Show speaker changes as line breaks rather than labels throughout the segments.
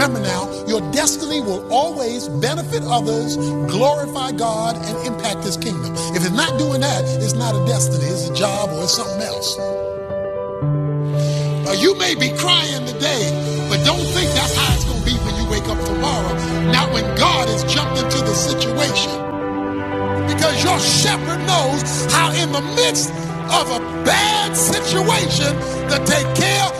Remember now, your destiny will always benefit others, glorify God, and impact His kingdom. If it's not doing that, it's not a destiny, it's a job or it's something else. Uh, you may be crying today, but don't think that's how it's going to be when you wake up tomorrow. Not when God has jumped into the situation. Because your shepherd knows how, in the midst of a bad situation, to take care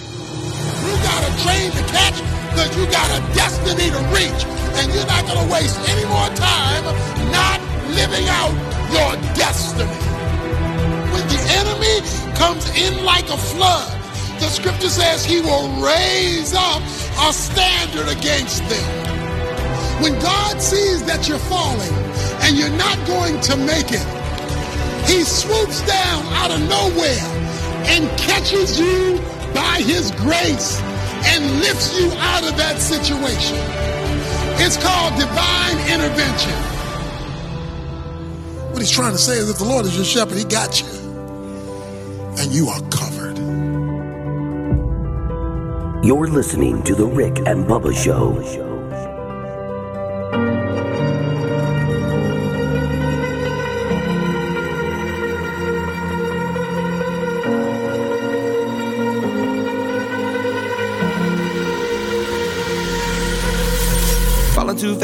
You got a train to catch because you got a destiny to reach. And you're not going to waste any more time not living out your destiny. When the enemy comes in like a flood, the scripture says he will raise up a standard against them. When God sees that you're falling and you're not going to make it, he swoops down out of nowhere and catches you by his grace and lifts you out of that situation. It's called divine intervention. What he's trying to say is if the Lord is your shepherd, he got you. And you are covered.
You're listening to The Rick and Bubba Show.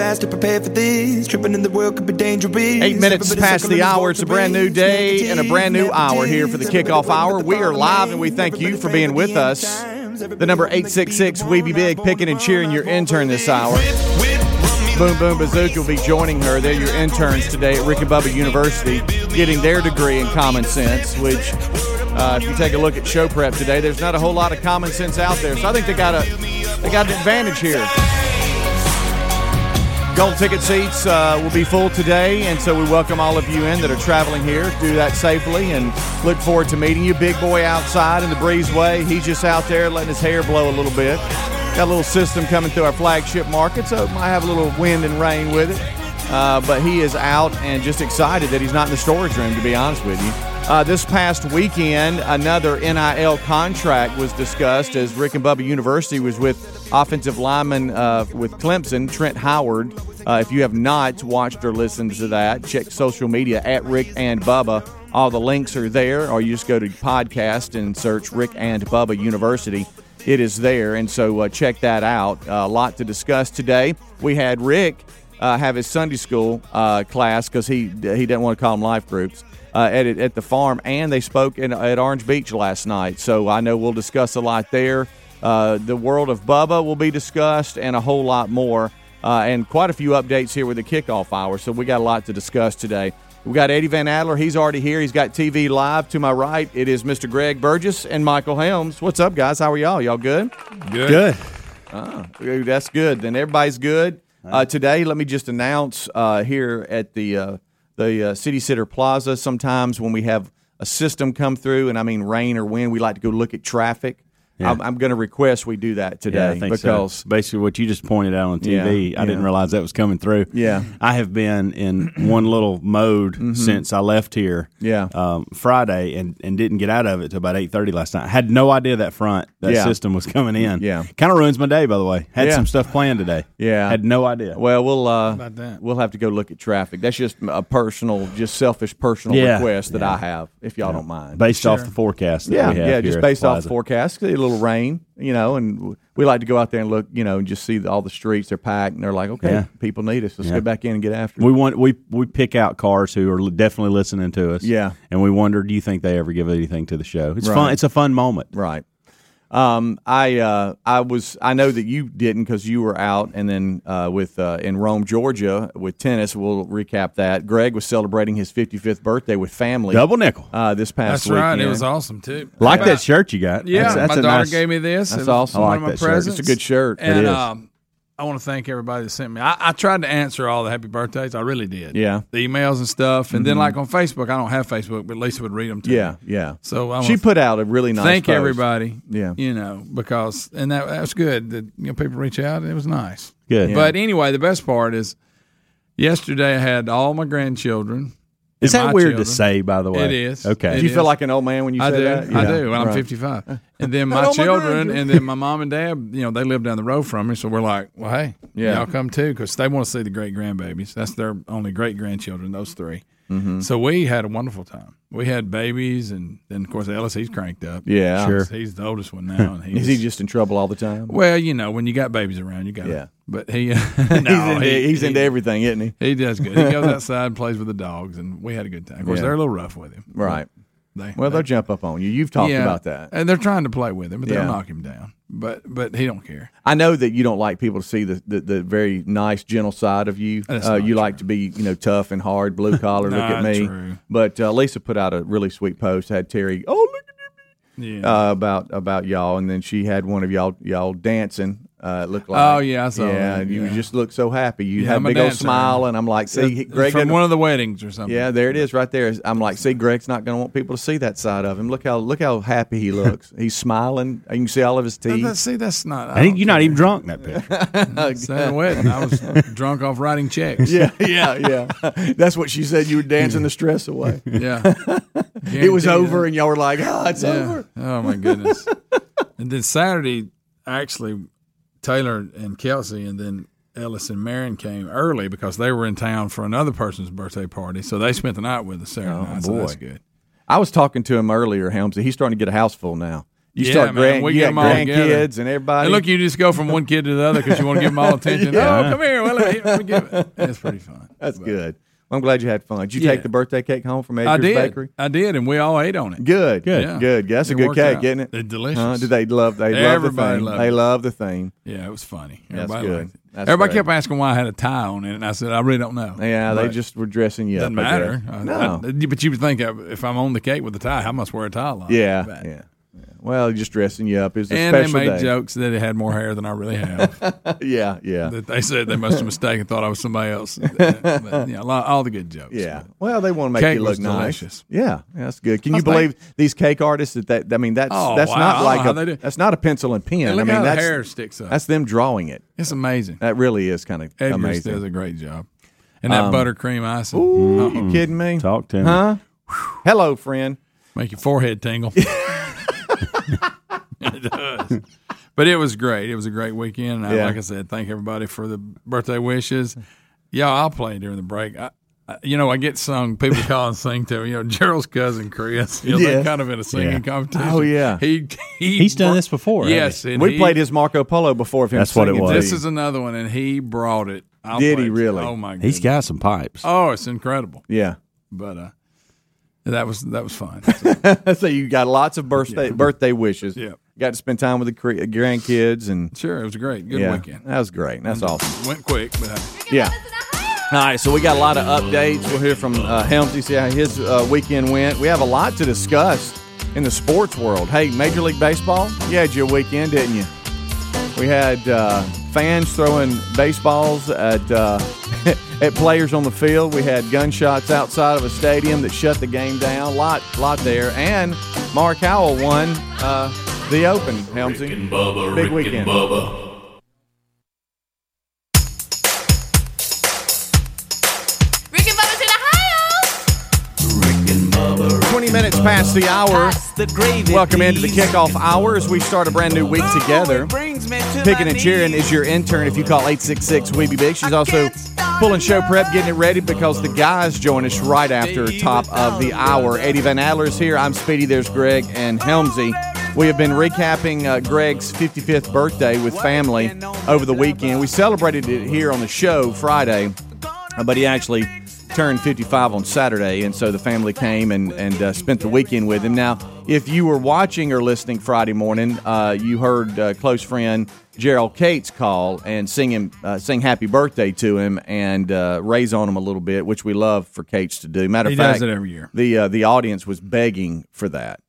Fast to prepare for this. Tripping in the world could be dangerous.
Eight minutes past the hour. It's a brand new day and a brand new hour here for the kickoff hour. We are live and we thank you for being with us. The number 866 We Be Big, picking and cheering your intern this hour. Boom Boom Bazooka will be joining her. They're your interns today at Rick and Bubba University, getting their degree in common sense, which, uh, if you take a look at show prep today, there's not a whole lot of common sense out there. So I think they got a they got an advantage here. Gold ticket seats uh, will be full today, and so we welcome all of you in that are traveling here. Do that safely and look forward to meeting you. Big boy outside in the breezeway. He's just out there letting his hair blow a little bit. Got a little system coming through our flagship market, so it might have a little wind and rain with it. Uh, but he is out and just excited that he's not in the storage room, to be honest with you. Uh, this past weekend, another NIL contract was discussed as Rick and Bubba University was with offensive lineman uh, with Clemson, Trent Howard. Uh, if you have not watched or listened to that, check social media at Rick and Bubba. All the links are there, or you just go to podcast and search Rick and Bubba University. It is there, and so uh, check that out. A lot to discuss today. We had Rick uh, have his Sunday school uh, class because he he didn't want to call them life groups uh, at at the farm, and they spoke in, at Orange Beach last night. So I know we'll discuss a lot there. Uh, the world of Bubba will be discussed, and a whole lot more, uh, and quite a few updates here with the kickoff hour. So we got a lot to discuss today. We got Eddie Van Adler. He's already here. He's got TV live to my right. It is Mr. Greg Burgess and Michael Helms. What's up, guys? How are y'all? Y'all good?
Good.
Good.
Oh, that's good. Then everybody's good. Uh, today, let me just announce uh, here at the uh, the uh, City Center Plaza. Sometimes when we have a system come through, and I mean rain or wind, we like to go look at traffic.
Yeah.
I'm, I'm going to request we do that today
Yeah, I think so.
because
basically what you just pointed out on TV,
Yeah,
I didn't realize that was coming through.
Yeah.
I have been in one little mode since I left here.
Mm-hmm. Yeah.
um, Friday and, and didn't get out of it till about eight thirty last night. I had no idea that front that
Yeah.
system was coming in.
Yeah.
kind of ruins my day. By the way, had
Yeah.
some stuff planned today.
Yeah.
had no idea.
Well, we'll uh,
about that?
we'll have to go look at traffic. That's just a personal, just selfish personal
Yeah.
request that
Yeah.
I have, if y'all don't mind.
based off the forecast. That
yeah,
we have
yeah,
here
just
at
based off the forecast. A little rain, you know, and we like to go out there and look, you know, and just see all the streets they're packed, and they're like, okay,
Yeah.
people need us. Let's
Yeah.
get back in and get after it.
We want we we pick out cars who are definitely listening to us.
Yeah.
and we wonder, do you think they ever give anything to the show? It's
Right.
fun. It's a fun moment.
Right. Um, I uh, I was I know that you didn't because you were out, and then uh, with uh, in Rome, Georgia, with tennis. We'll recap that. Greg was celebrating his 55th birthday with family.
Double nickel.
Uh, this past
That's right. It was awesome too.
Like
How
that shirt you got.
Yeah,
That's- that's
my
a
daughter
nice-
gave me this.
That's awesome.
I
One
like
of my
that shirt.
presents.
It's a good shirt.
And
It is.
um, I want to thank everybody that sent me. I, I tried to answer all the happy birthdays. I really did.
Yeah.
the emails and stuff. And then mm-hmm. like on Facebook, I don't have Facebook, but Lisa would read them to
Yeah,
me.
yeah.
So I
She put out a really nice.
thank
post.
everybody.
Yeah.
you know because and that that was good that you know people reach out. And it was nice.
Good.
But anyway, the best part is yesterday I had all my grandchildren.
Is that weird
children.
to say? By the way,
It is.
Okay.
Do
It
you feel like an old man when you
I
say
do.
that?
I
Yeah,
do. And I'm
right.
55. And then my
all my
children,
grandkids.
and then my mom and dad, you know, they live down the road from me. So we're like, well, hey,
Yeah.
y'all come too because they want to see the great grandbabies. That's their only great grandchildren, those 3
Mm-hmm.
So we had a wonderful time. We had babies, and then, of course, Ellis, he's cranked up.
Yeah,
Sure.
He's the oldest one now. And he's,
Is he just in trouble all the time?
well, you know, when you got babies around, you got
Yeah.
But he, no,
he's into,
he-
he's
he-
everything, isn't he?
He does good. He goes outside and plays with the dogs, and we had a good time. Of course,
Yeah.
they're a little rough with him.
Right.
They,
Well,
they-
they'll jump up on you. You've talked
yeah,
about that.
and they're trying to play with him, but they'll knock him down. But but he don't care.
I know that you don't like people to see the, the, the very nice, gentle side of you. Uh, you like to be, you know, tough and hard, blue collar. look at me.
true.
But uh, Lisa put out a really sweet post. Had Terry, oh look at
Yeah.
uh, about about y'all, and then she had one of y'all y'all dancing. Uh, it looked like
Oh, yeah, I saw
yeah.
that,
you
yeah.
just look so happy. You
Yeah,
had
I'm
a
a
big old smile, and I'm like, see,
It's
Greg,
from one of the weddings or something.
yeah, there it is, right there. I'm like, see, Greg's not going to want people to see that side of him. Look how look how happy he looks. He's smiling. And you can see all of his
But
teeth.
that- see, that's not.
I think you're not even drunk in that picture.
It's at a wedding. I was drunk off writing checks.
Yeah, yeah, yeah. That's what she said. You were dancing the stress away.
yeah.
It was over,
that.
and y'all were like, "Oh, it's
Yeah.
over."
Oh my goodness. and then Saturday, actually, Taylor and Kelsey, and then Ellis and Marion came early because they were in town for another person's birthday party. So they spent the night with us Saturday oh, night. So that's
Oh,
good.
I was talking to him earlier, Helmsy. He's starting to get a house full now. You
Yeah,
start
man,
grand,
we
you
get
got
them all together.
grandkids and everybody.
And look, you just go from one kid to the other because you want to give them all attention.
Yeah.
Oh, come here. Well, let me, let me give it. It's pretty fun.
That's good. Well, I'm glad you had fun. Did you
Yeah.
take the birthday cake home from Edgar's
I did.
Bakery?
I did, and we all ate on it.
Good,
Good.
Yeah.
good. That's a good cake,
out.
isn't it?
It's delicious.
Huh? Did they love? They love the
Everybody
theme.
loved
They
it.
love the theme.
Yeah, it was funny.
That's
Everybody
good.
liked it.
That's
Everybody
great.
kept asking why I had a tie on it, and I said I really don't know.
Yeah, they just were dressing you
doesn't
up. I
matter. I-
No.
I- but you would think uh, if I'm on the cake with the tie, I must wear a tie line.
yeah,
But-
yeah, yeah. Well, just dressing you up is a
And they
special
made
day.
jokes that it had more hair than I really have.
Yeah, yeah,
that they said they must have mistaken, thought I was somebody else. but, yeah, a lot- all the good jokes.
yeah. Well, they want to make
Cake
you look
was
nice.
delicious.
Yeah, that's good. Can you
I think-
believe these cake artists that, that I mean that's
Oh,
that's
wow.
Not like a that's not a pencil and pen.
And
I
look
mean
how the
that's
hair sticks up.
that's them drawing it.
It's amazing.
That really is kind of
Edgar
amazing.
does a great job. And that um, buttercream icing
Ooh,
uh-uh.
you kidding me?
Talk to me.
Huh? Hello, friend.
make your forehead tingle. it does. But it was great. It was a great weekend. And I, like I said, thank everybody for the birthday wishes. Yeah, I'll play during the break. I, I, you know, I get sung. People call and sing to me. You know, Gerald's cousin Chris. You know,
Yeah.
they're kind of in a singing
Yeah.
competition.
Oh, yeah.
he, he
He's done this before,
Yes, and
we
he-
played his Marco Polo before of him.
That's what it was.
This is another one, and he brought it. I'll
Did
play
he
it.
really?
Oh my goodness!
He's got some pipes.
Oh, it's incredible.
yeah.
But uh, that was that was fun.
so you got lots of birthday birthday wishes.
Yeah.
Got to spend time with the grandkids and
sure, it was great, good
yeah,
weekend.
that was great. That's awesome.
Went quick, but uh,
Yeah. All right, so we got a lot of updates. We'll hear from uh, Helmsy, see how his uh, weekend went. We have a lot to discuss in the sports world. Hey, Major League Baseball, you had your weekend, didn't you? We had uh, fans throwing baseballs at uh, at players on the field. We had gunshots outside of a stadium that shut the game down. Lot, lot there. And Mark Howell won uh, The Open, Helmsy.
and Bubba,
Big
Rick
weekend.
and Bubba.
Rick and Bubba's in Ohio. Rick and Bubba.
20 minutes past the hour. Welcome into the kickoff hour as we start a brand new week together. Picking and cheering is your intern if you call 866 Weeby Big. She's also pulling show prep, getting it ready because the guys join us right after top of the hour. Eddie Van Adler's here. I'm Speedy. There's Greg and Helmsy. We have been recapping uh, Greg's 55th birthday with family over the weekend. We celebrated it here on the show Friday, uh, but he actually turned 55 on Saturday, and so the family came and, and uh, spent the weekend with him. Now, if you were watching or listening Friday morning, uh, you heard uh, close friend Gerald Cates call and sing him uh, sing happy birthday to him and uh, raise on him a little bit, which we love for Cates to do. Matter
He
of fact,
does it every year.
The uh, the audience was begging for that,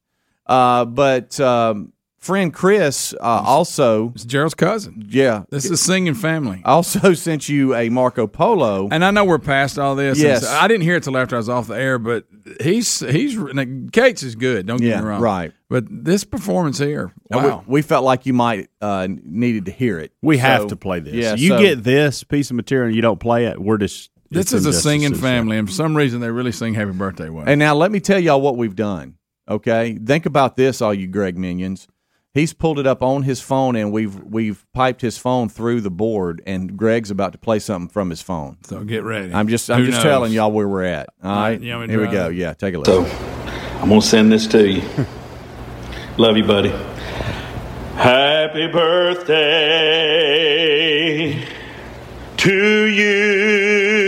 uh, but um, friend Chris uh, also
It's Gerald's cousin.
yeah
This is a singing family.
also sent you a Marco Polo.
And I know we're past all this.
Yes.
So- I didn't hear it till after I was off the air, but he's he's now, Cates is good. Don't get
Yeah,
me wrong.
right.
But this performance here,
And we-
wow.
we, felt like you might uh, needed to hear it.
We have to play this.
Yeah,
you
so-
get this piece of material and you don't play it, we're just.
this is a singing
to the show.
family, and for some reason they really sing "Happy Birthday" well.
And now let me tell y'all what we've done. Okay, think about this, all you Greg minions. He's pulled it up on his phone, and we've we've piped his phone through the board, and Greg's about to play something from his phone.
so get ready.
I'm just I'm
Who
just
knows?
telling y'all where we're at. All right,
you want me to
here we go. Yeah, take a look.
So I'm gonna send this to you. Love you, buddy. Happy birthday to you.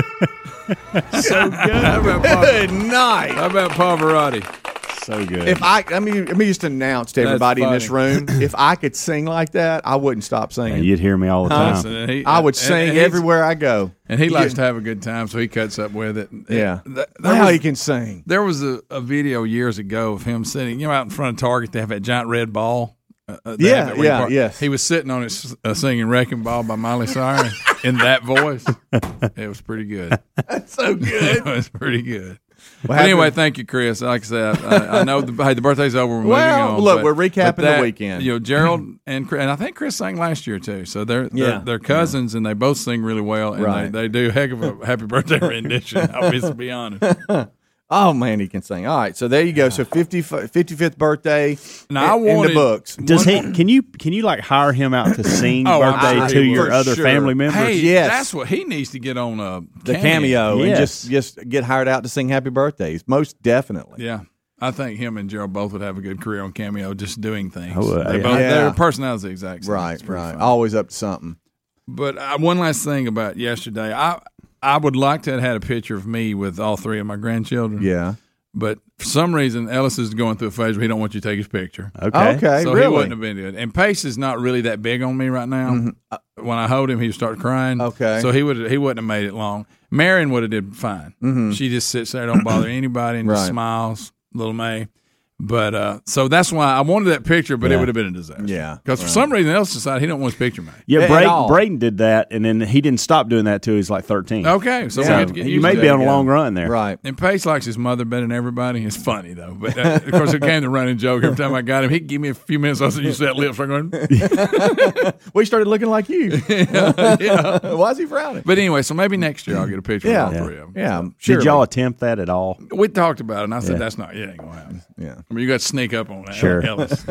so good. How about Pav-
Good night.
How about Pavarotti?
So good.
If I, I mean, let me just announce to everybody in this room, if I could sing like that, I wouldn't stop
And
singing.
you'd hear me all the time.
Listen, he-
I would
and-
sing
and
everywhere I go.
And he
You-
likes to have a good time, so he cuts up with it.
Yeah,
Th- there
wow,
was-
he can sing.
There was a, a video years ago of him sitting, you know, out in front of Target. They have that giant red ball. Uh, uh,
Yeah,
have it where you
yeah,
park.
yes.
He was sitting on it s- uh, singing "Wrecking Ball" by Miley Cyrus in that voice. It was pretty good.
That's so good.
it was pretty good.
Well,
But
happy-
anyway, thank you, Chris. Like I said, I, I know the, hey, the birthday's over. We're
Well,
moving on.
look,
but-
we're recapping
but
the
that,
weekend.
You know, Gerald and Chris, and I think Chris sang last year too. So they're they're,
Yeah.
they're cousins, and they both sing really well. And
Right.
they, they do a heck of a happy birthday rendition. I'll be honest.
Oh man, he can sing. All right, so there you go. So 50, 55th birthday
Now, I
in, in the books.
Does he? Can you? Can you like hire him out to sing
Oh, I'm
birthday
sure
to
he
your
would.
other
Sure.
family members?
Hey,
Yes.
that's what he needs to get on a
The cameo and
Yes.
just just get hired out to sing happy birthdays. Most definitely.
Yeah. I think him and Gerald both would have a good career on Cameo, just doing things.
Oh, uh,
they
yeah.
both,
Yeah.
Their personalities are the exact same.
Right,
It's pretty
right.
funny.
Always up to something.
But uh, one last thing about yesterday, I I would like to have had a picture of me with all three of my grandchildren.
Yeah.
But for some reason, Ellis is going through a phase where he don't want you to take his picture.
Okay.
Okay.
so
really?
he wouldn't have been good. And Pace is not really that big on me right now. Uh, When I hold him, he would start crying.
Mm-hmm. Okay.
So he would he wouldn't have made it long. Marion would have did fine. She just sits there, don't bother anybody, and just
Mm-hmm.
Smiles. Little May. But uh, so that's why I wanted that picture, but it would have been a disaster.
Yeah,
because for some reason Ellis decided he don't want his picture made.
Yeah,
At
Braden. Braden did that, and then he didn't stop doing that till he's like thirteen.
Okay, so, we
So
to get
you may be on a long run there.
Right.
And Pace likes his mother better than everybody. It's funny though, but uh, of course it became the running joke every time I got him. He'd give me a few minutes. I said, "You set lips." I'm going.
We started looking like you.
yeah.
Why is he frowning?
But anyway, so maybe next year I'll get a picture
Yeah.
of all three of them.
Yeah. Sure.
Did y'all attempt that at all?
We talked about it, and I said,
Yeah.
"That's not. It ain't gonna happen."
Yeah.
I mean, you got to sneak up on that.
Sure.
Ellis.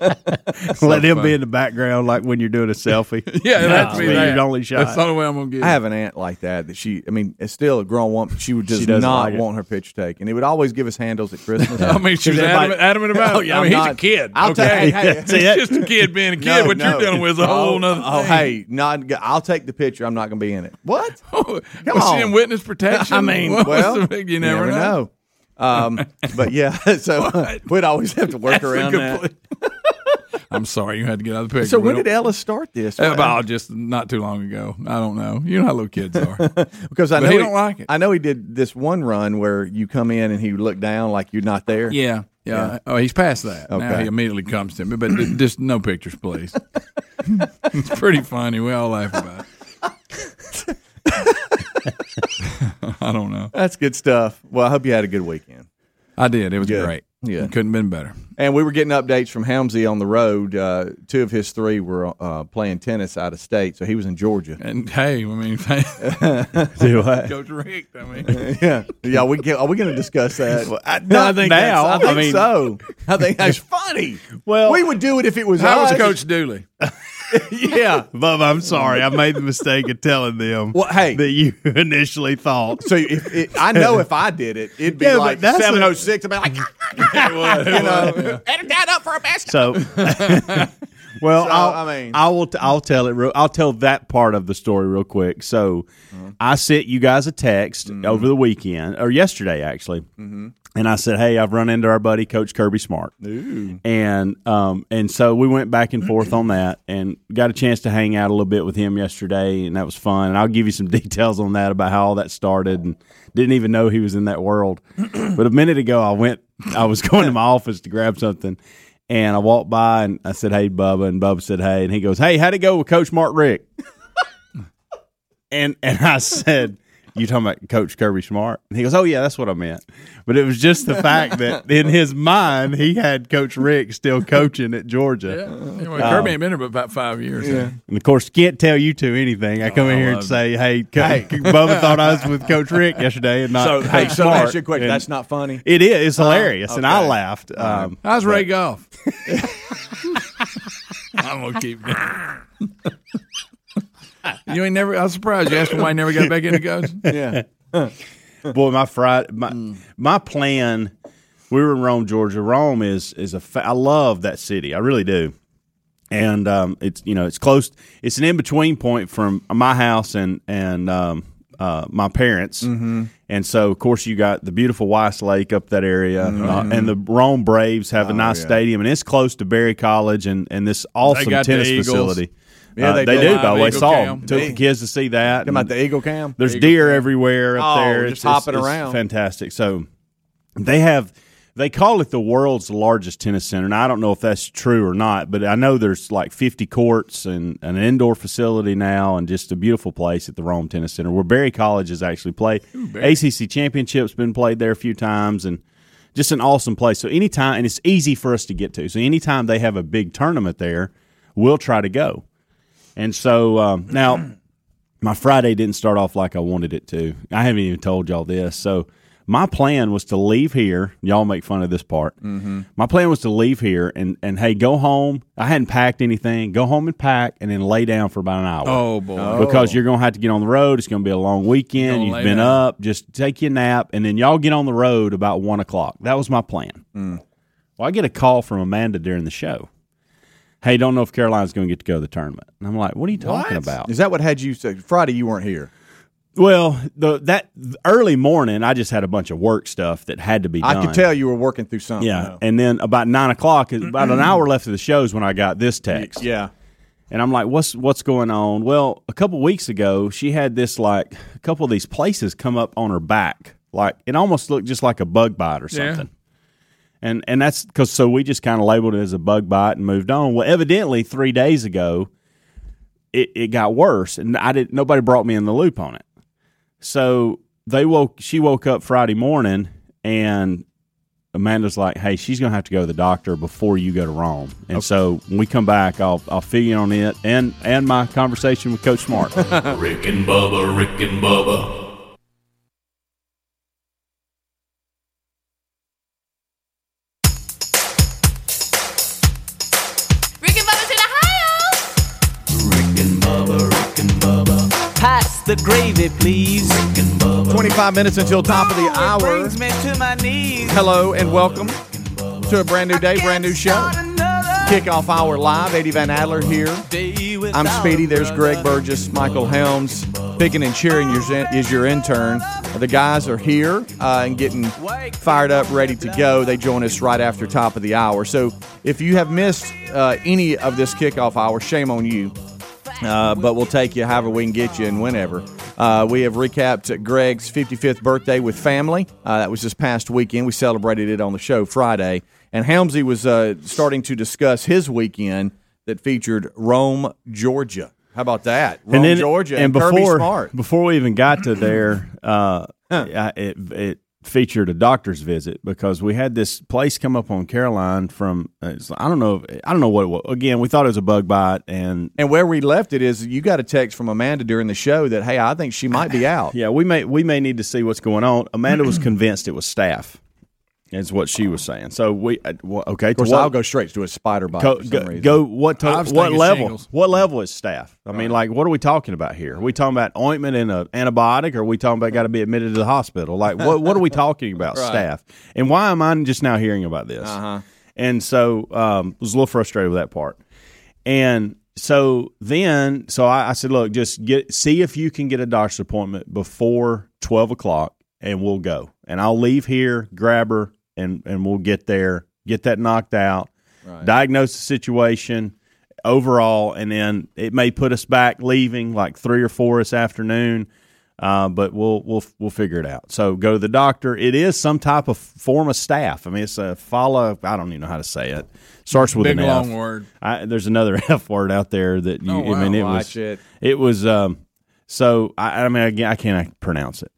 But-
Let him
funny.
be in the background, like when you're doing a selfie.
yeah, that's me.
be
that.
your only shot.
That's the only way I'm gonna get.
I
it.
have an aunt like that that she, I mean, it's still a grown woman. She would just
She doesn't like
want her picture taken. He would always give us handles at Christmas.
I mean, she was
Everybody-
adamant, adamant about
Oh,
it.
yeah,
I mean,
I'm
he's a kid.
I'll
okay?
take- hey,
See,
It's just a kid being a kid.
No,
what
no.
you're dealing with is a whole
oh,
nother
Oh,
thing.
hey, not. I'll take the picture. I'm not going to be in it. What?
Oh, was
on.
she in witness protection?
I mean,
What
well,
the big- you never, know.
Um, but yeah, so we'd always have to work
That's
around that.
I'm sorry, you had to get out of the picture.
So when did Ellis start this?
Uh, About just not too long ago. I don't know. You know how little kids are.
because I
But
know
he don't like it.
I know he did this one run where you come in and he looked down like you're not there.
Yeah, yeah. Oh, he's past that. Now he immediately comes to me, but just no pictures, please. it's pretty funny. We all laugh about it. I don't know.
That's good stuff. Well, I hope you had a good weekend.
I did. It was
Good.
great.
Yeah.
It couldn't have been better.
And we were getting updates from Helmsy on the road. Uh, two of his three were uh, playing tennis out of state, so he was in Georgia.
And hey, I mean,
Do what?
Coach Richt. I mean,
yeah, yeah. We get, are we going to discuss that?
I-
Not
I think
now. I
that's- I
think
mean-
so. I think that's funny.
Well-
we would do it if it was.
how was. Coach Dooley?
Yeah.
Bubba, I'm sorry. I made the mistake of telling them
Well, hey.
that you initially thought.
So if it, I know if I did it, it'd be
Yeah,
like
that's
seven oh six. I'd be like, you know, edit that up for a basket.
So, well,
So,
I'll,
I mean-
I will. T- I'll tell it. Real, I'll tell that part of the story real quick. So, mm-hmm. I sent you guys a text mm-hmm. over the weekend or yesterday, actually, mm-hmm. And I said, "Hey, I've run into our buddy Coach Kirby Smart," and um, and so we went back and forth on that, and got a chance to hang out a little bit with him yesterday, and that was fun. And I'll give you some details on that about how all that started, and didn't even know he was in that world. but a minute ago, I went. I was going to my office to grab something. And I walked by and I said, "Hey, Bubba," and Bubba said, "Hey," and he goes, "Hey, how'd it go with Coach Mark Richt?" and and I said, "You talking about Coach Kirby Smart?" And he goes, "Oh yeah, that's what I meant." But it was just the fact that in his mind he had Coach Richt still coaching at Georgia.
Anyway, Kirby ain't been here but about five years. Yeah.
And of course, can't tell you two anything. I come in
I
here and say, "Hey, Co- Bubba thought I was with Coach Richt yesterday,and not
So,
Coach
hey, so let me
Smart."
ask you a question.
And
That's not funny.
it is. It's hilarious, and I
okay.
laughed. Um,
How's Ray Goff? I'm gonna keep going. you ain't never. I was surprised. You asked him why he never got back into coaching.
Yeah.
Boy, my Friday, my my plan. We were in Rome, Georgia. Rome is is a. Fa- I love that city. I really do. And um, it's you know it's close. It's an in between point from my house and and um, uh, my parents. Mm-hmm. And so of course you got the beautiful Weiss Lake up that area, uh, and the Rome Braves have a nice
yeah.
stadium, and it's close to Berry College and and this awesome tennis facility.
Yeah,
Uh,
they
they,
do.
By the way,
Eagle
saw
cam.
'em. Took the kids to see that.
Talking about the Eagle Cam.
there's deer everywhere up
Oh,
there.
just hopping around.
Fantastic. So they have they call it the world's largest tennis center. and I don't know if that's true or not, but I know there's like 50 courts and an indoor facility now, and just a beautiful place at the Rome Tennis Center where Berry College has actually played. ACC championship's been played there a few times, and just an awesome place. So anytime, and it's easy for us to get to. So anytime they have a big tournament there, we'll try to go. And so um, now my Friday didn't start off like I wanted it to. I haven't even told y'all this. So my plan was to leave here. Y'all make fun of this part. Mm-hmm. My plan was to leave here and and hey, go home. I hadn't packed anything. Go home and pack, and then lay down for about an hour.
Oh boy.
Because you're gonna have to get on the road. It's gonna be a long weekend. You've been
down.
up. Just take your nap, and then y'all get on the road about one o'clock. That was my plan. Well, I get a call from Amanda during the show. Hey, don't know if Carolina's going to get to go to the tournament. And I'm like, what are you talking about?
Is that what had you say Friday? You weren't here.
Well, the that early morning, I just had a bunch of work stuff that had to be done.
I could tell you were working through something.
Yeah,
though.
and then about nine o'clock, about an hour left of the shows when I got this text.
yeah.
and I'm like, "What's what's going on?" Well, a couple weeks ago, she had this like a couple of these places come up on her back, like it almost looked just like a bug bite or
Yeah.
Something. And and that's because so we just kind of labeled it as a bug bite and moved on. Well, evidently three days ago, it, it got worse, and I didn't. Nobody brought me in the loop on it. So they woke. She woke up Friday morning, and Amanda's like, "Hey, she's gonna have to go to the doctor before you go to Rome." And so when we come back, I'll I'll fill you on it and and my conversation with Coach Smart.
Rick and Bubba, Rick and Bubba.
The gravy, please.
Rick and Bubba.
25 minutes until top of the
Oh,
hour.
brings me to my knees.
Hello and welcome to a brand new day, brand new show. Kickoff hour live. Eddie Van Adler here. I'm Speedy. There's. Greg Burgess, Michael Helms. Picking and cheering your, is your intern. The guys are here uh, and getting fired up, ready to go. They join us right after top of the hour. So if you have missed uh, any of this kickoff hour, shame on you. Uh, but we'll take you however we can get you and whenever. Uh, we have recapped Greg's 55th birthday with family. Uh, that was this past weekend. We celebrated it on the show Friday. And Helmsy was uh, starting to discuss his weekend that featured Rome, Georgia. How about that? Rome,
and then,
Georgia,
and,
and, Kirby
before
Smart.
before we even got to there, uh, I- it, it featured a doctor's visit because we had this place come up on Caroline from uh, I don't know I don't know what it was. Again, we thought it was a bug bite, and
And where we left it is you got a text from Amanda during the show that, hey, I think she might be out.
yeah, we may we may need to see what's going on. Amanda was convinced it was staph. Is what she was saying. So we uh, well, okay.
Of course,
to what,
I'll go straight to a spider bite.
Go, go, go what to, what level?
shingles.
What level is staph? I mean, like, what are we talking about here? Are we talking about ointment and an antibiotic, or are we talking about got to be admitted to the hospital? Like, what what are we talking about?
Right.
Staph, and why am I just now hearing about this?
Uh-huh.
And so, um, was a little frustrated with that part. And so then, so I, I said, look, just get see if you can get a doctor's appointment before twelve o'clock, and we'll go. And I'll leave here, grab her, and and we'll get there, get that knocked out, diagnose the situation overall, and then it may put us back leaving like three or four this afternoon. Uh, but we'll we'll we'll figure it out. So go to the doctor. It is some type of form of staph. I mean, it's a follow. Up I don't even know how to say it. Starts with
Big
an
long
F.
word.
I, there's another F word out there that you.
Oh,
I mean, it
Watch
was
it.
it was. Um, so I, I mean, again, I can't pronounce it.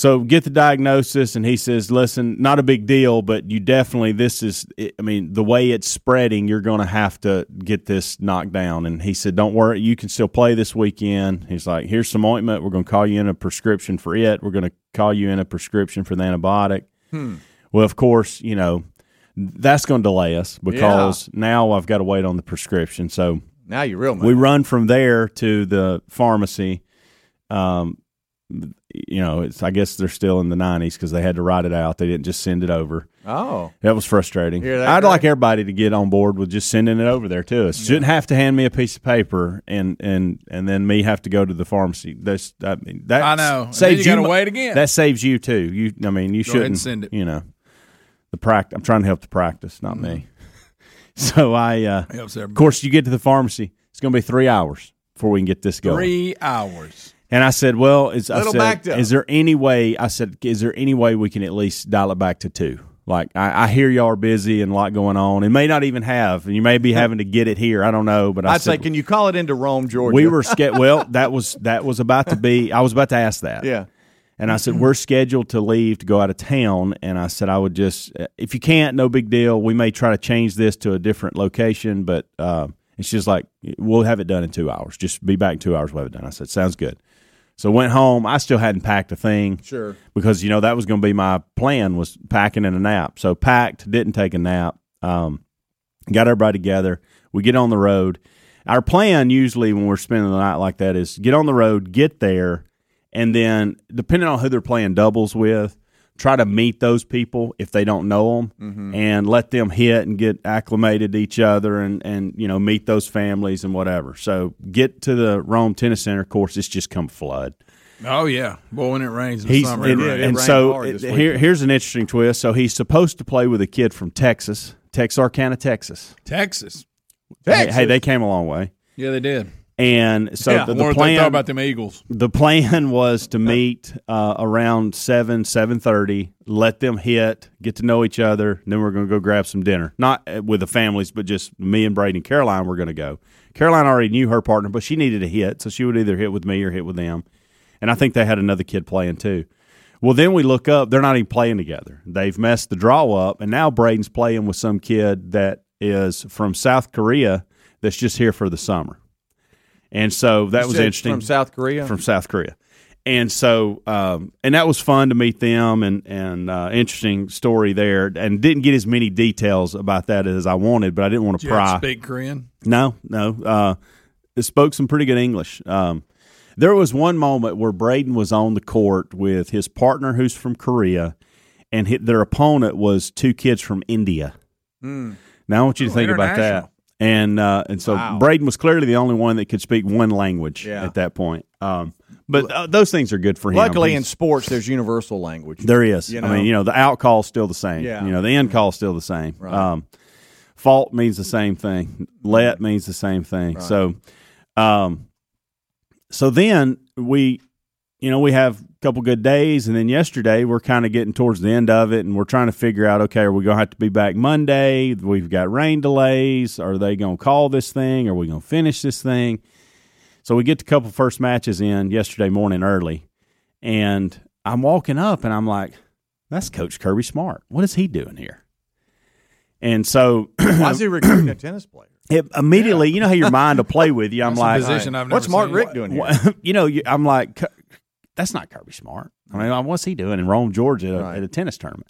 So get the diagnosis, and he says, "Listen, not a big deal, but you definitely this is. I mean, the way it's spreading, you're going to have to get this knocked down." And he said, "Don't worry, you can still play this weekend." He's like, "Here's some ointment. We're going to call you in a prescription for it. We're going to call you in a prescription for the antibiotic." Well, of course, you know that's going to delay us because now I've got to wait on the prescription. So
Now you're real mad.
we run from there to the pharmacy. Um, you know, it's I guess they're still in the nineties because they had to write it out. They didn't just send it over.
oh.
That was frustrating.
That,
I'd
Greg?
like everybody to get on board with just sending it over there to us. Shouldn't have to hand me a piece of paper and and and then me have to go to the pharmacy. That's I mean that
I know.
Saves
you gotta wait again.
That saves you too. You I mean you
Go
shouldn't
send it.
You know the practice. I'm trying to help the practice, not me.
Mm-hmm.
So I uh, of course you get to the pharmacy. It's going to be three hours before we can get this going.
Three hours.
And I said, "Well, is, I said, is there any way?" I said, "Is there any way we can at least dial it back to two? Like, I, I hear y'all are busy and a lot going on, and may not even have, and you may be having to get it here. I don't know, but I
I'd say,
said,
can you call it into Rome, Georgia?
we were scared. well, that was that was about to be. I was about to ask that.
Yeah.
And I said, we're scheduled to leave to go out of town. And I said, I would just, uh, if you can't, no big deal. We may try to change this to a different location, but uh, it's just like, we'll have it done in two hours. Just be back in two hours, we'll have it done. I said, sounds good. So went home. I still hadn't packed a thing.
Sure.
Because, you know, that was going to be my plan was packing and a nap. So packed, didn't take a nap. Um, got everybody together. We get on the road. Our plan usually when we're spending the night like that is get on the road, get there, and then depending on who they're playing doubles with, try to meet those people if they don't know them
Mm-hmm.
and let them hit and get acclimated to each other and, and you know meet those families and whatever. So get to the Rome Tennis Center. Of course, it's just come flood.
Oh yeah, boy, when it rains in the
He's
summer,
and,
it rains.
and so it- here, here's an interesting twist. So he's supposed to play with a kid from Texas, Texarkana, Texas.
Texas.
Hey, hey, they came a long way.
Yeah, they did.
And so
yeah,
the, the plan
about them Eagles.
the plan was to meet uh, around seven seven thirty. Let them hit, get to know each other, then we're going to go grab some dinner. Not uh, with the families, but just me and Braden and Caroline. We're going to go. Caroline already knew her partner, but she needed a hit, so she would either hit with me or hit with them. And I think they had another kid playing too. Well, then we look up; they're not even playing together. They've messed the draw up, and now Braden's playing with some kid that is from South Korea that's just here for the summer. And so that
You
was
said
interesting
from South Korea?
From South Korea, and so um, and that was fun to meet them and and uh, interesting story there. And didn't get as many details about that as I wanted, but I didn't want
Did
to
you
pry.
speak Korean?
No, no. Uh, it spoke some pretty good English. Um, there was one moment where Braden was on the court with his partner, who's from Korea, and hit, their opponent was two kids from India. Now I want you to
Oh,
think about that. And uh, and so
Wow.
Braden was clearly the only one that could speak one language
Yeah.
at that point. Um, but uh, those things are good for him.
Luckily, in sports, there's universal language.
there is.
You
I mean, you know, the out call's still the same.
Yeah.
You know, the in call's still the same. Um, fault means the same thing. Let means the same thing. So, um, so then we, you know, we have couple good days, and then yesterday we're kind of getting towards the end of it, and we're trying to figure out, okay, are we going to have to be back Monday? We've got rain delays. Are they going to call this thing? Are we going to finish this thing? So we get the couple first matches in yesterday morning early, and I'm walking up, and I'm like, that's Coach Kirby Smart. What is he doing here? And so
Why is he recruiting a tennis player?
it, immediately, you know how your mind will play with you. I'm
That's a
like,
position I've never
What's Mark
seen.
Rick doing here?
You know, you, I'm like, "K- that's not Kirby Smart. I mean, what's he doing in Rome, Georgia, at a-
Right.
at a tennis tournament?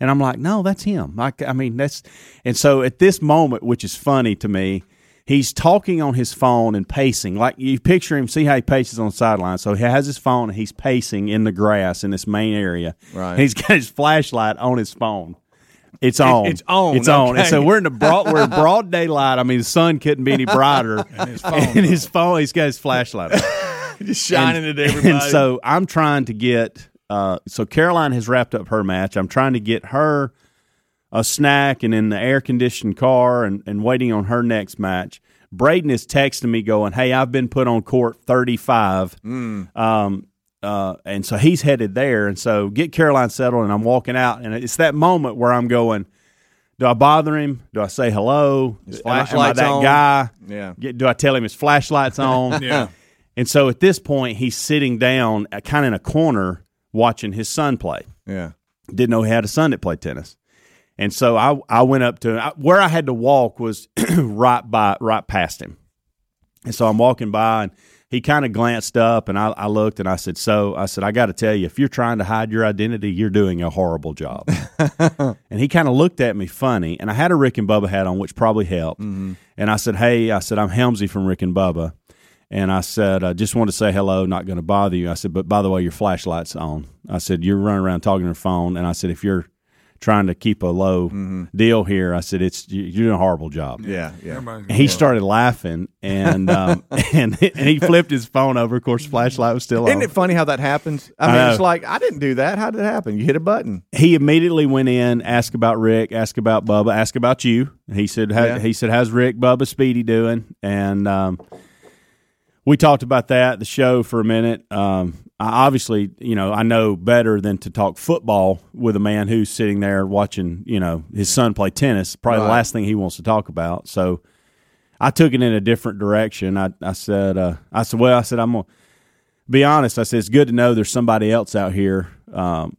And I'm like, no, that's him. Like, I mean, that's. And so at this moment, which is funny to me, he's talking on his phone and pacing. Like you picture him, see how he paces on the sideline. So he has his phone and he's pacing in the grass in this main area.
Right.
And he's got his flashlight on his phone. It's on.
it's on,
It's on. And so we're in the broad. We're in broad daylight. I mean, the sun couldn't be any brighter.
And his phone.
And his phone. He's got his flashlight.
Just shining
and,
at everybody.
And so I'm trying to get. Uh, so Caroline has wrapped up her match. I'm trying to get her a snack and in the air conditioned car and, and waiting on her next match. Braden is texting me going, "Hey, I've been put on court 35." Um, uh, and so he's headed there. And so get Caroline settled, and I'm walking out, and it's that moment where I'm going. Do I bother him? Do I say hello?
His
Am I- am I that
on?
guy?
Yeah.
Get- do I tell him his flashlight's on?
Yeah.
And so at this point, he's sitting down, uh, kind of in a corner, watching his son play.
yeah.
Didn't know he had a son that played tennis. And so I, I went up to him. I, where I had to walk was right by, right past him. And so I'm walking by, and he kind of glanced up, and I, I looked, and I said, "So I said, I got to tell you, if you're trying to hide your identity, you're doing a horrible job." and he kind of looked at me funny, and I had a Rick and Bubba hat on, which probably helped. Mm-hmm. And I said, "Hey," I said, "I'm Helmsy from Rick and Bubba." And I said, I just want to say hello, not going to bother you. I said, but by the way, your flashlight's on. I said, you're running around talking on your phone. And I said, if you're trying to keep a low deal here, I said, it's you- you're doing a horrible job.
Yeah. Yeah.
And he started laughing, and um, and and he flipped his phone over. Of course, flashlight was still on.
Isn't it funny how that happens? I mean,
I
it's like I didn't do that. How did it happen? You hit a button.
he immediately went in, asked about Rick, asked about Bubba, asked about you. He said,
Yeah.
he said, how's Rick, Bubba, Speedy doing? And um, we talked about that the show for a minute. Um, I obviously, you know, I know better than to talk football with a man who's sitting there watching, you know, his son play tennis. Probably the last thing he wants to talk about. So I took it in a different direction. I, I said, uh, I said, well, I said, I'm gonna be honest. I said, it's good to know there's somebody else out here um,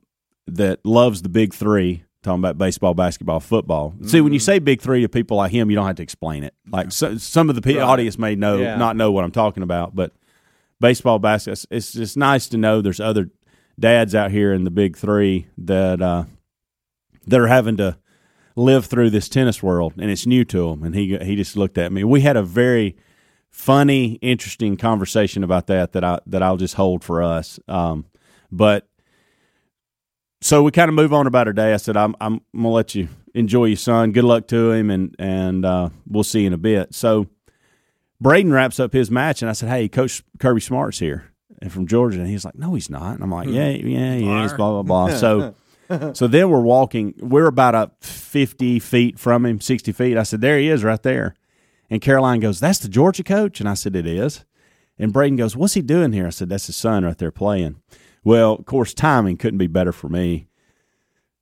that loves the big three. Talking about baseball, basketball, football. See, when you
Mm-hmm.
say big three to people like him, you don't have to explain it. Like so, some of the pe-
Right.
audience may know,
Yeah.
not know what I'm talking about, but baseball, basketball. It's, it's just nice to know there's other dads out here in the big three that uh, that are having to live through this tennis world, and it's new to him. And he he just looked at me. We had a very funny, interesting conversation about that that I that I'll just hold for us. Um, but so we kind of move on about our day. I said, I'm I'm gonna let you enjoy your son. Good luck to him, and and uh, we'll see you in a bit. So Braden wraps up his match, and I said, Hey, Coach Kirby Smart's here and from Georgia, and he's like, No, he's not. And I'm like, Yeah, yeah, yeah. He's blah blah blah. So. So then we're walking. We're about a fifty feet from him, sixty feet. I said, "There he is, right there." And Caroline goes, "That's the Georgia coach." And I said, "It is." And Braden goes, "What's he doing here?" I said, "That's his son right there playing." Well, of course, timing couldn't be better for me.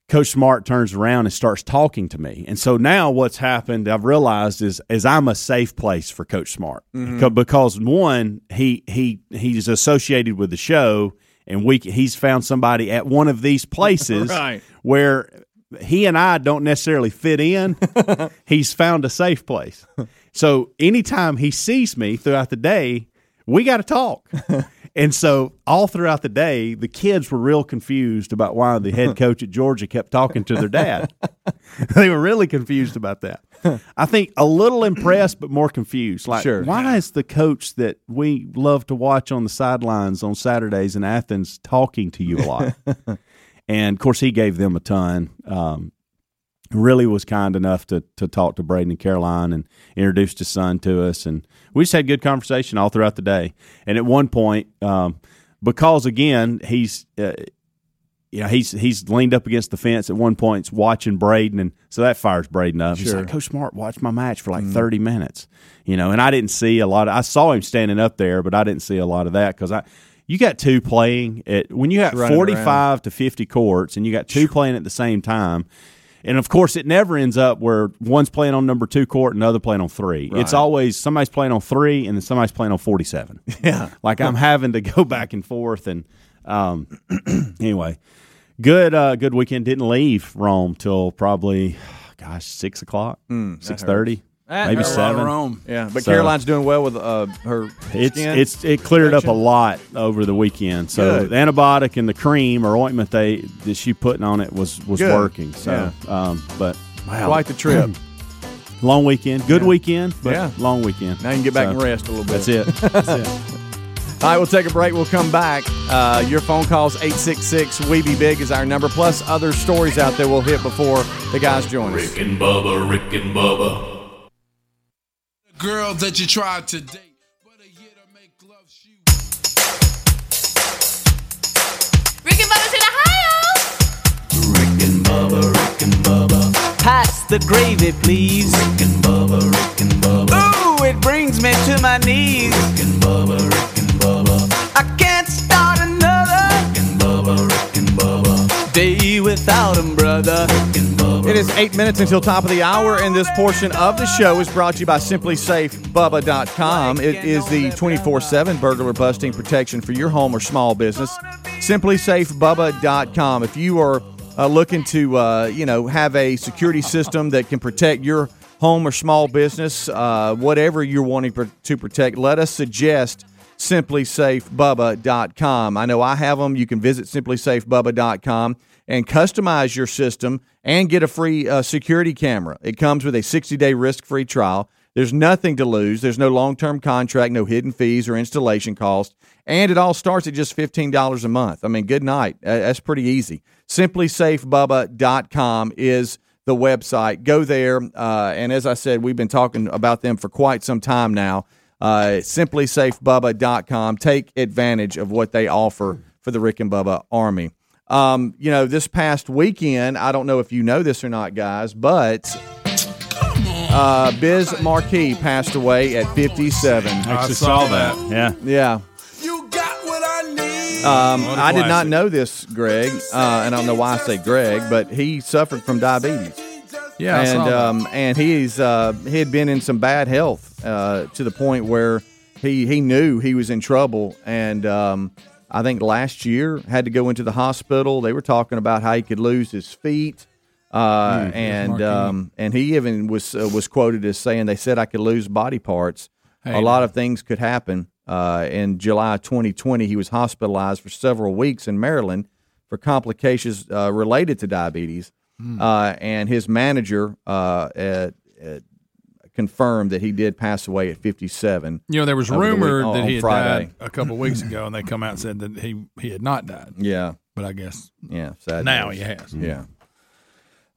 Coach Smart turns around and starts talking to me, and so now what's happened? I've realized is is I'm a safe place for Coach Smart mm-hmm. Co- because one, he he he's associated with the show, and we he's found somebody at one of these places
Right.
where he and I don't necessarily fit in. he's found a safe place. So anytime he sees me throughout the day, we got to talk. and so all throughout the day, the kids were real confused about why the head coach at Georgia kept talking to their dad. they were really confused about that. I think a little impressed, but more confused. Like,
Sure.
why is the coach that we love to watch on the sidelines on Saturdays in Athens talking to you a lot? and of course, he gave them a ton. Um, really was kind enough to to talk to Braden and Caroline and introduced his son to us, and we just had good conversation all throughout the day. And at one point, um, because again he's uh, you know he's he's leaned up against the fence at one point, watching Braden, and so that fires Braden up. He's like, "Coach Smart watched my match for like thirty minutes," you know, and I didn't see a lot. of I saw him standing up there, but I didn't see a lot of that because I. You got two playing at when you got forty five to fifty courts, and you got two playing at the same time. And of course, it never ends up where one's playing on number two court and the other playing on three. It's always somebody's playing on three and then somebody's playing on forty seven.
Yeah.
like I'm having to go back and forth. And um, anyway, good uh, good weekend. Didn't leave Rome till probably, gosh, six o'clock, six thirty,
That
maybe
hurts.
seven.
Rome.
Yeah, but
So-
Caroline's doing well with uh, her
It's
skin.
it's it cleared up a lot over the weekend. So
Good.
the antibiotic and the cream or ointment they that she putting on it was was
Good.
working. So, um, but wow,
Quite the trip.
long weekend, good
Yeah.
weekend, but
Yeah.
long weekend.
Now you can get back
So,
and rest a little bit.
That's it. That's it.
All right, we'll take a break. We'll come back. Uh, your phone calls, 866 We Be Big is our number, plus other stories out there we'll hit before the guys join us.
Rick and Bubba, Rick and Bubba.
Girl that you tried to date.
Rick and Bubba's in Ohio.
Rick and Bubba, Rick and Bubba. Pass the gravy, please. Rick and Bubba, Rick and Bubba. Ooh, it brings me to my knees. Rick and Bubba, Rick and Bubba. I can't without 'em, brother.
It is eight minutes until top of the hour, and this portion of the show is brought to you by SimpliSafeBubba.com. It is the 24 7 burglar busting protection for your home or small business. SimpliSafeBubba.com. If you are uh, looking to, uh, you know, have a security system that can protect your home or small business, uh, whatever you're wanting to protect, let us suggest simplisafebubba.com. I know I have them. You can visit simplisafebubba.com and customize your system and get a free uh, security camera. It comes with a 60 day risk free trial. There's nothing to lose. There's no long term contract, no hidden fees or installation cost. And it all starts at just $15 a month. I mean, good night. That's pretty easy. SimpliSafeBubba.com is the website. Go there. Uh, and as I said, we've been talking about them for quite some time now. Uh, SimpliSafeBubba.com. Take advantage of what they offer for the Rick and Bubba Army. Um, you know, this past weekend, I don't know if you know this or not, guys, but uh, Biz Markie passed away at 57.
I Actually saw that. Yeah.
Yeah. Um,
What a
I did not
classic.
know this, Greg, uh, and I don't know why I say Greg, but he suffered from diabetes.
Yeah, I
and
that.
um, and he's uh, he had been in some bad health uh, to the point where he he knew he was in trouble, and um, I think last year had to go into the hospital. They were talking about how he could lose his feet. Uh,
Hmm,
and um, and he even was uh, was quoted as saying they said I could lose body parts.
Hey,
a lot of things could happen. Uh, in July 2020, he was hospitalized for several weeks in Maryland for complications uh, related to diabetes. Uh, and his manager uh, uh, uh, confirmed that he did pass away at 57.
You know, there was
over the week-
rumor that he had
Friday.
died a couple of weeks ago, and they come out and said that he he had not died.
Yeah,
but I guess
yeah, sad
now
news.
he has.
Yeah.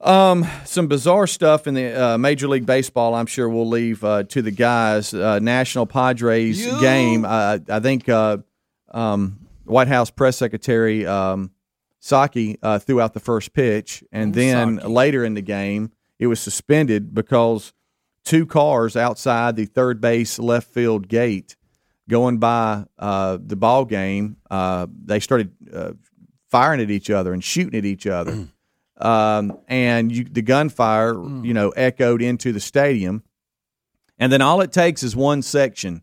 Um, some bizarre stuff in the uh, Major League Baseball. I'm sure we'll leave uh, to the guys. Uh, National Padres game. Uh, I think uh, um, White House press secretary um, Psaki uh, threw out the first pitch, and then later in the game, it was suspended because two cars outside the third base left field gate going by uh, the ball game. Uh, they started uh, firing at each other and shooting at each other um, and you, the gunfire, you know, echoed into the stadium. And then all it takes is one section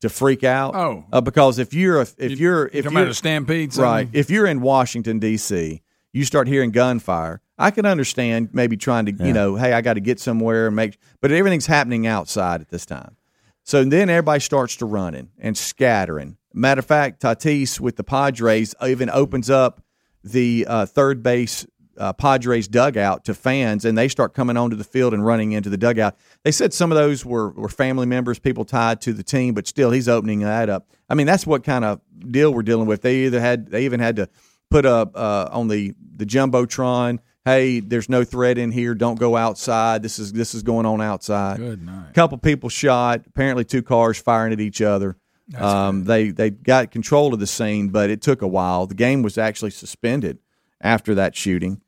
to freak out.
Oh.
uh, because if you're a, if you're if you're
about a stampede, something?
right? If you're in Washington D.C., you start hearing gunfire. I can understand maybe trying to, you know, hey, I got to get somewhere and make, but everything's happening outside at this time. So then everybody starts to running and scattering. Matter of fact, Tatis with the Padres even opens up the uh, third base uh, Padres dugout to fans, and they start coming onto the field and running into the dugout. They said some of those were, were family members, people tied to the team, but still, he's opening that up. I mean, that's what kind of deal we're dealing with. They either had, they even had to put up uh, on the the jumbotron hey, there's no threat in here. Don't go outside. This is this is going on outside.
Good night.
A couple people shot. Apparently, two cars firing at each other. Um, they they got control of the scene, but it took a while. The game was actually suspended after that shooting.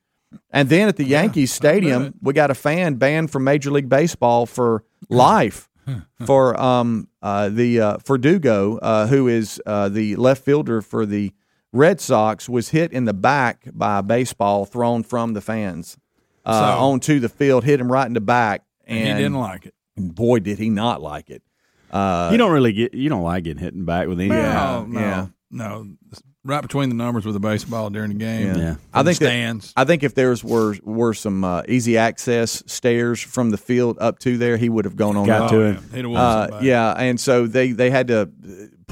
And then at the Yankees Stadium, we got a fan banned from Major League Baseball for life for um uh, the uh, Verdugo, uh, who is uh, the left fielder for the Red Sox, was hit in the back by a baseball thrown from the fans uh,
So-
onto the field, hit him right in the back,
And
and,
he didn't like it.
Boy, did he not like it. Uh,
you don't really get you don't like getting hit in the back with anything.
No, no,
yeah.
no. Right between the numbers with the baseball during the game.
Yeah.
From
I think
the
that-
stands.
I think if there's were were some uh, easy access stairs from the field up to there, he would have gone on.
Got
up.
to him.
Oh, He'd have won
Uh, yeah, and so they they had to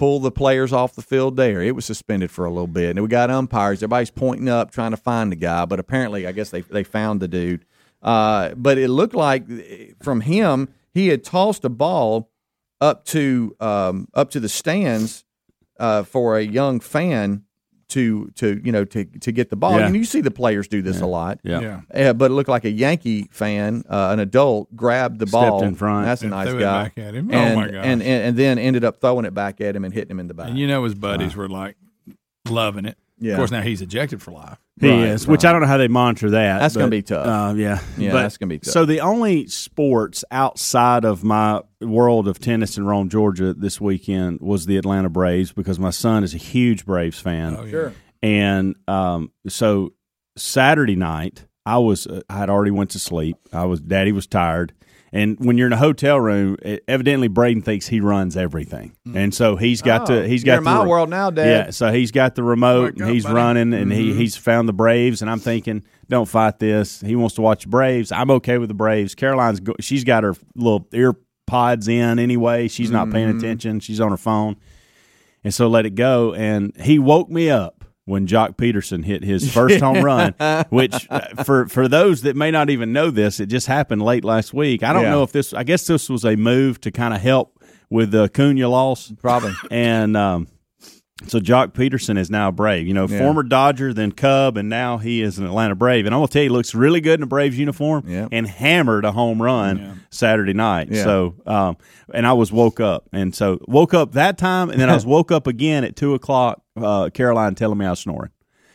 pull the players off the field there. It was suspended for a little bit, and we got umpires. Everybody's pointing up trying to find the guy, but apparently, I guess they they found the dude. Uh, but it looked like uh, from him, he had tossed a ball up to um, up to the stands uh, for a young fan to to you know to to get the ball.
Yeah.
And you see the players do this a lot.
Yeah.
Yeah.
Uh, but it looked like a Yankee fan, uh, an adult, grabbed the
Stepped
ball
in front.
That's a
And
nice
threw it
guy.
back at him. Oh,
And,
my gosh.
And, and and then ended up throwing it back at him and hitting him in the back.
And you know his buddies were like loving it.
Yeah.
Of course, now he's ejected for life.
He
Right,
is, which I don't know how they monitor that.
That's gonna be tough.
Uh, yeah,
Yeah,
But-
that's gonna be tough.
So the only sports outside of my world of tennis in Rome, Georgia, this weekend was the Atlanta Braves because my son is a huge Braves fan.
Oh, yeah. Sure.
And um, so Saturday night, I was uh, I had already went to sleep. I was Daddy was tired. And when you're in a hotel room, it, evidently Braden thinks he runs everything, and so he's got
Oh,
to he's
you're
got
in
the
my world now, Dad.
Yeah, so he's got the remote and he's
buddy.
running, and he
Mm-hmm.
he's found the Braves, and I'm thinking, don't fight this. He wants to watch the Braves. I'm okay with the Braves. Caroline's go- she's got her little ear pods in anyway. She's not paying
Mm-hmm.
attention. She's on her phone, and so let it go. And he woke me up when Joc Pederson hit his first home run, which uh, for for those that may not even know this, it just happened late last week. I don't
Yeah.
know if this. I guess this was a move to kind of help with the Cunha loss,
Probably.
and. Um, so Joc Pederson is now a Brave, you know,
Yeah.
former Dodger, then Cub, and now he is an Atlanta Brave. And I'm gonna tell you, he looks really good in a Braves uniform,
Yeah.
and hammered a home run Saturday night.
Yeah.
So, um, and I was woke up, and so woke up that time, and then I was woke up again at two o'clock. Uh, Caroline telling me I was snoring.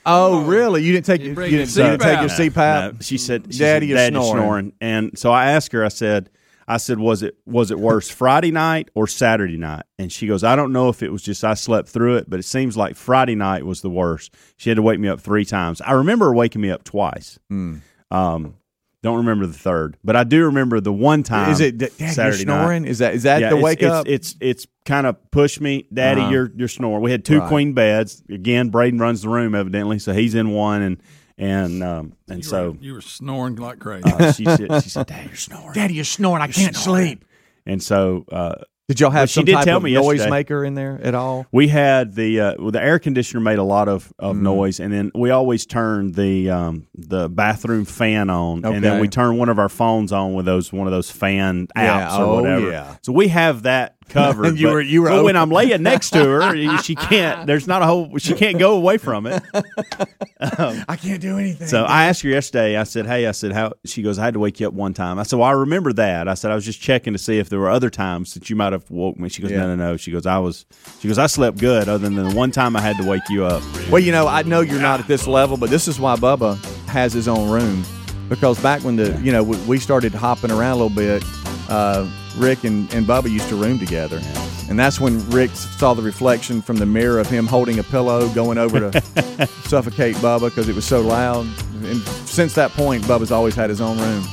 Oh, really? You didn't take you,
bring
didn't,
your
you didn't take your
CPAP.
CPAP?
No, she said, she
Daddy,
said,
you're
Daddy's
snoring."
And so I asked her, I said, I said, was it was it worse Friday night or Saturday night? And she goes, I don't know if it was just I slept through it, but it seems like Friday night was the worst. She had to wake me up three times. I remember waking me up twice.
Hmm.
Um, don't remember the third, but I do remember the one time.
Is it? Dad, you're
Saturday night.
snoring? Is that is that
Yeah,
the wake
it's,
up?
It's it's, kind of push me, Daddy.
Uh-huh.
You're you're snoring. We had two
Right.
queen beds. Again, Braden runs the room evidently, so he's in one, and and um and
You
so
were, you were snoring like crazy.
uh, she said she said, Dad, you're snoring.
Daddy, you're snoring. I can't sleep.
And so uh,
Did y'all have
she
some
did
type
tell
of
me yesterday.
noisemaker in there at all?
we had the uh, well, the air conditioner made a lot of, of
Mm-hmm.
noise, and then we always turned the um, the bathroom fan on, and then we turned one of our phones on with those one of those fan
Yeah,
or
oh,
whatever.
yeah.
So we have that covered.
You
but,
were- you were
but when. I'm laying next to her, she can't. There's not a whole. She can't go away from it.
I can't do anything.
So I asked her yesterday. I said, "Hey," I said, "How?" She goes, "I had to wake you up one time." I said, "Well, I remember that." I said, "I was just checking to see if there were other times that you might have woke me." She goes,
Yeah.
"No, no, no." She goes, "I was." She goes, "I slept good, other than the one time I had to wake you up."
Well, you know, I know you're not at this level, but this is why Bubba has his own room. Because back when the you know we, we started hopping around a little bit, uh, Rick and, and Bubba used to room together, and that's when Rick saw the reflection from the mirror of him holding a pillow, going over to suffocate Bubba because it was so loud. And since that point, Bubba's always had his own room.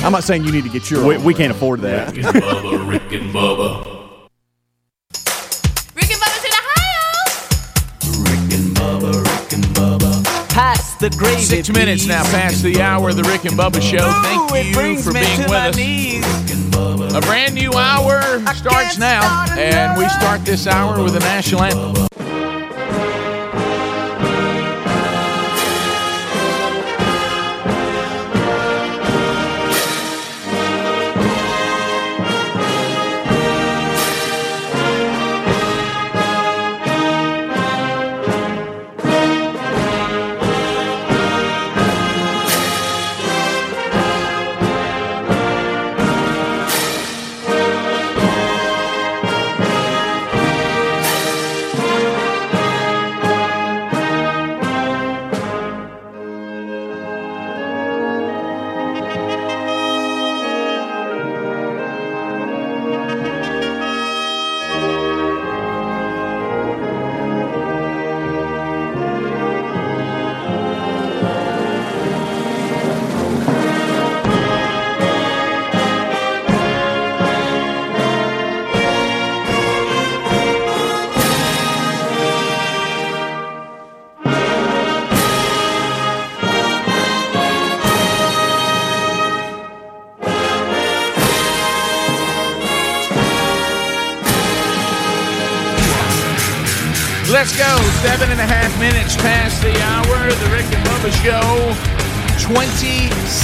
I'm not saying you need to get your.
We,
own
we
room.
can't afford that.
Rick and Bubba, Rick and Bubba.
Pass the gravy.
Six minutes now past the hour of the Rick and Bubba Show. Thank you for being with us.
knees.
A brand new hour starts now,
start
and we start this hour with the national anthem.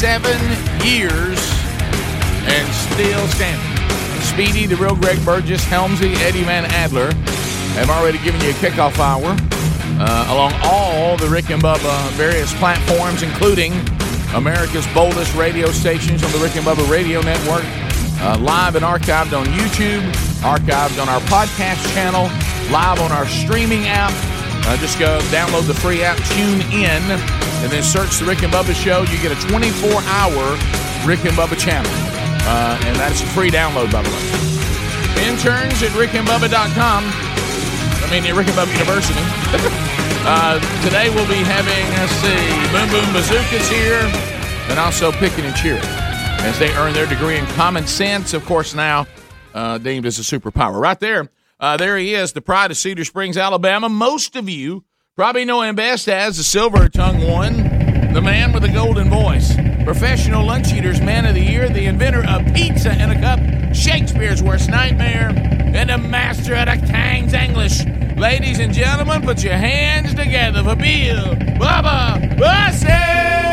27 years and still standing. Speedy, the real Greg Burgess, Helmsy, Eddie Van Adler have already given you a kickoff hour uh, along all the Rick and Bubba various platforms, including America's boldest radio stations on the Rick and Bubba Radio Network, uh, live and archived on YouTube, archived on our podcast channel, live on our streaming app. Uh, just go download the free app, tune in, and then search the Rick and Bubba Show. You get a 24 hour Rick and Bubba channel. Uh, and that's a free download, by the way. Interns at rickandbubba.com. I mean, at Rick and Bubba University. uh, today we'll be having, let's see, Boom Boom Bazookas here, and also Picking and Cheering as they earn their degree in common sense, of course, now uh, deemed as a superpower. Right there, uh, there he is, the pride of Cedar Springs, Alabama. Most of you probably know him best as the Silver Tongue One, the man with the golden voice, professional lunch eaters, man of the year, the inventor of pizza in a cup, Shakespeare's worst nightmare, and a master at a King's English. Ladies and gentlemen, put your hands together for Bill Bubba Howdy,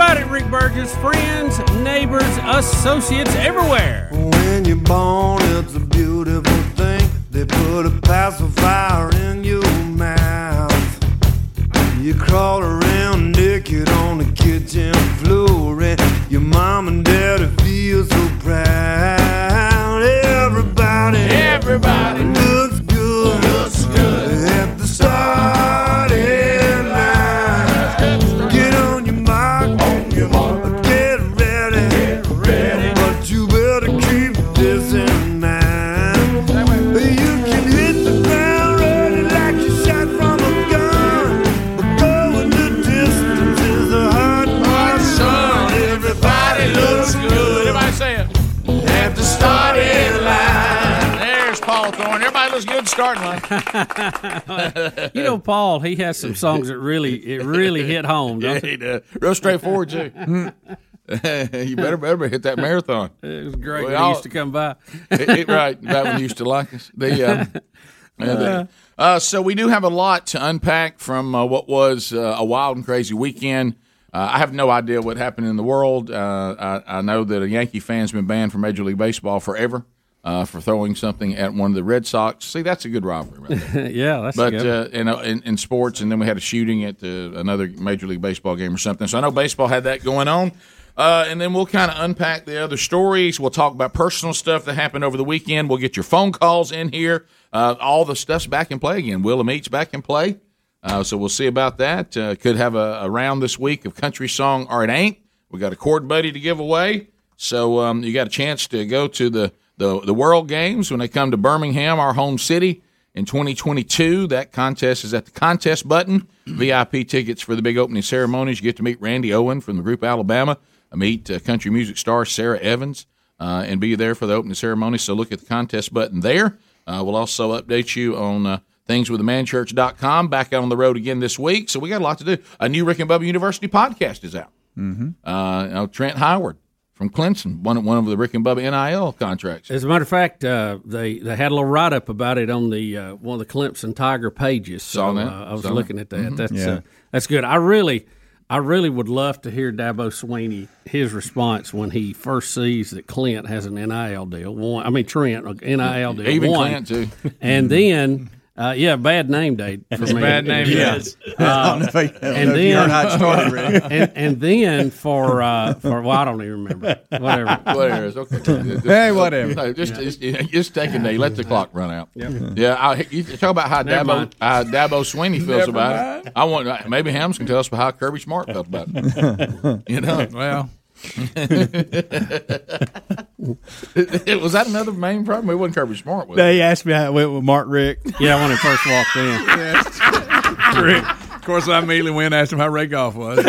Bubba.
About it, Rick Burgess? Friends, neighbors, associates everywhere.
When you're born, it's a beautiful thing. They put a pacifier in your mouth. You crawl around naked on the kitchen floor, and your mom and daddy feel so proud. Everybody,
everybody
looks good, looks starting line. you
know, Paul, he has some songs that really, it really hit home,
yeah,
don't
he does. Real straightforward, too. you better, better hit that marathon.
It was great
We
when
all-
used to come by.
it, it- right, back when you used to like us. The, uh, uh, so we do have a lot to unpack from uh, what was uh, a wild and crazy weekend. Uh, I have no idea what happened in the world. Uh, I, I know that a Yankee fan's been banned from Major League Baseball forever uh, for throwing something at one of the Red Sox. See, that's a good rivalry, right there.
yeah, that's
but
good.
uh, in, in in sports, and then we had a shooting at uh, another Major League Baseball game or something. So I know baseball had that going on. Uh, and then we'll kind of unpack the other stories. We'll talk about personal stuff that happened over the weekend. We'll get your phone calls in here. Uh, all the stuff's back in play again. Will and back in play. Uh, so we'll see about that. Uh, could have a, a round this week of country song or it ain't. We got a chord buddy to give away. So um, you got a chance to go to the, the the World Games when they come to Birmingham, our home city, in 2022. That contest is at the contest button. VIP tickets for the big opening ceremonies. You get to meet Randy Owen from the group Alabama. uh, Meet uh, country music star Sara Evans, uh, and be there for the opening ceremony. So look at the contest button there. Uh, we'll also update you on things uh, thingswiththemanchurch.com. Back out on the road again this week. So we got a lot to do. A new Rick and Bubba University podcast is out.
Mm-hmm.
Uh, you know, Trent Howard from Clemson, one one of the Rick and Bubba NIL contracts.
As a matter of fact, uh, they they had a little write up about it on the uh, one of the Clemson Tiger pages. So
Saw that.
Uh, I was
Saw
looking
that.
at that.
Mhm.
That's
Yeah.
uh, that's good. I really. I really would love to hear Dabo Swinney his response when he first sees that Clint has an NIL deal. One, I mean Trent NIL deal.
Even
one.
Clint, too.
And then, uh, yeah, bad name day for
It's
me.
bad name day.
Yes.
I don't know I- I
and
know if you
then
heard how it started,
and, and then for uh, for well, I don't even remember. Whatever.
Whatever. It's okay.
Hey, whatever.
No, just, just, just take a day. Let the clock run out.
Yep.
Yeah. I, you talk about how
Never
Dabo,
mind.
how Dabo Swinney feels
Never
about it. I want maybe Hams can tell us about how Kirby Smart felt about it. you know. Well. was that another main problem? It wasn't Kirby Smart. Was it?
They asked me how it went with Mark Richt.
Yeah, when he first walked in.
of, course, of
course, I immediately went and asked him how Ray Goff was.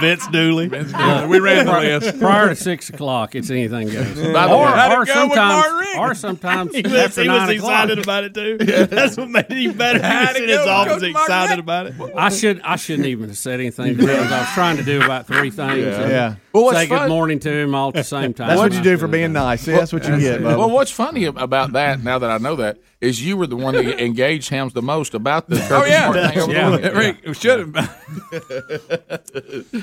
Vince Dooley.
Vince Dooley. We ran the list.
Prior to six o'clock, it's anything goes.
By the
or,
way, how'd it
or
go with
sometimes,
Mark Richt?
or sometimes
He was,
after
he was
nine o'clock.
excited about it too. That's what made it even better. He
How'd
was in his
go
office excited
Rick?
about it.
I should I shouldn't even have said anything because I was trying to do about three things. and
Yeah.
Well, what's
say
fun-
good morning to him all at the same time.
That's what you
I
do for being
done.
nice. See, that's what you get, Bubba.
Well, what's funny about that, now that I know that, is you were the one that engaged Hams the most about the
Oh
Kirby
yeah,
Smart thing over the
yeah. Rick should have.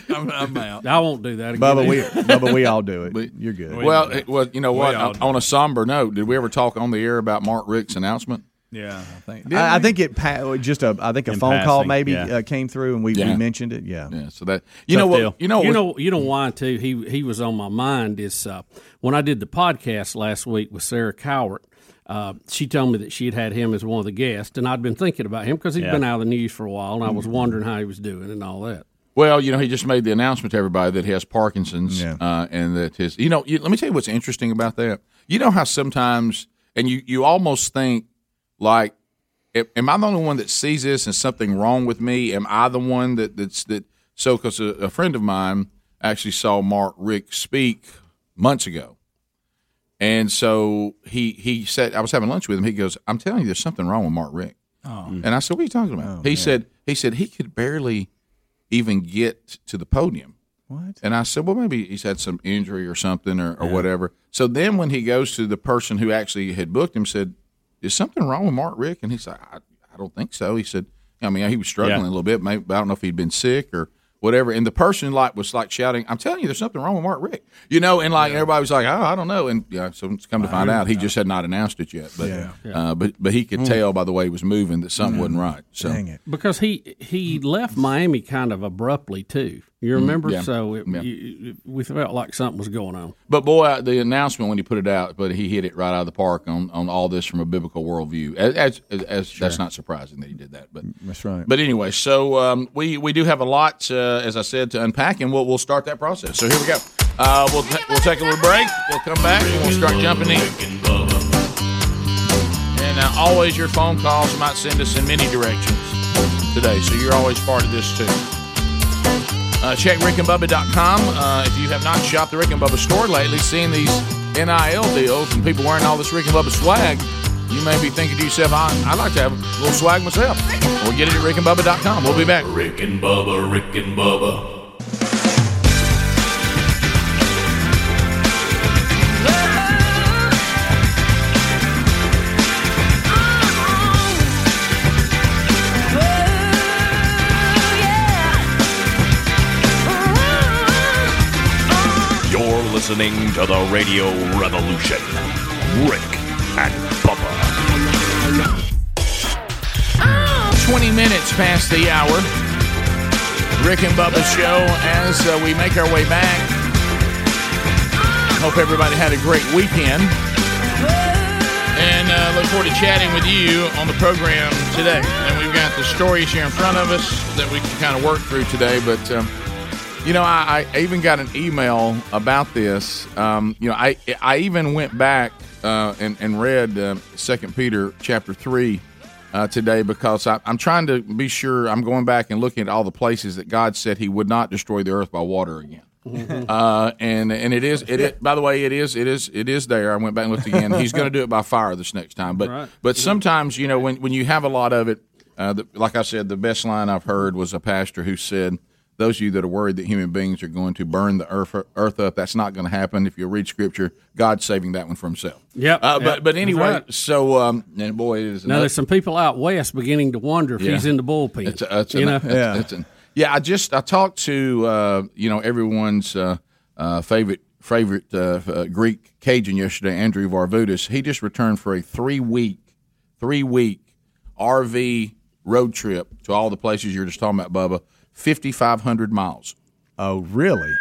I'm, I'm out.
I won't do that again.
Bubba, we, Bubba, we all do it.
But-
You're good.
Well, it, well, you know what?
all
On, on a somber note, did we ever talk on the air about Mark Richt's announcement?
Yeah, I think.
I, I think it pa- just a I think a
In
phone call maybe
yeah.
uh, came through and we,
Yeah.
we mentioned it. Yeah.
Yeah. So that you
Tough
know what?
deal.
You know
you know, you know why too. He he was on my mind. Is uh, when I did the podcast last week with Sarah Cowart. Uh, she told me that she had had him as one of the guests, and I'd been thinking about him because he'd
Yeah.
been out of the news for a while, and I was wondering how he was doing and all that.
Well, you know, he just made the announcement to everybody that he has Parkinson's,
Yeah.
uh, and that his. You know, you, let me tell you what's interesting about that. You know how sometimes, and you you almost think like, am am I the only one that sees this and something wrong with me? Am I the one that that's that? So, because a, a friend of mine actually saw Mark Richt speak months ago, and so he he said I was having lunch with him. He goes, "I'm telling you, there's something wrong with Mark Richt." Oh. And I said, "What are you talking about?" Oh, he said, "He said he could barely even get to the podium."
What?
And I said, well, maybe he's had some injury or something or, or whatever. So then when he goes to the person who actually had booked him, said, is something wrong with Mark Richt? And he said, I, I don't think so. He said, I mean, he was struggling
Yeah.
a little bit. Maybe, I don't know if he'd been sick or whatever. And the person like was like shouting, I'm telling you, there's something wrong with Mark Richt. You know, and like everybody was like, oh, I don't know. And yeah, so it's come to find out, he just had not announced it yet. But Uh, but but he could tell by the way he was moving that something wasn't right. So
Dang it.
because he he left Miami kind of abruptly too. You remember?
Yeah.
So it,
Yeah.
you, we felt like something was going on.
But boy, the announcement when he put it out, but he hit it right out of the park on, on all this from a biblical worldview. As, as, as that's not surprising that he did that. But
That's right.
but anyway, so um, we we do have a lot, uh, as I said, to unpack, and we'll we'll start that process. So here we go. Uh, we'll ta- we'll take a little break. We'll come back. and We'll start jumping in. And uh, always your phone calls might send us in many directions today, so you're always part of this too. Uh, check rickandbubba.com. Uh, if you have not shopped the Rick and Bubba store lately, seeing these NIL deals and people wearing all this Rick and Bubba swag, you may be thinking to yourself, I, I'd like to have a little swag myself. Well, get it at rickandbubba.com. We'll be back.
Rick and Bubba, Rick and Bubba. Listening to the Radio Revolution. Rick and Bubba.
20 minutes past the hour. Rick and Bubba's show as uh, we make our way back. Hope everybody had a great weekend. And uh, look forward to chatting with you on the program today. And we've got the stories here in front of us that we can kind of work through today. But, um, you know, I, I even got an email about this. Um, you know, I, I even went back uh, and, and read uh, 2 Peter chapter 3 uh, today because I, I'm trying to be sure I'm going back and looking at all the places that God said He would not destroy the earth by water again. Uh, and and it is it, is by the way it is it is it is there. I went back and looked again. He's going to do it by fire this next time. But
Right.
but sometimes you know when when you have a lot of it, uh, the, like I said, the best line I've heard was a pastor who said. Those of you that are worried that human beings are going to burn the earth, earth up, that's not going to happen. If you read Scripture, God's saving that one for Himself.
Yep.
Uh,
Yep.
But but anyway,
right.
so um, and boy, it is
Now
another-
there's some people out west beginning to wonder if
Yeah.
he's in the bullpen.
It's, a, it's
you
an-
know,
it's-
Yeah.
it's an- yeah. I just I talked to uh, you know everyone's uh, uh, favorite favorite uh, uh, Greek Cajun yesterday, Andrew Varvutis. He just returned for a three week three week RV road trip to all the places you're just talking about, Bubba. Fifty five hundred miles,
Oh, really?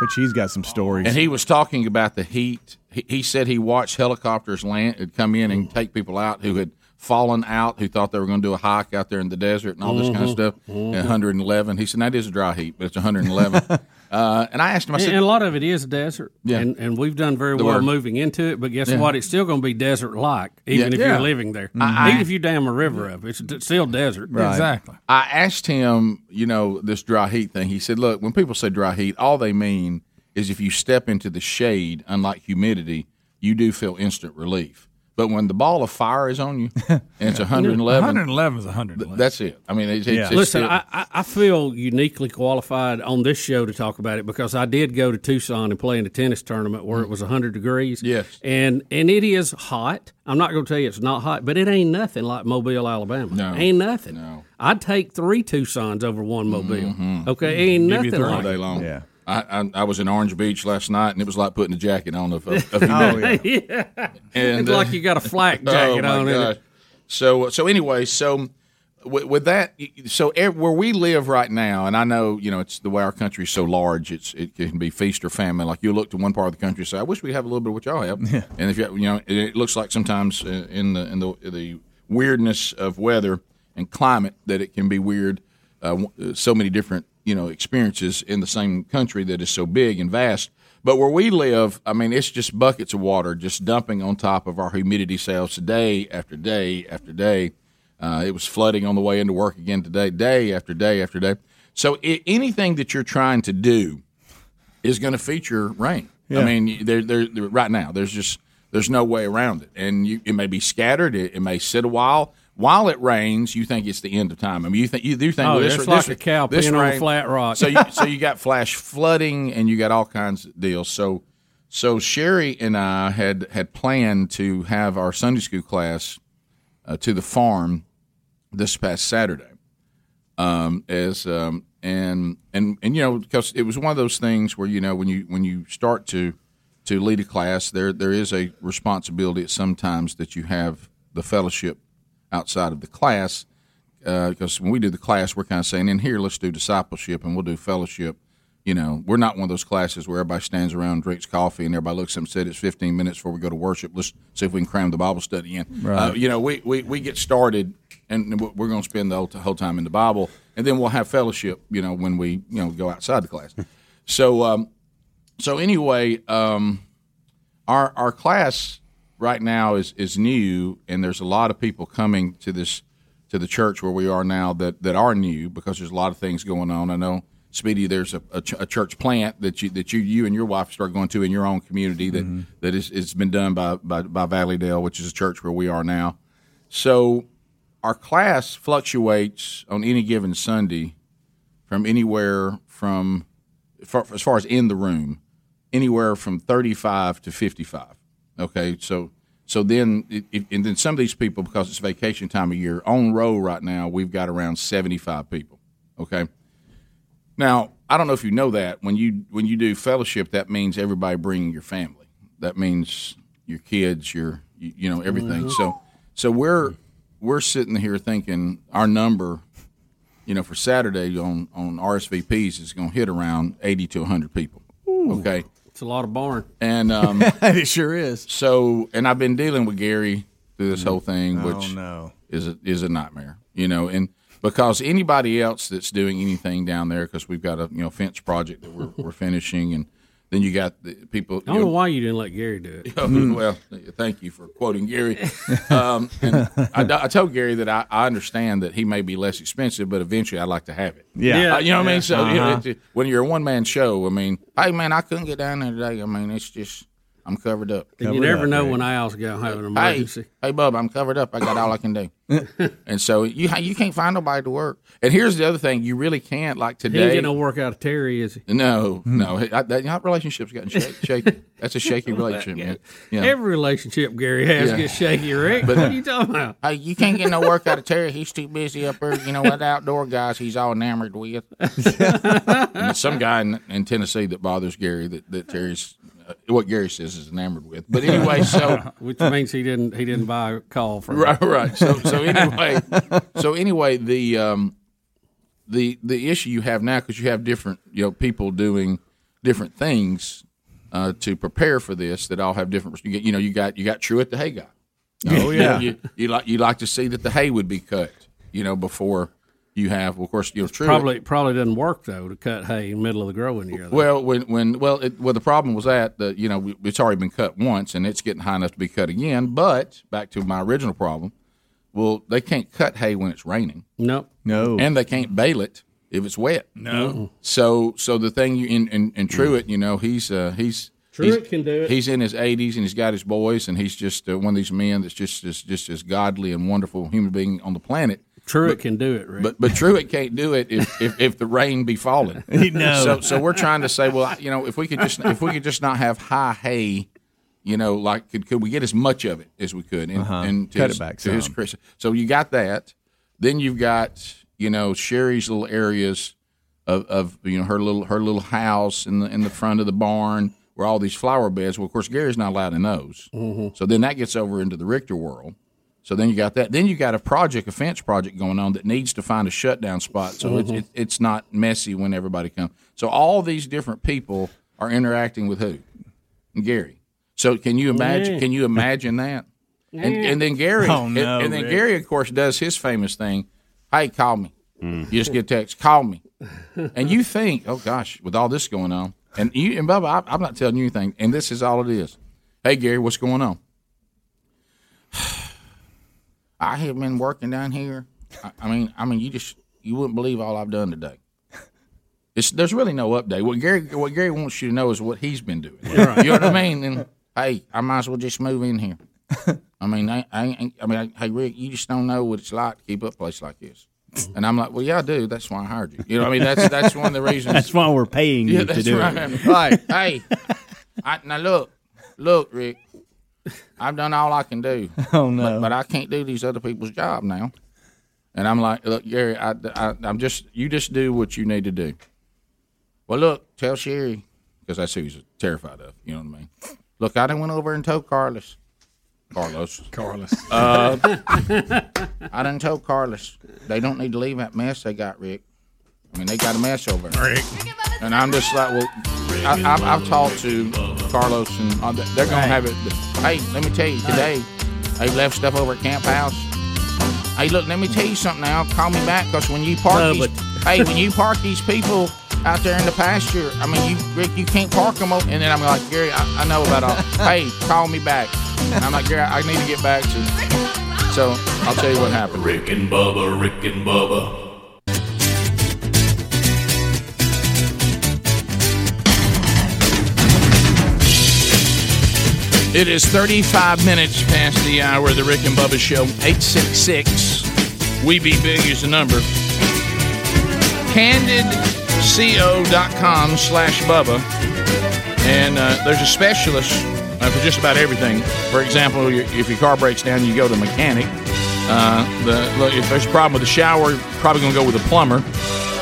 But she's got some stories.
and he was talking about the heat. He, he said he watched helicopters land, had come in and take people out who had fallen out who thought they were going to do a hike out there in the desert and all this kind of
Mhm.
stuff.
Mhm.
And 111. He said, "That is a dry heat, but it's 111." uh, and I asked him, I
And,
said,
and a lot of it is desert,
Yeah.
and, and we've done very
The
well
word.
moving into it. But guess
Yeah.
what? It's still going to be desert like, even
Yeah.
if
Yeah.
you're living there.
I-
even
I-
if you dam a river up, it's still desert. Exactly.
I asked him, you know, this dry heat thing. He said, look, when people say dry heat, all they mean is if you step into the shade, unlike humidity, you do feel instant relief. But when the ball of fire is on you and it's 111,
111 is 111.
that's it. I mean, it's, it's, it's
Listen,
still-
I, I- I feel uniquely qualified on this show to talk about it because I did go to Tucson and play in a tennis tournament where it was 100 degrees.
Yes.
And and it is hot. I'm not going to tell you it's not hot, but it ain't nothing like Mobile, Alabama.
No.
Ain't nothing.
No.
I'd take three Tucsons over one Mobile. Mm-hmm. Okay, ain't
Give you
nothing
all
like
day
it.
long. Yeah. I, I, I was in Orange Beach last night, and it was like putting a jacket on of, of, of
Oh,
humidity.
yeah.
And,
it's
uh,
like you got a flak
oh,
jacket
my
on
gosh.
it.
So so anyway, so with, with that, so ev- where we live right now, and I know you know it's the way our country is so large. It's it can be feast or famine. Like you look to one part of the country and say, "I wish we have a little bit of what y'all have." And if you you know, it, it looks like sometimes uh, in the in the the weirdness of weather and climate that it can be weird. Uh, so many different you know experiences in the same country that is so big and vast. But where we live, I mean, it's just buckets of water just dumping on top of our humidity cells day after day after day. Uh, it was flooding on the way into work again today, day after day after day. So i anything that you're trying to do is going to feature rain. I
Yeah.
mean, there, there, there- right now, there's just there's no way around it, and you, it may be scattered. It, it may sit a while. While it rains, you think it's the end of time. I mean, you think you do think
Oh,
well, this,
it's
this,
like a cow
this
peeing on a flat rock.
So you, so you got flash flooding, and you got all kinds of deals. So so Sherry and I had had planned to have our Sunday school class uh, to the farm this past Saturday. Um, as um, and and and you know because it was one of those things where you know when you when you start to to lead a class there there is a responsibility at sometimes that you have the fellowship outside of the class because when we do the class we're kind of saying in here let's do discipleship and we'll do fellowship. You know we're not one of those classes where everybody stands around drinks coffee and everybody looks at them and said it's 15 minutes before we go to worship. Let's see if we can cram the bible study in.
Right.
uh, you know we, we, we get started and we're going to spend the whole, whole time in the bible and then we'll have fellowship you know when we you know go outside the class. So um, so anyway um, our our class right now is is new and there's a lot of people coming to this to the church where we are now that that are new because there's a lot of things going on. I know speedy there's a, a, ch- a church plant that you that you you and your wife start going to in your own community that mm-hmm. that is it's been done by, by by valleydale which is a church where we are now. So our class fluctuates on any given sunday from anywhere from far, as far as in the room anywhere from 35 to 55 okay so so then it, and then some of these people because it's vacation time of year on row right now we've got around 75 people okay? Now i don't know if you know that when you when you do fellowship that means everybody bringing your family. That means your kids your you, you know everything.
Mhm.
so so we're we're sitting here thinking our number you know for saturday on on rsvps is going to hit around 80 to 100 people okay
It's a lot of barn.
and um,
it sure is.
So, and I've been dealing with Gary through this whole thing,
Oh,
which
no.
is a, is a nightmare, you know. And because anybody else that's doing anything down there, because we've got a you know fence project that we're, we're finishing, and then you got the people.
I don't know why you didn't let Gary do it.
Oh, well, thank you for quoting Gary. Um, and I, I told Gary that I, I understand that he may be less expensive, but eventually I'd like to have it.
Yeah. Yeah.
Uh, you know what I mean. So you know,
Uh-huh.
it's- when you're a one man show, I mean, hey man, I couldn't get down there today. I mean, it's just I'm covered up.
And you never know when Al's going to have an emergency.
Hey, hey, Bub, I'm covered up. I got all I can do. and so you you can't find nobody to work. And here's the other thing: you really can't like
He ain't
today.
getting no work out of Terry, is he?
no, hmm. no, I, that, that relationship's gotten shaky, shaky. That's a shaky relationship, man. Yeah.
Every relationship Gary has
Yeah.
gets shaky, Rick.
But-
what are you talking about?
Hey, you can't get no work out of Terry. He's too busy up there. You know, with outdoor guys, he's all enamored with. and some guy in, in Tennessee that bothers Gary that, that Terry's uh, what Gary says is enamored with. But anyway, so
Which means he didn't he didn't buy a call from
right, right. So, so anyway, so anyway, the um, the the issue you have now because you have different you know people doing different things uh, to prepare for this that all have different. You get you know you got you got Truett the Hay guy. Oh,
Oh,
yeah. you, you like you like to see that the hay would be cut, you know, before you have. Well, of course, you know, true.
Probably probably doesn't work though to cut hay in the middle of the growing year. though.
Well, when when well, it, well, the problem was that the you know it's already been cut once and it's getting high enough to be cut again. But back to my original problem, well, they can't cut hay when it's raining.
No,
no,
and they can't bale it if it's wet.
No.
So so the thing you in in, in Truett, you know, he's uh, he's.
Truett
he's-
can do it.
He's in his 80s and he's got his boys, and he's just uh, one of these men that's just just just as godly and wonderful human being on the planet.
Truett can do it, Rick.
But but Truett can't do it if, if, if the rain be falling.
No.
So so we're trying to say, well, you know, if we could just if we could just not have high hay, you know, like could, could we get as much of it as we could and,
Uh-huh.
and to
Cut
his,
it back
to his. Chris. So you got that. Then you've got you know Sherry's little areas of, of you know her little her little house in the in the front of the barn where all these flower beds. Well, of course, Gary's not allowed in those. So then that gets over into the Richter world. So then you got that. Then you got a project, a fence project going on that needs to find a shutdown spot so it's,
Mhm.
it, it's not messy when everybody comes. So all these different people are interacting with who? Gary. So can you imagine?
Yeah.
Can you imagine that? And,
Yeah.
and then Gary,
Oh,
and-
no,
and, then
Rick.
Gary, of course, does his famous thing. Hey, call me. You just get a text. Call me. And you think, oh gosh, with all this going on, and you and Bubba, I, I'm not telling you anything, and this is all it is. Hey, Gary, what's going on? I have been working down here. I, I mean, I mean, you just you wouldn't believe all I've done today. It's, there's really no update. What Gary what Gary wants you to know is what he's been doing.
Right.
You know what I mean? And hey, I might as well just move in here. I mean, I, I, I mean, I, hey Rick, you just don't know what it's like to keep up a place like this. And I'm like, well, yeah, I do. That's why I hired you. You know, what I mean, that's that's one of the reasons.
That's why we're paying you to do
right.
it.
Right. hey, I, now look, look, Rick. I've done all I can do.
Oh, no.
But, but I can't do these other people's job now. And I'm like, look, Gary, I, I, I'm just you just do what you need to do. Well, look, tell Sherry because that's who he's terrified of. You know what I mean? Look, I done went over and told Carlos. Carlos.
Carlos.
Uh, I done told Carlos they don't need to leave that mess they got, Rick. I mean, they got a mess over there.
Rick.
And I'm just like, well, I, I've, I've talked to Carlos, and uh, they're going to have it. Hey, let me tell you, today they left stuff over at Camp House. Hey, look, let me tell you something now. Call me back because when you park
No,
these, hey, when you park these people out there in the pasture, I mean, you Rick, you can't park them. Over, and then I'm like, Gary, I, I know about all. hey, call me back. And I'm like, Gary, I need to get back to. So I'll tell you what happened.
Rick and Bubba, Rick and Bubba.
It is 35 minutes past the hour of the Rick and Bubba Show. 866 We Be Big is the number. CandidCO.com slash Bubba. And uh, there's a specialist uh, for just about everything. For example, if your car breaks down, you go to a mechanic. Uh, the, look, if there's a problem with the shower, you're probably going to go with a plumber.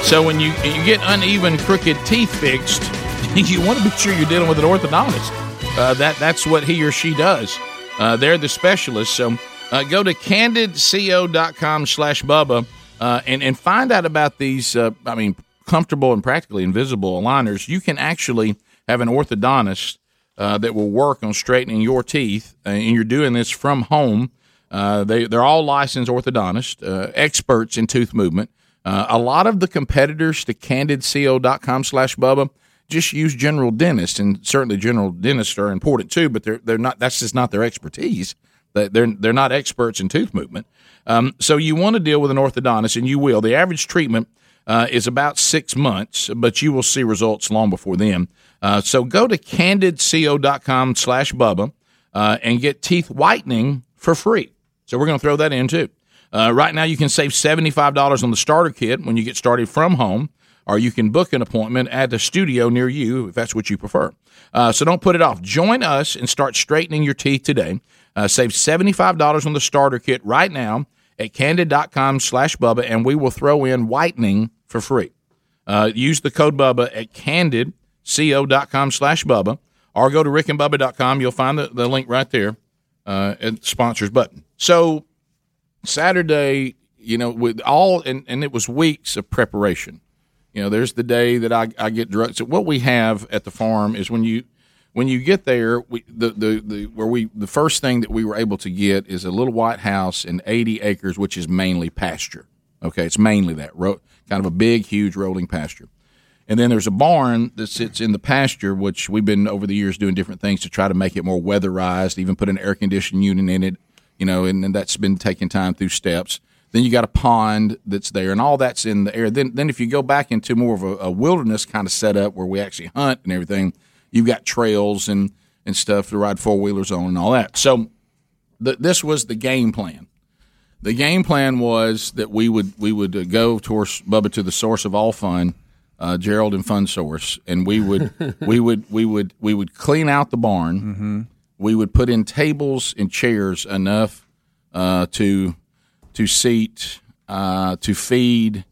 So when you, you get uneven, crooked teeth fixed, you want to be sure you're dealing with an orthodontist. Uh, that that's what he or she does. Uh, they're the specialists. So uh, go to candidco.com slash Bubba uh, and, and find out about these, uh, I mean, comfortable and practically invisible aligners. You can actually have an orthodontist uh, that will work on straightening your teeth, and you're doing this from home. They, they're all licensed orthodontists, experts in tooth movement. A lot of the competitors to candidco.com slash Bubba just use general dentists, and certainly general dentists are important too, but they're, they're not, that's just not their expertise. They- They're, they're not experts in tooth movement. Um, so you want to deal with an orthodontist, and you will. The average treatment uh, is about six months, but you will see results long before then. Uh, so go to candidco.com slash Bubba uh, and get teeth whitening for free. So we're going to throw that in too. Uh, right now, you can save $75 on the starter kit when you get started from home, or you can book an appointment at a studio near you if that's what you prefer. Uh, so don't put it off. Join us and start straightening your teeth today. Uh, save $75 on the starter kit right now at candid.com slash Bubba, and we will throw in whitening for free. Uh, use the code Bubba at candidco.com slash Bubba, or go to rickandbubba.com. You'll find the, the link right there uh, at the sponsors button. So Saturday, you know, with all, and, and it was weeks of preparation. You know, there's the day that I, I get drugged. So what we have at the farm is when you when you get there, we, the, the the where we the first thing that we were able to get is a little white house and 80 acres, which is mainly pasture. Okay, it's mainly that ro- kind of a big, huge rolling pasture. And then there's a barn that sits in the pasture, which we've been over the years doing different things to try to make it more weatherized, even put an air conditioning unit in it, you know, and, and that's been taking time through steps. Then you got a pond that's there, and all that's in the air. Then, then if you go back into more of a, a wilderness kind of setup where we actually hunt and everything, you've got trails and and stuff to ride four wheelers on and all that. So, this was the game plan. The game plan was that we would we would uh, go towards Bubba to the source of all fun, uh, Gerald and Fun Source, and we would we would we would we would clean out the barn. We would put in tables and chairs enough uh, to to seat uh, to feed.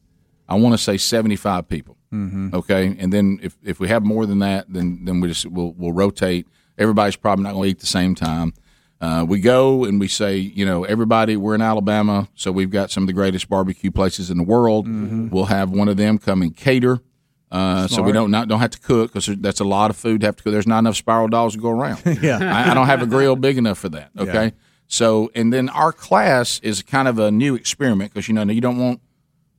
I want to say seventy five people.
Mhm.
Okay, and then if, if we have more than that, then then we just we'll, we'll rotate. Everybody's probably not going to eat at the same time. Uh, we go and we say, you know, everybody, we're in Alabama, so we've got some of the greatest barbecue places in the world. We'll have one of them come and cater, uh, so we don't not don't have to cook because that's a lot of food to have to cook. There's not enough spiral dolls to go around.
Yeah.
I, I don't have a grill big enough for that. Okay,
Yeah.
So and then our class is kind of a new experiment because you know you don't want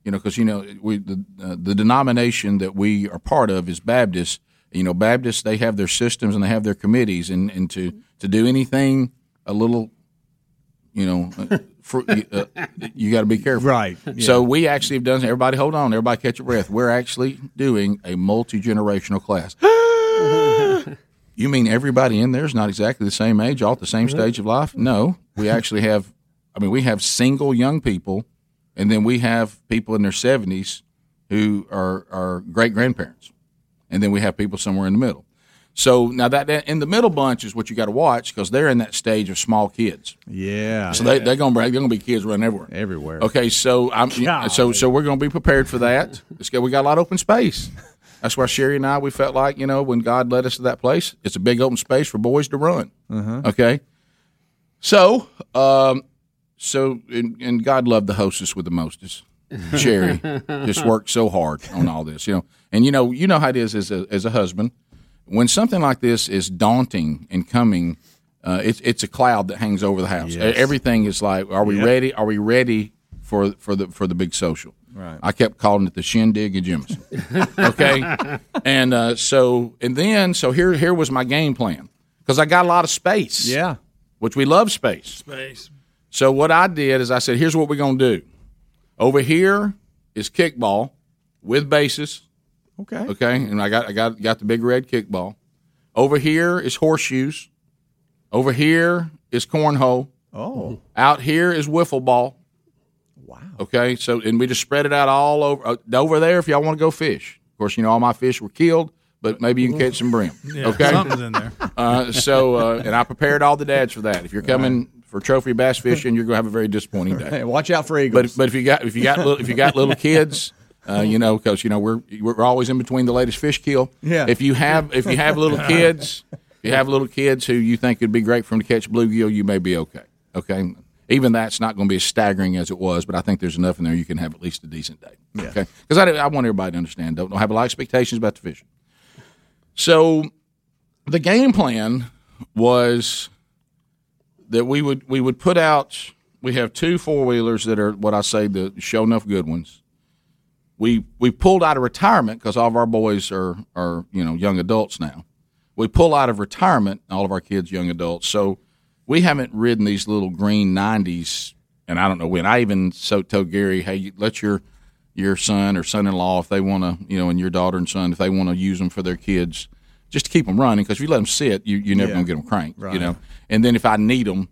you know, because you know we the uh, the denomination that we are part of is Baptist. You know, Baptists they have their systems and they have their committees, and and to to do anything a little, you know, uh, for, uh, you got to be careful,
Right,
So we actually have done. Everybody, hold on, everybody, catch your breath. We're actually doing a multi generational class. You mean everybody in there is not exactly the same age, all at the same stage of life? No, we actually have. I mean, we have single young people, and then we have people in their seventies who are are great grandparents, and then we have people somewhere in the middle. So now that, in the middle bunch is what you got to watch because they're in that stage of small kids.
Yeah.
So they they're gonna they're gonna be kids running everywhere.
Everywhere.
Okay, so I'm so so we're going to be prepared for that. It's good. We got a lot of open space. That's why Sherry and I we felt like you know when God led us to that place, it's a big open space for boys to run.
Uh-huh.
Okay, so um, so and, and God loved the hostess with the mostest. Sherry just worked so hard on all this, you know. And you know, you know how it is as a, as a husband when something like this is daunting and coming. Uh, it's it's a cloud that hangs over the house.
Yes.
Everything is like, are we
Yep.
ready? Are we ready for for the for the big social?
Right.
I kept calling it the shindig at Jemison. okay, and uh, so and then so here here was my game plan because I got a lot of space.
Yeah,
which we love space.
Space.
So what I did is I said, here's what we're going to do. Over here is kickball with bases.
Okay.
Okay, and I got I got got the big red kickball. Over here is horseshoes. Over here is cornhole.
Oh.
Out here is wiffle ball.
Wow.
Okay, so and we just spread it out all over uh, over there. If y'all want to go fish, of course, you know all my fish were killed, but maybe you can catch some brim.
Yeah,
okay,
something's in there.
Uh, so uh, and I prepared all the dads for that. If you're coming for trophy bass fishing, you're gonna have a very disappointing day.
Hey, watch out for eagles.
But but if you got if you got little, if you got little kids, uh, you know, because you know we're we're always in between the latest fish kill.
Yeah.
If you have if you have little kids, if you have little kids who you think it'd be great for them to catch bluegill, you may be okay. Okay. Even that's not going to be as staggering as it was, but I think there's enough in there you can have at least a decent day.
Yeah.
Okay. Because I, I want everybody to understand. Don't, don't have a lot of expectations about the fishing. So the game plan was that we would we would put out we have two four wheelers that are what I say the show enough good ones. We we pulled out of retirement because all of our boys are are you know young adults now. We pull out of retirement, all of our kids young adults. So we haven't ridden these little green nineties, and I don't know when. I even so told Gary, hey, let your your son or son-in-law if they want to, you know, and your daughter and son if they want to use them for their kids, just to keep them running because if you let them sit, you you're never
Yeah.
gonna get them cranked, you know. And then if I need them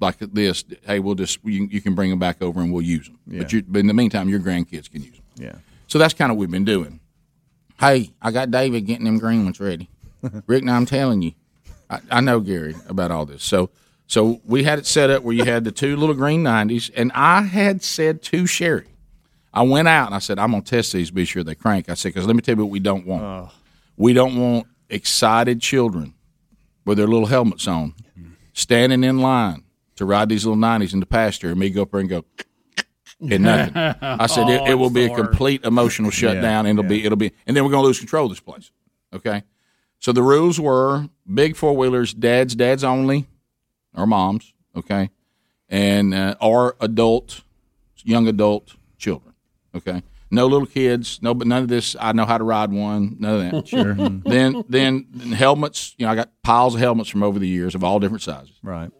like this, hey, we'll just you, you can bring them back over and we'll use them. But, you, but in the meantime, your grandkids can use them.
Yeah.
So that's kind of what we've been doing. Hey, I got David getting them green ones ready. Rick, now I'm telling you, I, I know Gary about all this. So, so we had it set up where you had the two little green nineties, and I had said to Sherry, I went out and I said, I'm gonna test these, be sure they crank. I said, because let me tell you what we don't want. Oh. We don't want excited children with their little helmets on, standing in line to ride these little nineties in the pasture, and me go up there and go. And nothing. I said it, it oh, will be a complete emotional shutdown, and it'll be it'll be, and then we're going to lose control of this place. Okay, So the rules were big four wheelers, dads, dads only, or moms, okay, and uh, or adult, young adult children, okay. No little kids, no, but none of this. I know how to ride one. None of that.
Sure.
then, then helmets. You know, I got piles of helmets from over the years of all different sizes.
Right.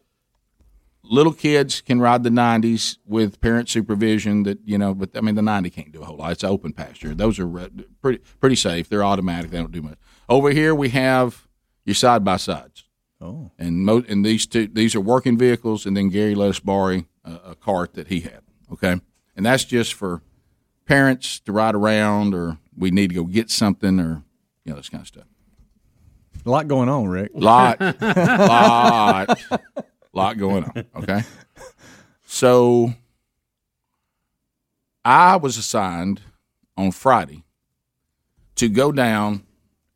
Little kids can ride the 90s with parent supervision. That you know, but I mean, the 90 can't do a whole lot. It's open pasture. Those are re- pretty pretty safe. They're automatic. They don't do much. Over here, we have your side by sides.
Oh.
And mo- and these two these are working vehicles, and then Gary let us borrow a, a cart that he had. Okay, and that's just for parents to ride around, or we need to go get something, or you know this kind of stuff.
A lot going on, Rick.
Lot, lot, lot going on. Okay, so I was assigned on Friday to go down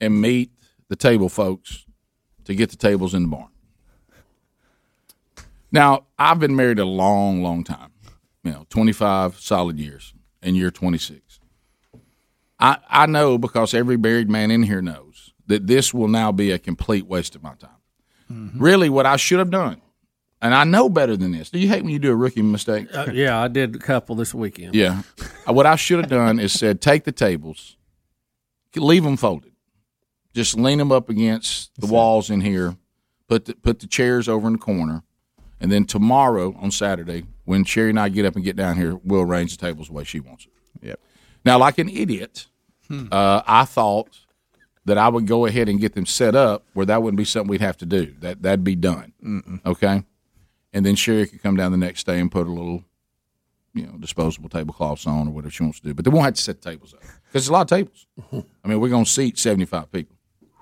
and meet the table folks to get the tables in the barn. Now, I've been married a long, long time, you know, 25 solid years, and you're 26. I, I know because every married man in here knows that this will now be a complete waste of my time. Really, what I should have done, and I know better than this. Do you hate when you do a rookie mistake?
Uh, yeah, I did a couple this weekend.
Yeah. What I should have done is said, take the tables, leave them folded, just lean them up against the walls in here, put the, put the chairs over in the corner, and then tomorrow on Saturday, when Sherry and I get up and get down here, we'll arrange the tables the way she wants it.
Yep.
Now, like an idiot, uh, I thought that I would go ahead and get them set up where that wouldn't be something we'd have to do. That that'd be done.
Mm-mm.
Okay. And then Sherry could come down the next day and put a little, you know, disposable tablecloths on or whatever she wants to do. But they won't have to set the tables up because it's a lot of tables. I mean, we're going to seat seventy five people.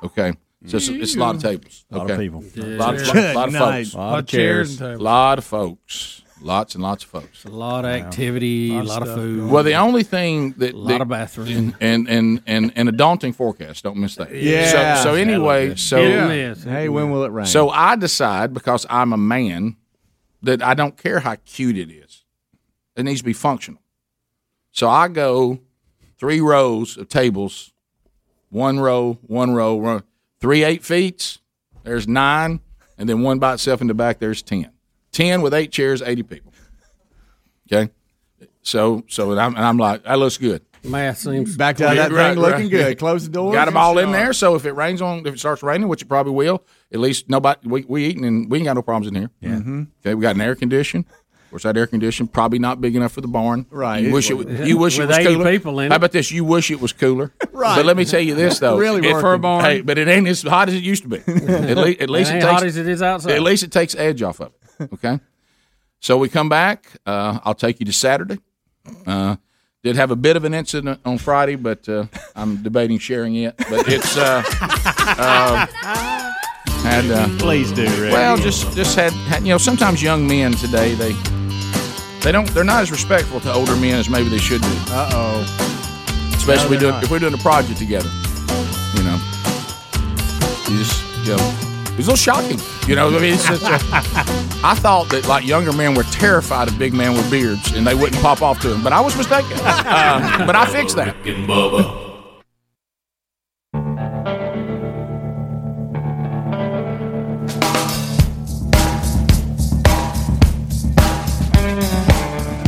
Okay. So it's, it's a lot of mm. tables. Okay.
A lot of
okay?
people.
A lot, of-
Good
lot of
night.
folks.
Lot of chairs and tables.
lot of folks. Lots and lots of folks.
A lot of activity, a lot of food.
Well, the only thing that
A lot
that-
of bathroom.
and and and and a daunting forecast. Don't miss that.
Yeah.
So, so anyway, so
Yeah. Hey, when will it rain?
So I decide because I'm a man that I don't care how cute it is. It needs to be functional. So I go three rows of tables, one row, one row, one, three eight feet. There's nine, and then one by itself in the back. There's ten. Ten with eight chairs, eighty people. Okay. So so and I'm, and I'm like that looks good.
Math seems
back to that
Right,
thing looking
right.
good. Close the door.
Got them all in there. So if it rains on, if it starts raining, which it probably will, at least nobody we, we eating and we ain't got no problems in here.
Yeah. Mhm.
Okay, we got an air condition. Of course, that air condition probably not big enough for the barn.
Right.
You wish it.
With-
was- You wish it was cooler.
people in
How about this? You wish it was cooler.
Right.
But let me tell you this though.
Really
It-
working.
barn.
Hey, but it ain't as hot as it used to be. at, le- at least
It
it, takes.
hot as it is outside.
At least it takes edge off of it. Okay. so we come back. Uh, I'll take you to Saturday. Uh, did have a bit of an incident on Friday, but uh, I'm debating sharing it. But it's uh, uh, had uh,
Please do, Rick.
well, just just had, had you know sometimes young men today they they don't they're not as respectful to older men as maybe they should be.
Uh oh.
Especially
No,
if we
they're
do
not.
if we're doing a project together. You know, you just you know. It was a little shocking, you know. I mean, it's just, uh, I thought that like younger men were terrified of big men with beards, and they wouldn't pop off to them. But I was mistaken. Uh, but I fixed that.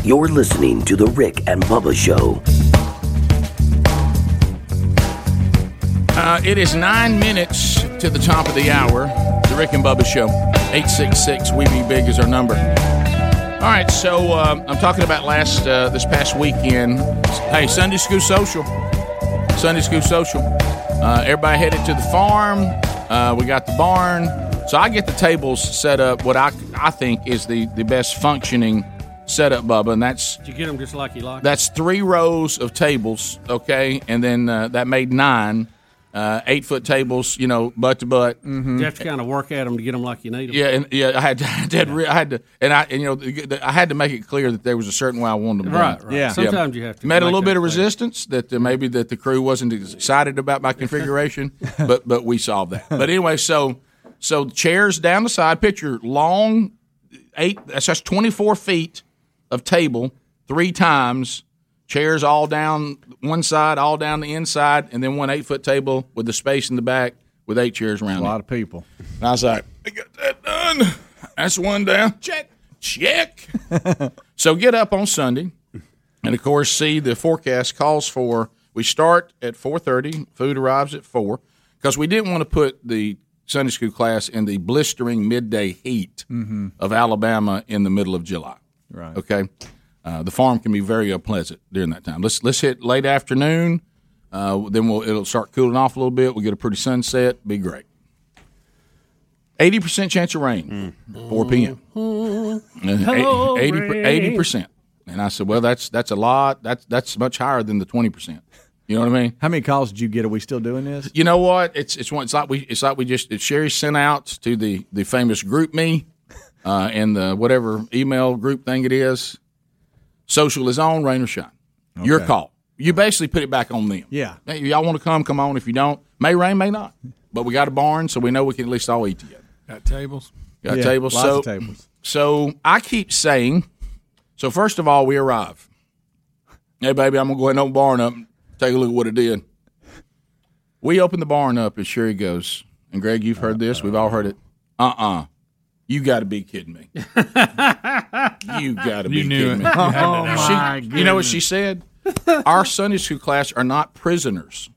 You're listening to The Rick and Bubba Show.
Uh, it is nine minutes to the top of the hour. The Rick and Bubba Show. 866 We Be Big is our number. All right, so uh, I'm talking about last uh, this past weekend. Hey, Sunday School Social. Sunday School Social. Uh, everybody headed to the farm. Uh, we got the barn. So I get the tables set up. What I I think is the the best functioning setup, Bubba, and that's
Did you get them just like you like?
that's three rows of tables, okay, and then uh, that made nine uh, eight foot tables, you know, butt to butt.
You have to kind of work at them to get them like you need them.
Yeah, and yeah, I had to, I had, re- I had to, and I, and you know, the- the- I had to make it clear that there was a certain way I wanted them
Right,
done.
right. Yeah. Sometimes you have to
met a
make
little
that
bit of resistance that uh, maybe that the crew wasn't as excited about my configuration, but but we solved that. But anyway, so so chairs down the side. Picture long eight. That's just twenty four feet of table three times. Chairs all down one side, all down the inside, and then one eight foot table with the space in the back with eight chairs around.
A lot of people.
And I was like, I got that done. That's one down. Check. Check. so get up on Sunday, and of course, see the forecast calls for. We start at four thirty. Food arrives at four because we didn't want to put the Sunday school class in the blistering midday heat
Mhm.
of Alabama in the middle of July.
Right.
Okay. Uh, the farm can be very unpleasant during that time. Let's let's hit late afternoon. Uh, then we'll it'll start cooling off a little bit. We'll get a pretty sunset. Be great. Eighty percent chance of rain. Four p.m.
Hello,
80 percent. And I said, well, that's that's a lot. That's that's much higher than the twenty percent. You know what I mean?
How many calls did you get? Are we still doing this?
You know what? It's it's one. It's like we it's like we just it's Sherry sent out to the the famous GroupMe, uh, and the whatever email group thing it is. Social is on, rain or shine. Your
Okay.
call. You basically put it back on them.
Yeah.
Hey, y'all want to come? Come on. If you don't, may rain, may not. But we got a barn, so we know we can at least all eat together.
Got tables.
Got
Yeah,
tables.
lots
so,
of tables.
So I keep saying. So first of all, we arrive. Hey, baby, I'm gonna go ahead and open the barn up. Take a look at what it did. We open the barn up, and Sherry goes. And Greg, you've heard this. We've all heard it. Uh uh You got to be kidding me. you got to be
knew
kidding
it.
me.
You had to know.
She-
Oh, my
you know what she said? Our Sunday school class are not prisoners.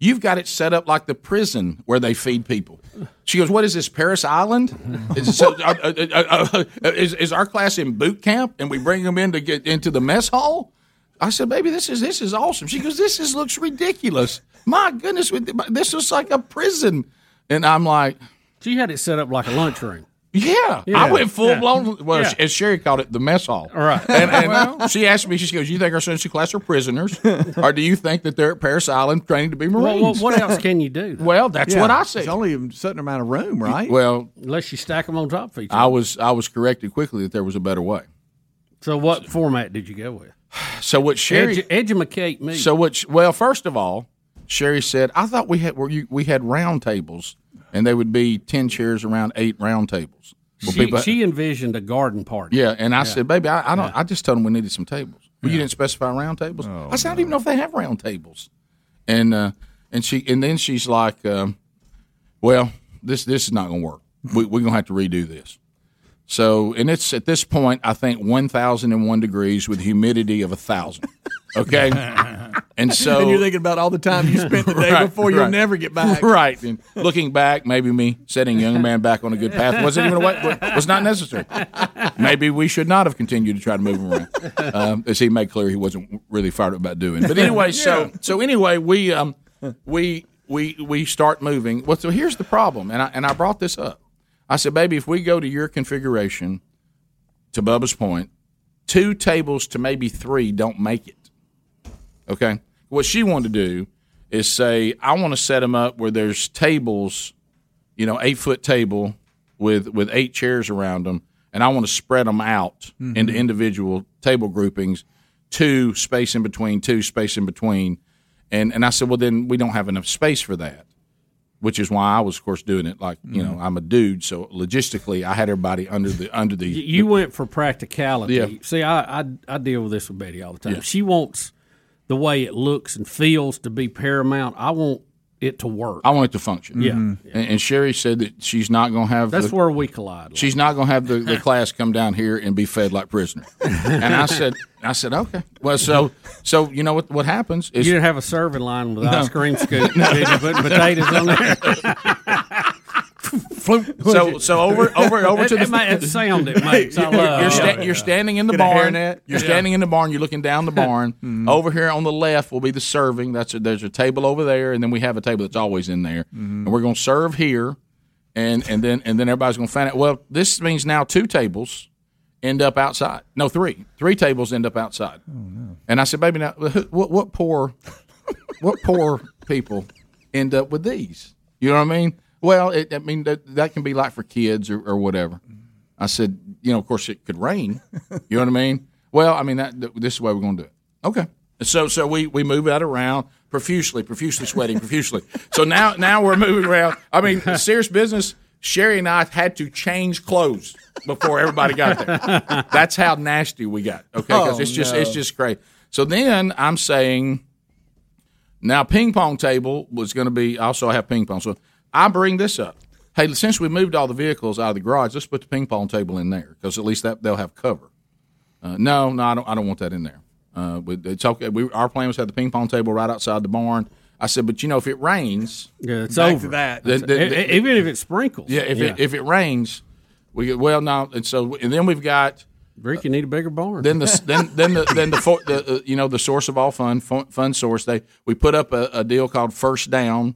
You've got it set up like the prison where they feed people. She goes, "What is this, Parris Island? Is, so, uh, uh, uh, uh, is, is our class in boot camp and we bring them in to get into the mess hall?" I said, "Baby, this is this is awesome." She goes, "This is looks ridiculous. My goodness, this looks like a prison." And I'm like,
"She had it set up like a lunchroom."
Yeah,
Yeah.
I went full
Yeah.
blown. Well,
Yeah.
as Sherry called it, the mess hall.
All right.
And, and
Well-
she asked me, she goes, "You think our Sunday school class are prisoners, or do you think that they're at Parris Island training to be Marines?"
well, what else can you do?
Well, that's what I said.
It's only a certain amount of room, right?
Well,
unless you stack them on top of each other.
I was I was corrected quickly that there was a better way.
So, what format did you go with?
So what Sherry
Edu- educate me.
So what? Well, first of all, Sherry said, "I thought we had were you, we had round tables, and they would be ten chairs around eight round tables." Well,
She,
people-
she envisioned a garden party.
yeah, and I
Yeah.
said, "Baby, I, I don't.
Yeah.
I just told them we needed some tables. Well, you didn't specify round tables. I said, I don't even know if they have round tables." And uh, and she and then she's like, um, "Well, this this is not going to work. We, we're going to have to redo this." So, and it's at this point, I think one thousand and one degrees with humidity of a thousand. Okay, and so
and you're thinking about all the time you spent the day
Right,
before you'll
right.
never get back.
Right. And looking back, maybe me setting young man back on a good path wasn't even a way, was not necessary. Maybe we should not have continued to try to move him around, um, as he made clear he wasn't really fired up about doing. But anyway, so so anyway, we um we we we start moving. Well, so here's the problem, and I and I brought this up. I said, baby, if we go to your configuration, to Bubba's point, two tables to maybe three don't make it. Okay. What she wanted to do is say, I want to set them up where there's tables, you know, eight foot table with with eight chairs around them, and I want to spread them out
Mhm.
into individual table groupings, two space in between, two space in between, and and I said, well, then we don't have enough space for that. Which is why I was, of course, doing it like you know mm-hmm. I'm a dude, so logistically I had everybody under the under the.
You- You went for practicality.
Yeah.
See, I, I I deal with this with Betty all the time.
Yeah.
She wants the way it looks and feels to be paramount. I want it to work.
I want it to function.
Yeah. Mm-hmm.
And, and Sherry said that she's not going to have.
That's
the-
where we collide.
She's not going to have the, the class come down here and be fed like prisoners. and I said, I said, okay. Well, so so you know what what happens is
you didn't have a serving line with
No.
ice cream scoop. Did you put potatoes on there?
so so over over over to the
it ma- it sound it makes. I
You're,
love
you're, sta- you're standing in the
Get a
barn.
hairnet.
You're
Yeah.
standing in the barn. You're looking down the barn.
Mhm.
Over here on the left will be the serving. That's a, there's a table over there, and then we have a table that's always in there, and we're going to serve here, and and then and then everybody's going to find out. Well, this means now two tables end up outside. No, three. Three tables end up outside. And I said, baby, now who- what what poor what poor people end up with these? You know what I mean? Well, it, I mean that that can be like for kids or, or whatever. I said, you know, of course it could rain. You know what I mean? Well, I mean that this is the way we're going to do it. Okay. So so we we move that around profusely, profusely sweating, profusely. So now now we're moving around. I mean, serious business. Sherry and I had to change clothes before everybody got there. That's how nasty we got. Okay, because
Oh,
it's just
no.
it's just crazy. So then I'm saying, now ping pong table was going to be also I have ping pong. So I bring this up. Hey, since we moved all the vehicles out of the garage, let's put the ping pong table in there because at least that they'll have cover. Uh, no, no, I don't. I don't want that in there. Uh, but it's okay. We, our plan was to have the ping pong table right outside the barn. I said, but you know, if it rains,
Yeah, it's over.
to that.
That's- e- e- even if it sprinkles.
Yeah, if
Yeah.
It, if it rains, we get well now, and so and then we've got.
Rick, you need a bigger barn.
Then the then then the then the, fo- the uh, you know the source of all fun fun, fun source they we put up a, a deal called first down,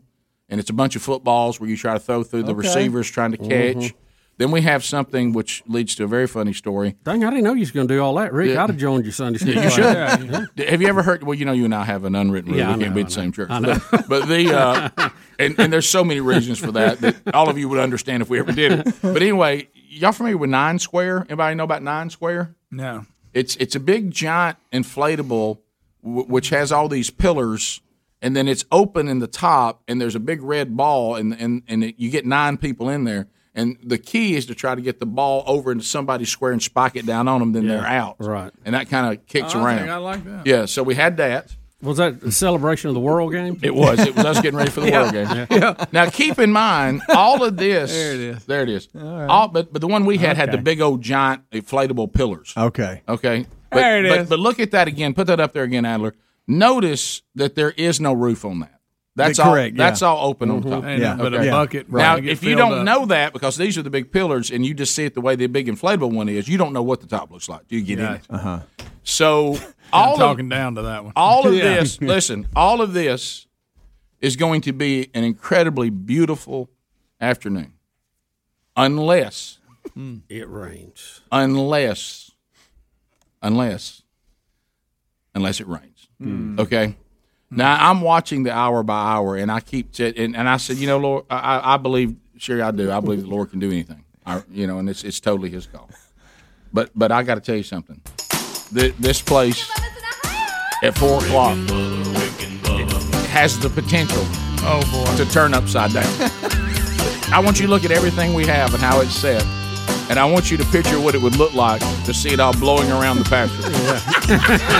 and it's a bunch of footballs where you try to throw through the
Okay.
receivers trying to catch.
Mhm.
Then we have something which leads to a very funny story.
Dang, I didn't know you was going to do all that, Rick.
Yeah.
I'd have joined your Sunday school.
You should.
Yeah.
Have you ever heard? Well, you know, you and I have an unwritten rule.
Yeah, I
we can't be
I
at the same church.
I know.
But, but the uh, and, and there's so many reasons for that that all of you would understand if we ever did it. But anyway, y'all familiar with Nine Square? Anybody know about Nine Square?
No.
It's it's a big giant inflatable w- which has all these pillars, and then it's open in the top, and there's a big red ball, and and and it, you get nine people in there. And the key is to try to get the ball over into somebody's square and spike it down on them. Then they're out.
Right.
And that kind of kicks
Oh, I
around.
think I like that.
Yeah. So we had that.
Was that a celebration of the World Game?
It was. It was us getting ready for the World Game. yeah Now keep in mind all of this.
There it is.
There it is.
right.
All, but but the one we had had the big old giant inflatable pillars.
Okay.
Okay. But,
There it
but, but look at that again. Put that up there again, Adler. Notice that there is no roof on that. That's all.
Correct, yeah.
That's all open on
Mhm.
top.
Ain't nothing but a
Okay.
bucket
Now,
right. to
if you don't
up.
know that, because these are the big pillars, and you just see it the way the big inflatable one is, you don't know what the top looks like. Do you get
Gotcha.
it?
Uh huh.
So
I'm
all of,
talking down to that one.
all of
Yeah.
this, listen, all of this is going to be an incredibly beautiful afternoon, unless,
It rains.
unless, unless, unless it rains.
Hmm.
Okay. Now I'm watching the hour by hour, and I keep t- and, and I said, you know, Lord, I, I I believe, sure I do. I believe the Lord can do anything. I, you know, and it's it's totally His call. But but I got to tell you something. Th- this place at four o'clock has the potential, oh boy, to turn upside down. I want you to look at everything we have and how it's set, and I want you to picture what it would look like to see it all blowing around the pasture.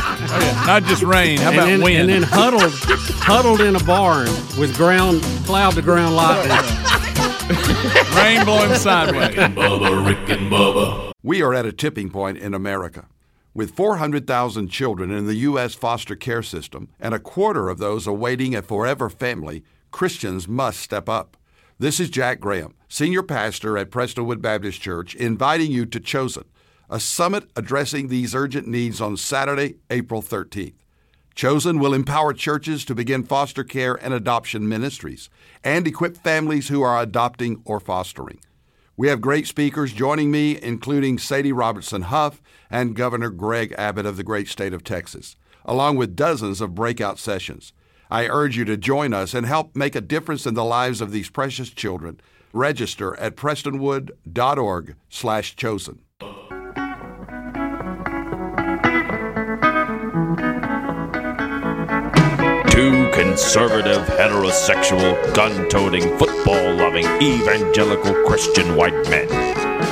Oh, Not just rain. How
and
about
then,
wind?
And then huddled, huddled in a barn with ground cloud to ground lightning.
rain blowing sideways.
Bubba, Rick and Bubba.
We are at a tipping point in America. With 400,000 children in the U.S. foster care system and a quarter of those awaiting a forever family, Christians must step up. This is Jack Graham, Senior Pastor at Prestonwood Baptist Church, inviting you to Chosen, a summit addressing these urgent needs on Saturday, April 13th. Chosen will empower churches to begin foster care and adoption ministries and equip families who are adopting or fostering. We have great speakers joining me, including Sadie Robertson Huff and Governor Greg Abbott of the great state of Texas, along with dozens of breakout sessions. I urge you to join us and help make a difference in the lives of these precious children. Register at prestonwood.org slash chosen.
Two conservative, heterosexual, gun toting, football loving, evangelical Christian white men.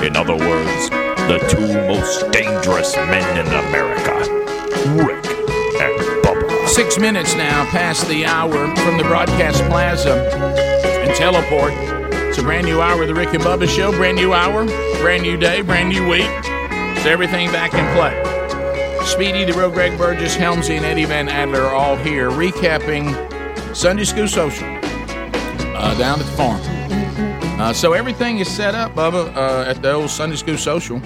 In other words, the two most dangerous men in America Rick and Bubba.
Six minutes now past the hour from the broadcast plaza and teleport. It's a brand new hour of the Rick and Bubba Show. Brand new hour, brand new day, brand new week. It's everything back in play. Speedy, the real Greg Burgess, Helmsy, and Eddie Van Adler are all here recapping Sunday School Social uh, down at the farm. Uh, so everything is set up, Bubba, uh, at the old Sunday School Social.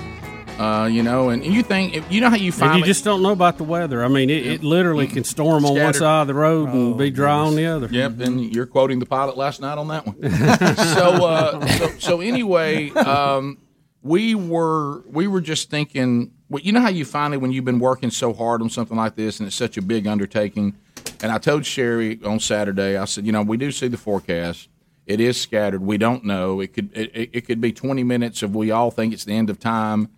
Uh, you know, and you think if, you know how you
And
finally
you just don't know about the weather. I mean, it, it literally can storm on one side of the road and be dry on the other.
Yep, and you're quoting the pilot last night on that one. so, uh, so, so anyway, um, we were we were just thinking. Well, you know how you finally, when you've been working so hard on something like this, and it's such a big undertaking. And I told Sherry on Saturday, I said, you know, we do see the forecast. It is scattered. We don't know. It could it, it- it could be 20 minutes of we all think it's the end of time.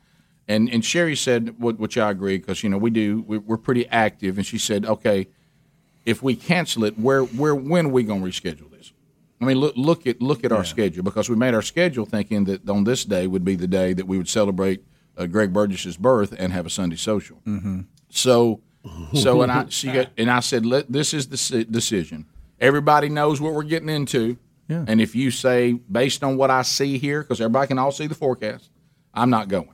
And and Sherry said, which I agree, because you know we do we- we're pretty active. And she said, okay, if we cancel it, where where when are we going to reschedule this? I mean, look look at look at our schedule because we made our schedule thinking that on this day would be the day that we would celebrate uh, Greg Burgess's birth and have a Sunday social.
Mm-hmm.
So, so and I she got and I said, Let, this is the decision. Everybody knows what we're getting into. Yeah. And if you say based on what I see here, because everybody can all see the forecast, I'm not going.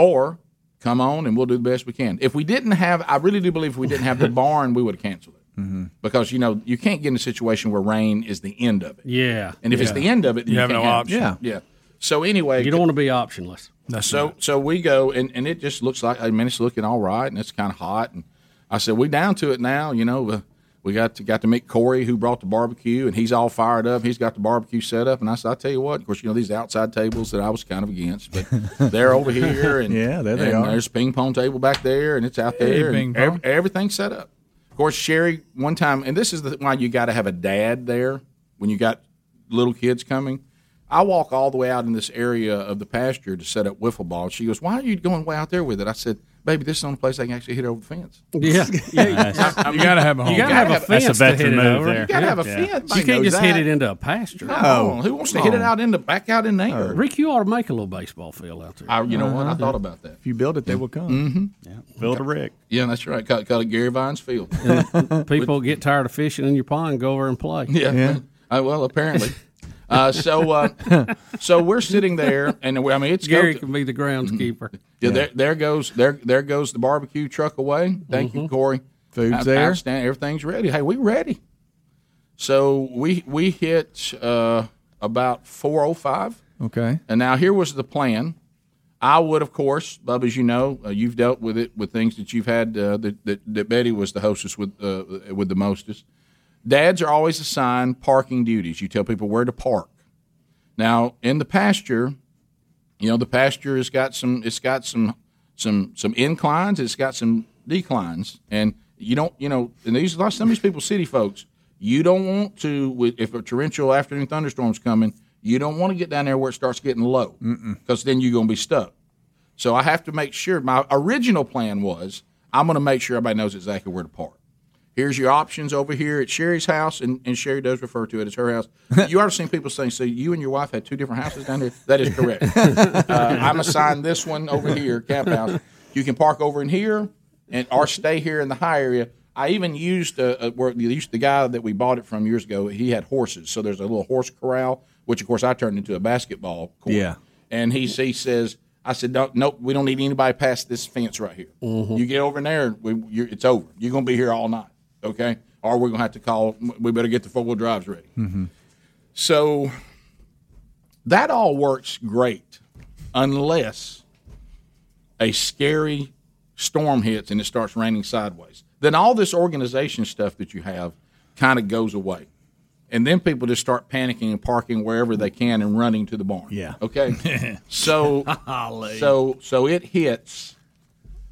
Or come on and we'll do the best we can. If we didn't have, I really do believe if we didn't have the barn, we would have canceled it
Mm-hmm.
because you know you can't get in a situation where rain is the end of it.
Yeah.
And if it's the end of it, then
You have
can't
no
have-
option.
Yeah, yeah. So anyway,
You don't want to be optionless.
so so we go and, and it just looks like I mean it's looking all right and it's kind of hot and I said we down to it now you know uh, we got to got to meet Corey who brought the barbecue and he's all fired up he's got the barbecue set up and I said I tell you what of course you know these outside tables that I was kind of against but they're over here and
Yeah, there they
and
are.
there's a ping pong table back there and it's out
Hey,
there
ping
and ev- everything's set up of course Sherry one time and this is the, why you got to have a dad there when you got little kids coming. I walk all the way out in this area of the pasture to set up wiffle ball. She goes, "Why are you going way out there with it?" I said, "Baby, this is the only place I can actually hit over the fence."
Yeah, yeah.
I- I
you gotta have a home. You gotta have a fence to hit it over.
You gotta have a
Yeah.
fence.
You can't
knows
just hit it into a pasture.
No, who wants to hit it out in the back out in there?
Rick, you ought to make a little baseball field out there.
I, you know what? I thought about that.
If you build it, they will come.
Mm-hmm.
Yeah, build a Rick.
Yeah, that's right. Call, call it Gary Vines Field.
People get tired of fishing in your pond, go over and play.
Yeah. Uh, well, apparently. Uh, so, uh, so we're sitting there, and we, I mean, it's
Gary
go-
can be the groundskeeper.
Yeah, There, there goes there there goes the barbecue truck away. Thank you, Corey.
Food's
Out-
there.
Outstanding. Everything's ready. Hey, we ready. So we we hit uh, about four oh five.
Okay.
And now here was the plan. I would, of course, Bub, as you know, uh, you've dealt with it with things that you've had uh, that, that that Betty was the hostess with uh, with the mostest. Dads are always assigned parking duties. You tell people where to park. Now, in the pasture, you know the pasture has got some. It's got some some some inclines. It's got some declines, and you don't. You know, and these a lot some of these people, city folks, you don't want to. If a torrential afternoon thunderstorm's coming, you don't want to get down there where it starts getting low, because then you're going to be stuck. So I have to make sure. My original plan was I'm going to make sure everybody knows exactly where to park. Here's your options over here at Sherry's house, and, and Sherry does refer to it as her house. You have seen people saying, "So you and your wife had two different houses down there." That is correct. uh, I'm assigned this one over here, Camp House. You can park over in here, and or stay here in the high area. I even used uh, uh, where the, used the guy that we bought it from years ago. He had horses, so there's a little horse corral, which of course I turned into a basketball court.
Yeah.
And he he says, I said, don't, nope, we don't need anybody past this fence right here. You get over in there, we, you're, it's over. You're going to be here all night, okay? Or we're going to have to call. We better get the four wheel drives ready.
Mm-hmm.
So that all works great, unless a scary storm hits and it starts raining sideways. Then all this organization stuff that you have kind of goes away. And then people just start panicking and parking wherever they can and running to the barn.
Yeah.
Okay. so so so it hits.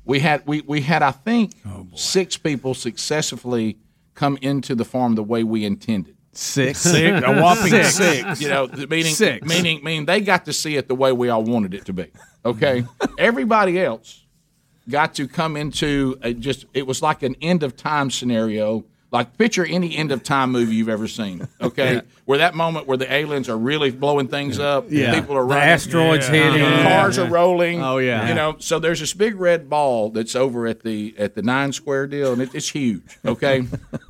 We had we, we had I think
Oh,
six people successfully come into the farm the way we intended.
Six. Six. A whopping six.
You know, th- meaning
Six.
meaning meaning they got to see it the way we all wanted it to be. Okay. Everybody else got to come into a just it was like an end of time scenario. Like picture any end of time movie you've ever seen. Okay,
Yeah.
where that moment where the aliens are really blowing things up.
Yeah.
people are
The
running,
asteroids hitting.
cars are rolling.
Oh, yeah.
you know. So there's this big red ball that's over at the at the nine square deal, and it, it's huge. Okay.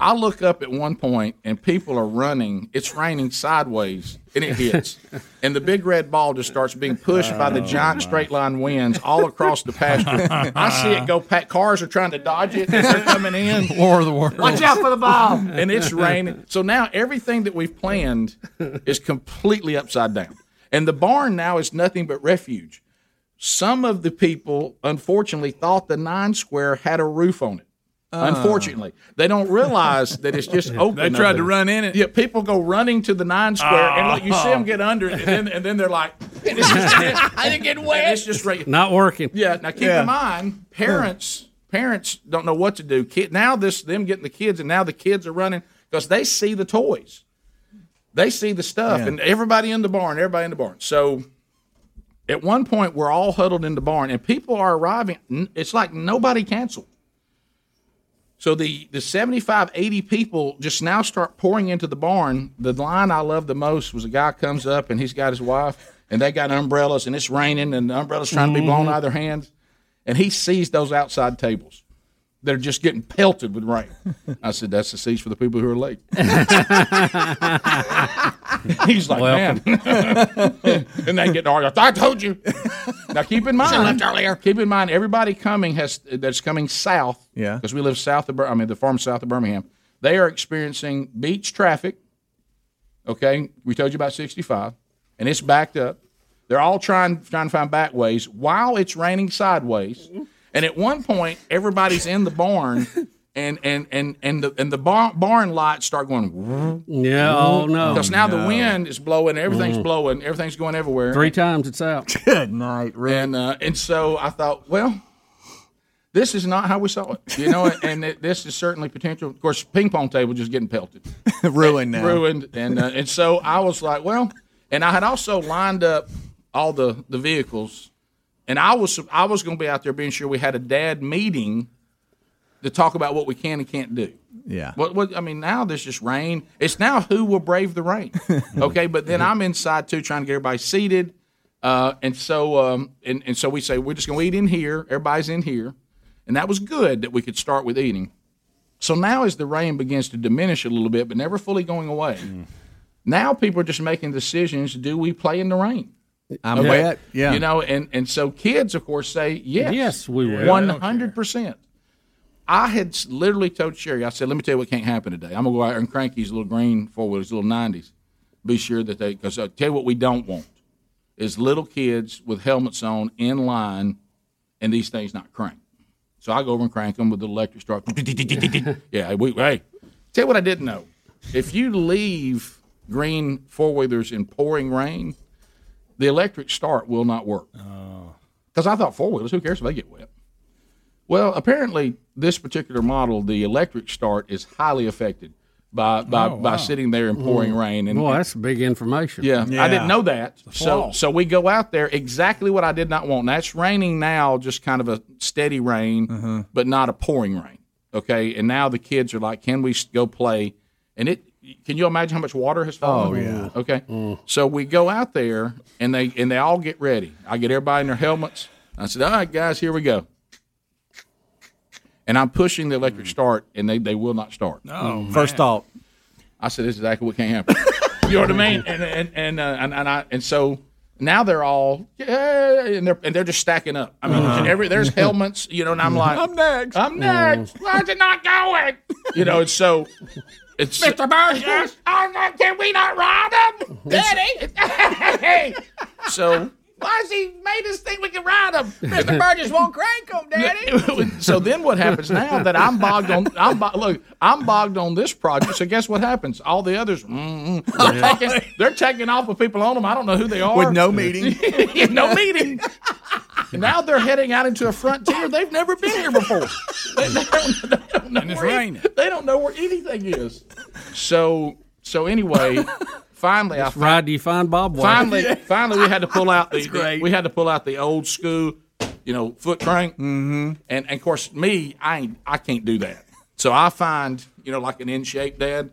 I look up at one point and people are running. It's raining sideways and it hits. and the big red ball just starts being pushed by the oh, giant straight line winds all across the pasture. I see it go past. Cars are trying to dodge it as they're coming in.
War of the Worlds.
Watch out for the ball. And it's raining. So now everything that we've planned is completely upside down. And the barn now is nothing but refuge. Some of the people, unfortunately, thought the nine square had a roof on it. Uh, Unfortunately, they don't realize that it's just open.
They tried to run in it.
Yeah, people go running to the nine square, and like you see
Oh.
them get under it, and then, and then they're like, "It's just, "I didn't get wet." It's just right.
Not working.
Yeah. Now keep
Yeah.
in mind, parents parents don't know what to do. Kid, now this them getting the kids, and now the kids are running because they see the toys, they see the stuff,
Yeah.
and everybody in the barn, everybody in the barn. So at one point, we're all huddled in the barn, and people are arriving. It's like nobody canceled. So the the 75, 80 people just now start pouring into the barn. The line I love the most was a guy comes up and he's got his wife and they got umbrellas and it's raining and the umbrellas trying to be blown
Mhm.
out of their hands. And he sees those outside tables. That are just getting pelted with rain. I said, "That's the seats for the people who are late." He's like. "Man," and they get argued. I told you. Now keep in mind,
left earlier.
Keep in mind, everybody coming has that's coming south.
Yeah.
because we live south of. I mean, the farm south of Birmingham. They are experiencing beach traffic. Okay, we told you about 65, and it's backed up. They're all trying trying to find back ways while it's raining sideways. And at one point, everybody's in the barn, and and and and the and the barn, barn lights start going.
Yeah, oh, no.
Because now the wind is blowing, everything's
Mm.
blowing, everything's going everywhere.
Three times it's out.
Good night, Rick.
And uh, and so I thought, well, this is not how we saw it, you know. and it, this is certainly potential. Of course, ping pong table just getting pelted,
Ruined now.
ruined, and uh, and so I was like, well, and I had also lined up all the the vehicles, and I was I was going to be out there being sure we had a dad meeting to talk about what we can and can't do.
Yeah.
What, what I mean now there's just rain. It's now who will brave the rain. Okay, but then I'm inside too trying to get everybody seated. Uh, and so um, and, and so we say we're just gonna eat in here, everybody's in here. And that was good that we could start with eating. So now as the rain begins to diminish a little bit, but never fully going away, now people are just making decisions, do we play in the rain?
I'm wet. Yeah.
You know, and, and so kids of course say yes.
Yes, we will.
One hundred percent. I had literally told Sherry, I said, let me tell you what can't happen today. I'm going to go out and crank these little green four wheelers, little 90s. Be sure that they, because I'll tell you what we don't want is little kids with helmets on in line and these things not crank. So I go over and crank them with the electric start. yeah, we, hey, tell you what I didn't know. If you leave green four wheelers in pouring rain, the electric start will not work. Because I thought four wheelers, who cares if they get wet? Well, apparently, this particular model, the electric start, is highly affected by by,
Oh,
by sitting there and pouring
Mm.
rain. And
well, that's big information.
yeah, I didn't know that. So so we go out there exactly what I did not want. That's raining now, just kind of a steady rain,
Mm-hmm.
but not a pouring rain. Okay, and now the kids are like, "Can we go play?" And it. Can you imagine how much water has fallen?
Oh, yeah.
Okay.
Mm.
So we go out there and they and they all get ready. I get everybody in their helmets. I said, "All right, guys, here we go." And I'm pushing the electric start, and they, they will not start.
Oh, man. First thought.
I said, "This is exactly what can't happen." you know what I mean? And and and uh, and, and I and so now they're all yeah, and they're and they're just stacking up. I mean,
Uh-huh.
every there's helmets, you know, and I'm like,
I'm next.
I'm next. Why is it not going? You know, it's so. It's
Mr. Burgess, oh, can we not ride him? Daddy! hey!
so
Why has he made us think we can ride him? Mr. Burgess won't crank him, Daddy.
so then what happens now that I'm bogged on I'm bo- look I'm bogged on this project so guess what happens all the others mm, they're,
Yeah.
taking, they're taking off with people on them I don't know who they are
With no meeting.
No meeting now they're heading out into a frontier they've never been here before they, they don't, they don't know
And it's
where,
raining.
they don't know where anything is so so anyway finally I
That's right. Do you find Bob? White?
finally, finally, we had to pull out the,
That's great.
we had to pull out the old school, you know, foot crank. Mm-hmm. And, and of course, me, I ain't, I can't do that. So I find, you know, like an in shape dad.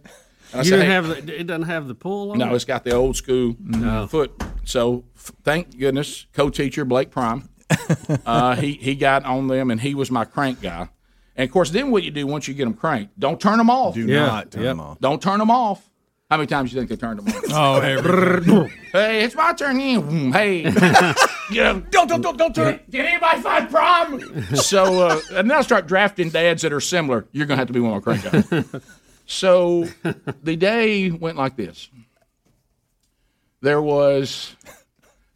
And I
you
say,
didn't
"Hey,
have the, it doesn't have the pull on.
no,
it?
it's got the old school
No.
foot. So f- thank goodness, co-teacher Blake Prime, uh, he he got on them, and he was my crank guy. And of course, then what you do once you get them cranked, don't turn them off.
Do Yeah. not turn Yep. them off.
Don't turn them off. How many times do you think they turned them off?
Oh, every
hey, it's my turn. in. Hey, you know, don't don't don't don't turn. Did anybody find prom? So uh, and then I start drafting dads that are similar. You're gonna have to be one of my crank guys. so the day went like this. There was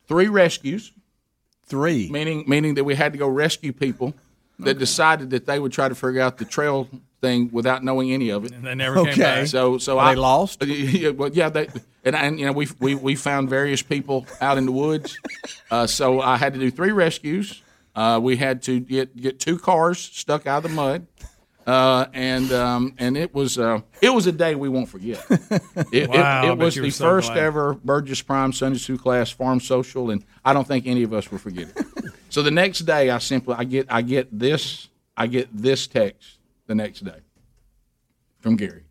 three rescues.
Three.
Meaning meaning that we had to go rescue people that decided that they would try to figure out the trail thing without knowing any of it.
And they never came Okay. back.
So so
Are
I
they lost?
Yeah, well, yeah, they and, and you know we we we found various people out in the woods. Uh, so I had to do three rescues. Uh, we had to get get two cars stuck out of the mud. Uh, and um, and it was uh, it was a day we won't forget. It,
Wow,
it, it was the
so
first
glad.
ever Burgess Prime Sunday School class farm social, and I don't think any of us will forget it. so the next day, I simply I get I get this I get this text the next day from Gary,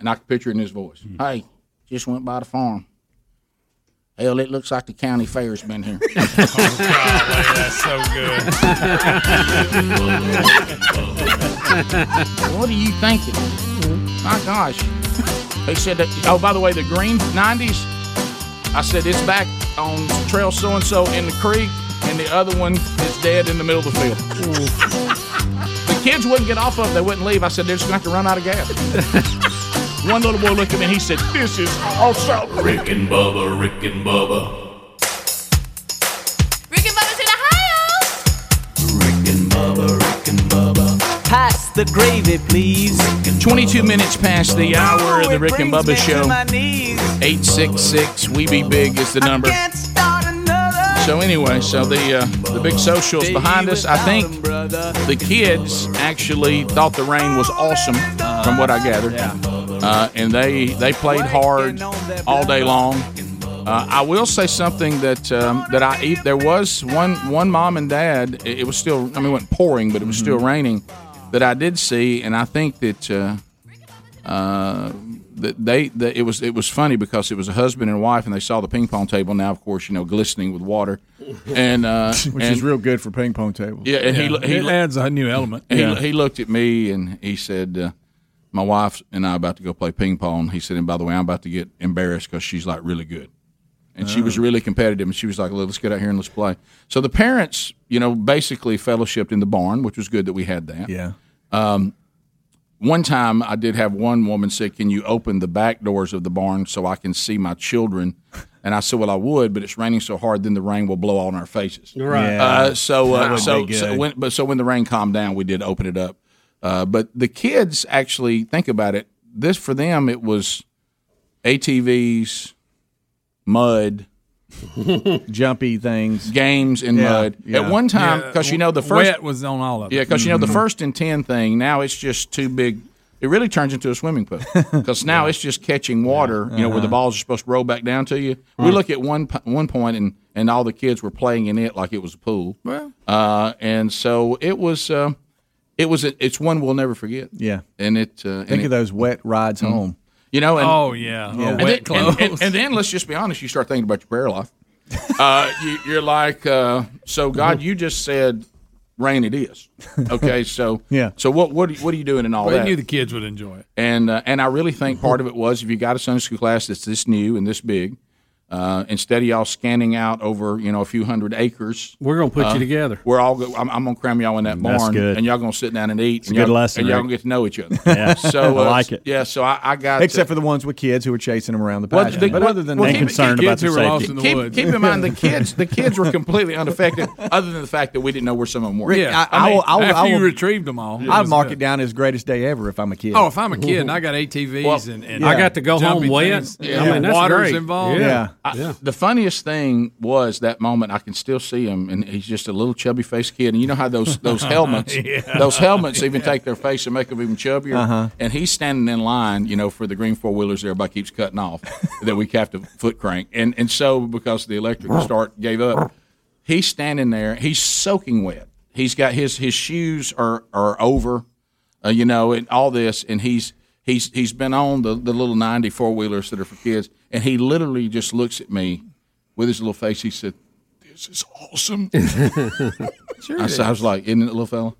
and I can picture it in his voice. Hey, just went by the farm. Hell, it looks like the county fair's been here.
Oh, golly, that's so good.
what are you thinking? My gosh. They said that, oh, by the way, the green 90s, I said it's back on trail so and so in the creek, and the other one is dead in the middle of the field. the kids wouldn't get off of it, they wouldn't leave. I said they're just going to have to run out of gas. One little boy looked at me and he said, This is awesome.
Rick and Bubba, Rick and Bubba.
Rick and Bubba's in Ohio. Rick and Bubba, Rick and Bubba.
Pass the gravy, please.
22 minutes past the hour of the Rick and Bubba Show.
To my knees.
866 We Be Big is the number. So anyway, so the uh, the big socials behind us. I think the kids actually thought the rain was awesome, from what I gathered. Uh, and they they played hard all day long. Uh, I will say something that um, that I eat. There was one one mom and dad. It, it was still. I mean, it wasn't pouring, but it was still raining. That I did see, and I think that. Uh, uh, that they that it was it was funny because it was a husband and wife and they saw the ping pong table now of course you know glistening with water and uh
Which
and-
is real good for ping pong tables.
yeah and he he
it adds a new element.
he,
Yeah.
he looked at me and he said uh, my wife and I about to go play ping pong he said and by the way I'm about to get embarrassed because she's like really good and she was
Oh.
really competitive and she was like "Well, let's get out here and let's play so the parents you know basically fellowshipped in the barn which was good that we had that
Yeah.
um, one time I did have one woman say, "Can you open the back doors of the barn so I can see my children?" And I said, "Well, I would, but it's raining so hard, then the rain will blow on our faces."
Right.
Yeah.
Uh, so, uh, so, so when, but so when the rain calmed down, we did open it up. Uh, but the kids actually think about it. This for them, it was ATVs, mud,
jumpy things,
games in
Yeah,
mud.
yeah.
At one time,
Yeah,
because you know the first
wet was on all of it.
yeah, because you know the
Mhm.
first and ten thing now it's just too big. It really turns into a swimming pool because now it's just catching water. You know where the
Uh-huh.
balls are supposed to roll back down to you. We look at one one point and and all the kids were playing in it like it was a pool.
Well.
uh, and so it was. Uh, it was. A, it's one we'll never forget.
Yeah.
and it. Uh, and
Think
it-
of those wet rides
Mhm.
home.
You know. And,
Oh, yeah. Oh,
And,
wet
then, and,
clothes.
and- and then let's just be honest. You start thinking about your prayer life. Uh, you, you're like, uh, so God, you just said rain. It is okay. So
Yeah.
So what what are you- what are you doing in all
Well, he
that?
knew the kids would enjoy it.
and uh, and I really think part of it was if you got a Sunday school class that's this new and this big, uh, instead of y'all scanning out over you know a few hundred acres,
We're gonna put
uh,
you together.
We're all. Go, I'm, I'm gonna cram y'all in that
That's
barn,
good.
and y'all gonna sit down and eat.
It's
and
a good
y'all-
lesson,
and y'all gonna get to know each other.
Yeah.
so
I
uh,
like it.
Yeah, so I, I got
Except for the ones with kids who were chasing them around the
Well,
pasture.
the-
but
well,
other than
well,
that,
keep-
concerned about their
who lost
safety.
in the
keep,
woods.
keep in mind the kids. The kids were completely unaffected, other than the fact that we didn't know where some of them were.
Rick,
Yeah,
I, I, will, I, will,
after
I
you retrieved them all,
I'd mark it down as greatest day ever if I'm a kid.
Oh, if I'm a kid and I got ATVs and, and
I got to go home
jumping
wet. I
yeah,
mean, that's
water's
great.
involved.
yeah.
I, The funniest thing was that moment. I can still see him, and he's just a little chubby faced kid. And you know how those those helmets, those helmets even take their face and make them even chubbier.
Uh-huh.
And he's standing in line, you know, for the green four wheelers. Everybody keeps cutting off that we have to foot crank, and and so because the electric start gave up, he's standing there. He's soaking wet. He's got his his shoes are are over, uh, you know, and all this, and he's. He's, he's been on the, the little ninety four wheelers that are for kids, and he literally just looks at me with his little face. He said, This is awesome.
Sure
I, said, I was like, Isn't it, little fella?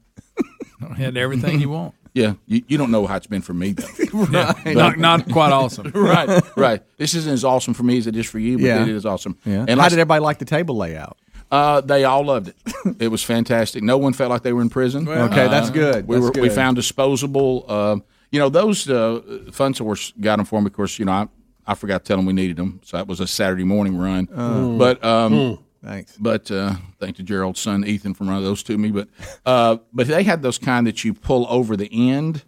had everything you want.
Yeah, you, you don't know how it's been for me, though.
Yeah,
But-
not not quite awesome.
right, right. This isn't as awesome for me as it is for you, but
Yeah.
it is awesome.
Yeah.
And
How
like-
did everybody like the table layout?
Uh, they all loved it. It was fantastic. No one felt like they were in prison.
Okay,
Uh,
that's good.
We
That's
were we found disposable. Uh, you know those uh, fun source got them for me. Of course, you know I, I forgot to tell them we needed them, so that was a Saturday morning run.
Oh.
But um,
Mm. Thanks.
But uh, thank to Gerald's son Ethan for running those to me. But uh, but they had those kind that you pull over the end.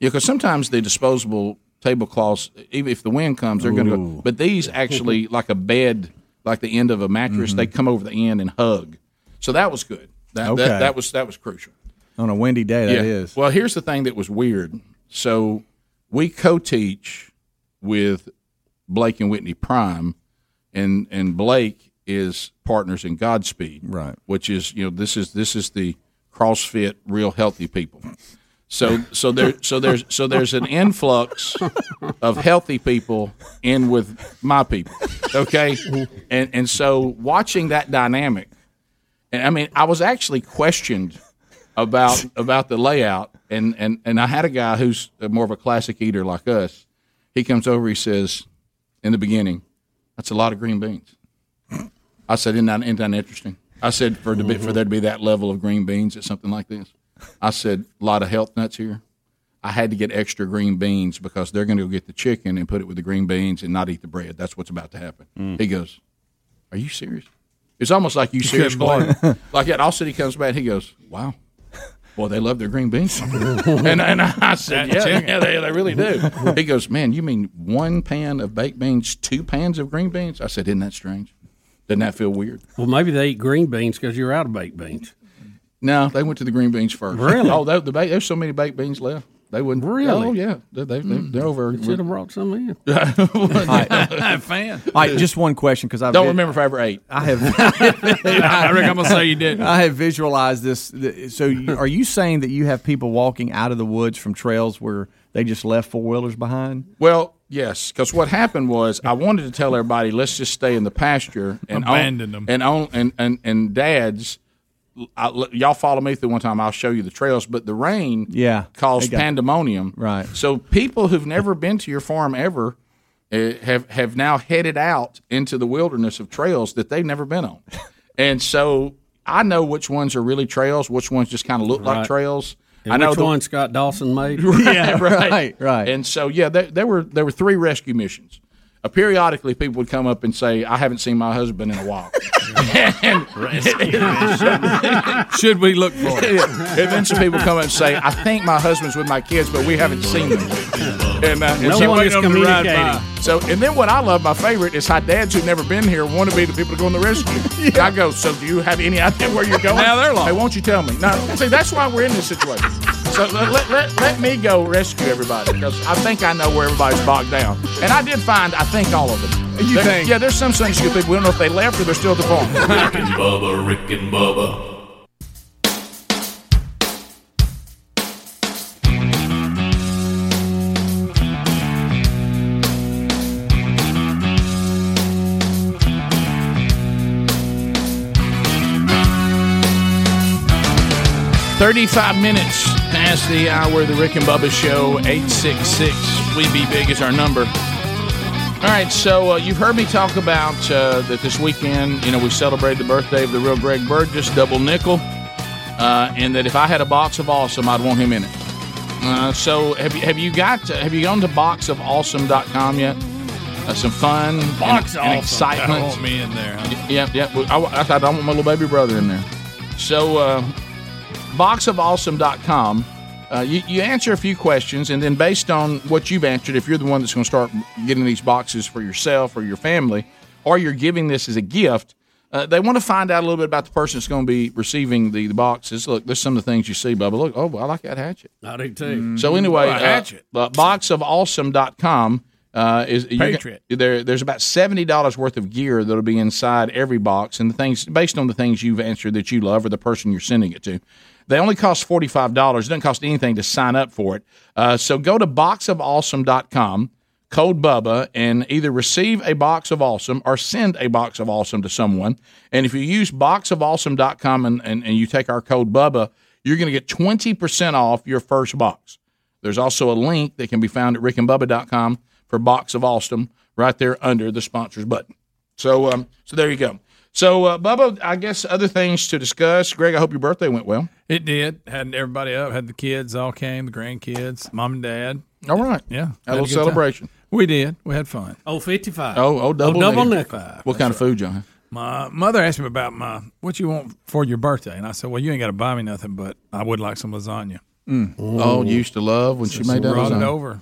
Yeah, because sometimes the disposable tablecloths, even if the wind comes, they're going to go. But these actually, like a bed, like the end of a mattress, they come over the end and hug. So that was good. That,
Okay.
that, that was that was crucial.
On a windy day, that is.
Well, here's the thing that was weird. So we co-teach with Blake and Whitney Prime, and and Blake is partners in Godspeed,
right?
Which is you know this is this is the CrossFit real healthy people. So so there so there's so there's an influx of healthy people in with my people, okay, and and so watching that dynamic, and I mean I was actually questioned about about the layout, and and and I had a guy who's more of a classic eater like us. He comes over, he says, in the beginning, that's a lot of green beans. I said, isn't that, isn't that interesting? I said, for to be, for there to be that level of green beans at something like this, I said, a lot of health nuts here. I had to get extra green beans because they're going to go get the chicken and put it with the green beans and not eat the bread. That's what's about to happen.
Mm.
He goes, "Are you serious?" It's almost like you serious, Clark. like that. All city comes back. He goes, "Wow, boy, they love their green beans." and, and I said, "Yeah, yeah, they, they really do." He goes, "Man, you mean one pan of baked beans, two pans of green beans?" I said, "Isn't that strange? Doesn't that feel weird?"
Well, maybe they eat green beans because you're out of baked beans.
No, they went to the green beans first.
Really?
Oh, they, the ba- there's so many baked beans left. They wouldn't.
Really?
Oh, yeah. They, they, they, hmm. are over.
Should have brought some in.
fan.
All right, just one question because I
Don't remember if I ever ate.
I have.
I reckon I'm gonna say you didn't.
I have visualized this. So, you, are you saying that you have people walking out of the woods from trails where they just left four wheelers behind?
Well, yes, because what happened was I wanted to tell everybody let's just stay in the pasture and own-
Abandon them.
and own and and and dads. I, y'all follow me through one time. I'll show you the trails, but the rain
Yeah,
caused pandemonium.
Right.
So people who've never been to your farm ever uh, have have now headed out into the wilderness of trails that they've never been on, and so I know which ones are really trails, which ones just kind of look like trails.
And
I know
which
the-
one Scott Dawson made?
yeah, right,
right, right.
And so, yeah, there, there were there were three rescue missions. Uh, periodically, people would come up and say, "I haven't seen my husband in a while." and,
Should we look for it?
and then some people come up and say, "I think my husband's with my kids, but we haven't seen them." And, uh, and
No one is communicating.
so, and then what I love, my favorite, is how dads who've never been here want to be the people to go on the rescue. I go, so do you have any idea where you're going?
Now they're lost.
Hey, won't you tell me? No, see, that's why we're in this situation. So let, let, let, let me go rescue everybody because I think I know where everybody's bogged down. And I did find, I think, all of them.
You
There-
think?
Yeah, there's some Sunday school people. We don't know if they left or they're still at the farm.
Rick and Bubba, Rick and Bubba.
Thirty-five minutes past the hour of the Rick and Bubba Show. Eight six six. We be big is our number. All right, so uh, you've heard me talk about uh, that this weekend. You know, we celebrated the birthday of the real Greg Burgess, double nickel, uh, and that if I had a box of awesome, I'd want him in it. Uh, so have you have you got have you gone to boxofawesome.com yet? Uh, some fun,
Box
and, and
awesome.
excitement.
I want me in there. Huh?
Yeah, yeah. I, I thought I want my little baby brother in there. So, uh, boxofawesome.com, uh, you, you answer a few questions, and then based on what you've answered, if you're the one that's going to start getting these boxes for yourself or your family, or you're giving this as a gift, uh, they want to find out a little bit about the person that's going to be receiving the, the boxes. Look, there's some of the things you see, Bubba. Look, oh, I like that hatchet.
I do too.
So anyway,
Oh, hatchet.
Uh, boxofawesome.com uh, is
Patriot.
there. There's about seventy dollars worth of gear that'll be inside every box, and the things based on the things you've answered that you love or the person you're sending it to. They only cost forty five dollars. It doesn't cost anything to sign up for it. Uh, so go to boxofawesome.com, code Bubba, and either receive a box of awesome or send a box of awesome to someone. And if you use boxofawesome.com and, and, and you take our code Bubba, you're going to get twenty percent off your first box. There's also a link that can be found at rickandbubba.com for Box of Awesome right there under the sponsors button. So, um, so there you go. So, uh, Bubba, I guess other things to discuss. Greg, I hope your birthday went well.
It did. Had everybody up. Had the kids all came. The grandkids, mom and dad.
All right.
Yeah.
Had a
good
little
time.
celebration.
We did. We had fun.
Oh, 55.
Oh, oh, double,
double
nickel.
nickel.
What kind of food, John?
My mother asked me about my what you want for your birthday, and I said, "Well, you ain't got to buy me nothing, but I would like some lasagna."
Oh, you used to love when she made that
brought it
lasagna.
over.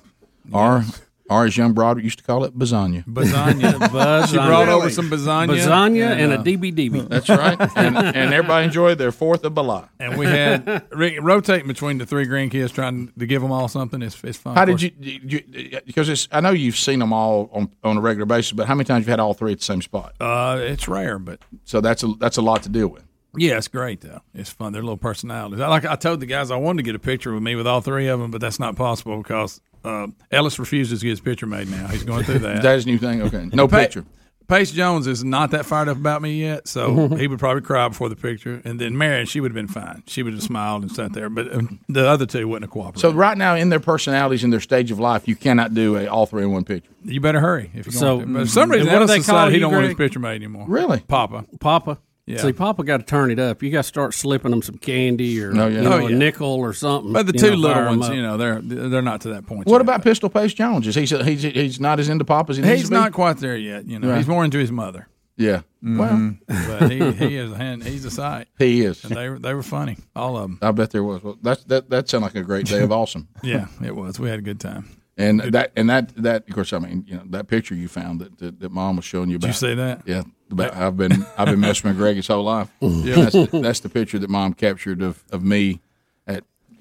Or, or as young Broderick used to call it, lasagna.
Lasagna. She brought over some lasagna.
Lasagna and a
uh,
DBDB.
That's right. and, and everybody enjoyed their Fourth of July.
And we had re- rotating between the three grandkids, trying to give them all something. It's, it's fun.
How did you, you, you? Because it's, I know you've seen them all on, on a regular basis, but how many times have you had all three at the same spot?
Uh, it's rare, but
So that's a that's a lot to deal with.
yeah, it's great though. It's fun. They're little personalities. I like. I told the guys I wanted to get a picture with me with all three of them, but that's not possible because uh, Ellis refuses to get his picture made now. He's going through that.
That's a new thing. Okay, no
Pa-
picture.
Pace Jones is not that fired up about me yet, so he would probably cry before the picture. And then Marion, she would have been fine. She would have smiled and sat there, but um, the other two wouldn't have cooperated.
So right now, in their personalities, in their stage of life, you cannot do a all three in one picture.
You better hurry if you're
So,
going to. But for some reason,
what do
Ellis
they call
decided he don't want his picture made anymore.
Really?
Papa.
Papa.
Yeah.
See, Papa got to turn it up. You got to start slipping them some candy or
Oh, yeah.
you oh, know,
Oh,
a nickel or something.
But the two
know,
little ones, you know, they're they're not to that point.
What about Pistol Pace Jones? Is he he's he's not as into pop as he needs
He's
to be?
not quite there yet. You know,
Right.
he's more into his mother.
Yeah. Mm-hmm. Well,
but he, he is a he's a sight.
He is.
And they were they were funny, all of them.
I bet there was. Well, that's that. That sounded like a great day of awesome.
Yeah, it was. We had a good time.
And that and that that of course I mean you know that picture you found that that, that mom was showing you about.
Did you say that?
Yeah, about, I've been I've been messing with Greg his whole life.
Yeah.
that's, the, that's the picture that mom captured of, of me.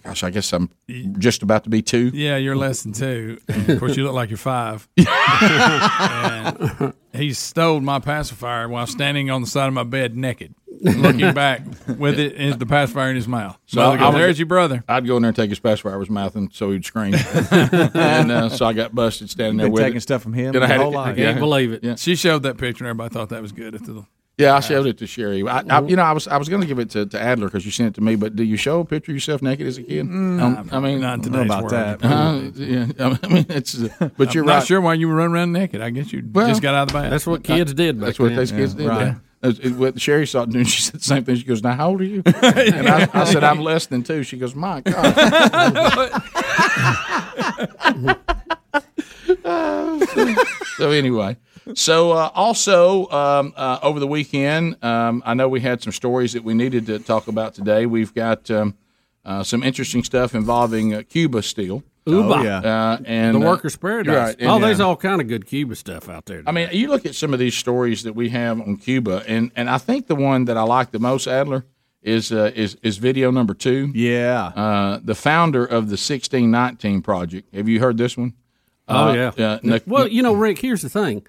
Gosh, I guess I'm just about to be two.
Yeah, you're less than two. And of course, you look like you're five. and he stole my pacifier while standing on the side of my bed naked, looking back with it in the pacifier in his mouth. So
I- I was-
there's your brother.
I'd go in there and take his pacifier out of his mouth, and so he'd scream. and uh, so I got busted standing there
Been
with
taking
it.
stuff from him
Then I had
whole
it-
life.
yeah.
Can't believe it.
Yeah.
She showed that picture, and everybody thought that was good. At the
Yeah, I showed it to Sherry. I, I, you know, I was I was going to give it to, to Adler because you sent it to me. But do you show a picture of yourself naked as a kid? Um, I mean,
not in
know about
world.
that.
Uh, yeah, I mean, it's. But you're
I'm
right.
not sure why you were running around naked. I guess you
Well,
just got out of the bath.
That's what kids did. Back
That's what
then.
those kids did.
right.
Yeah. It- it- what Sherry saw it doing, she said the same thing. She goes, "Now, how old are you?" And I, I said, "I'm less than two. She goes, "My God." so anyway, so uh, also um, uh, over the weekend, um, I know we had some stories that we needed to talk about today. We've got um, uh, some interesting stuff involving uh, Cuba steel.
Uba.
Oh, yeah.
Uh, and
the
uh,
workers' paradise.
right, and-
oh, there's all kind of good Cuba stuff out there.
I mean, you look at some of these stories that we have on Cuba, and, and I think the one that I like the most, Adler, is uh, is is video number two.
Yeah.
Uh, the founder of the sixteen nineteen project. Have you heard this one?
oh
Uh,
yeah.
uh,
well, you know, Rick. Here's the thing.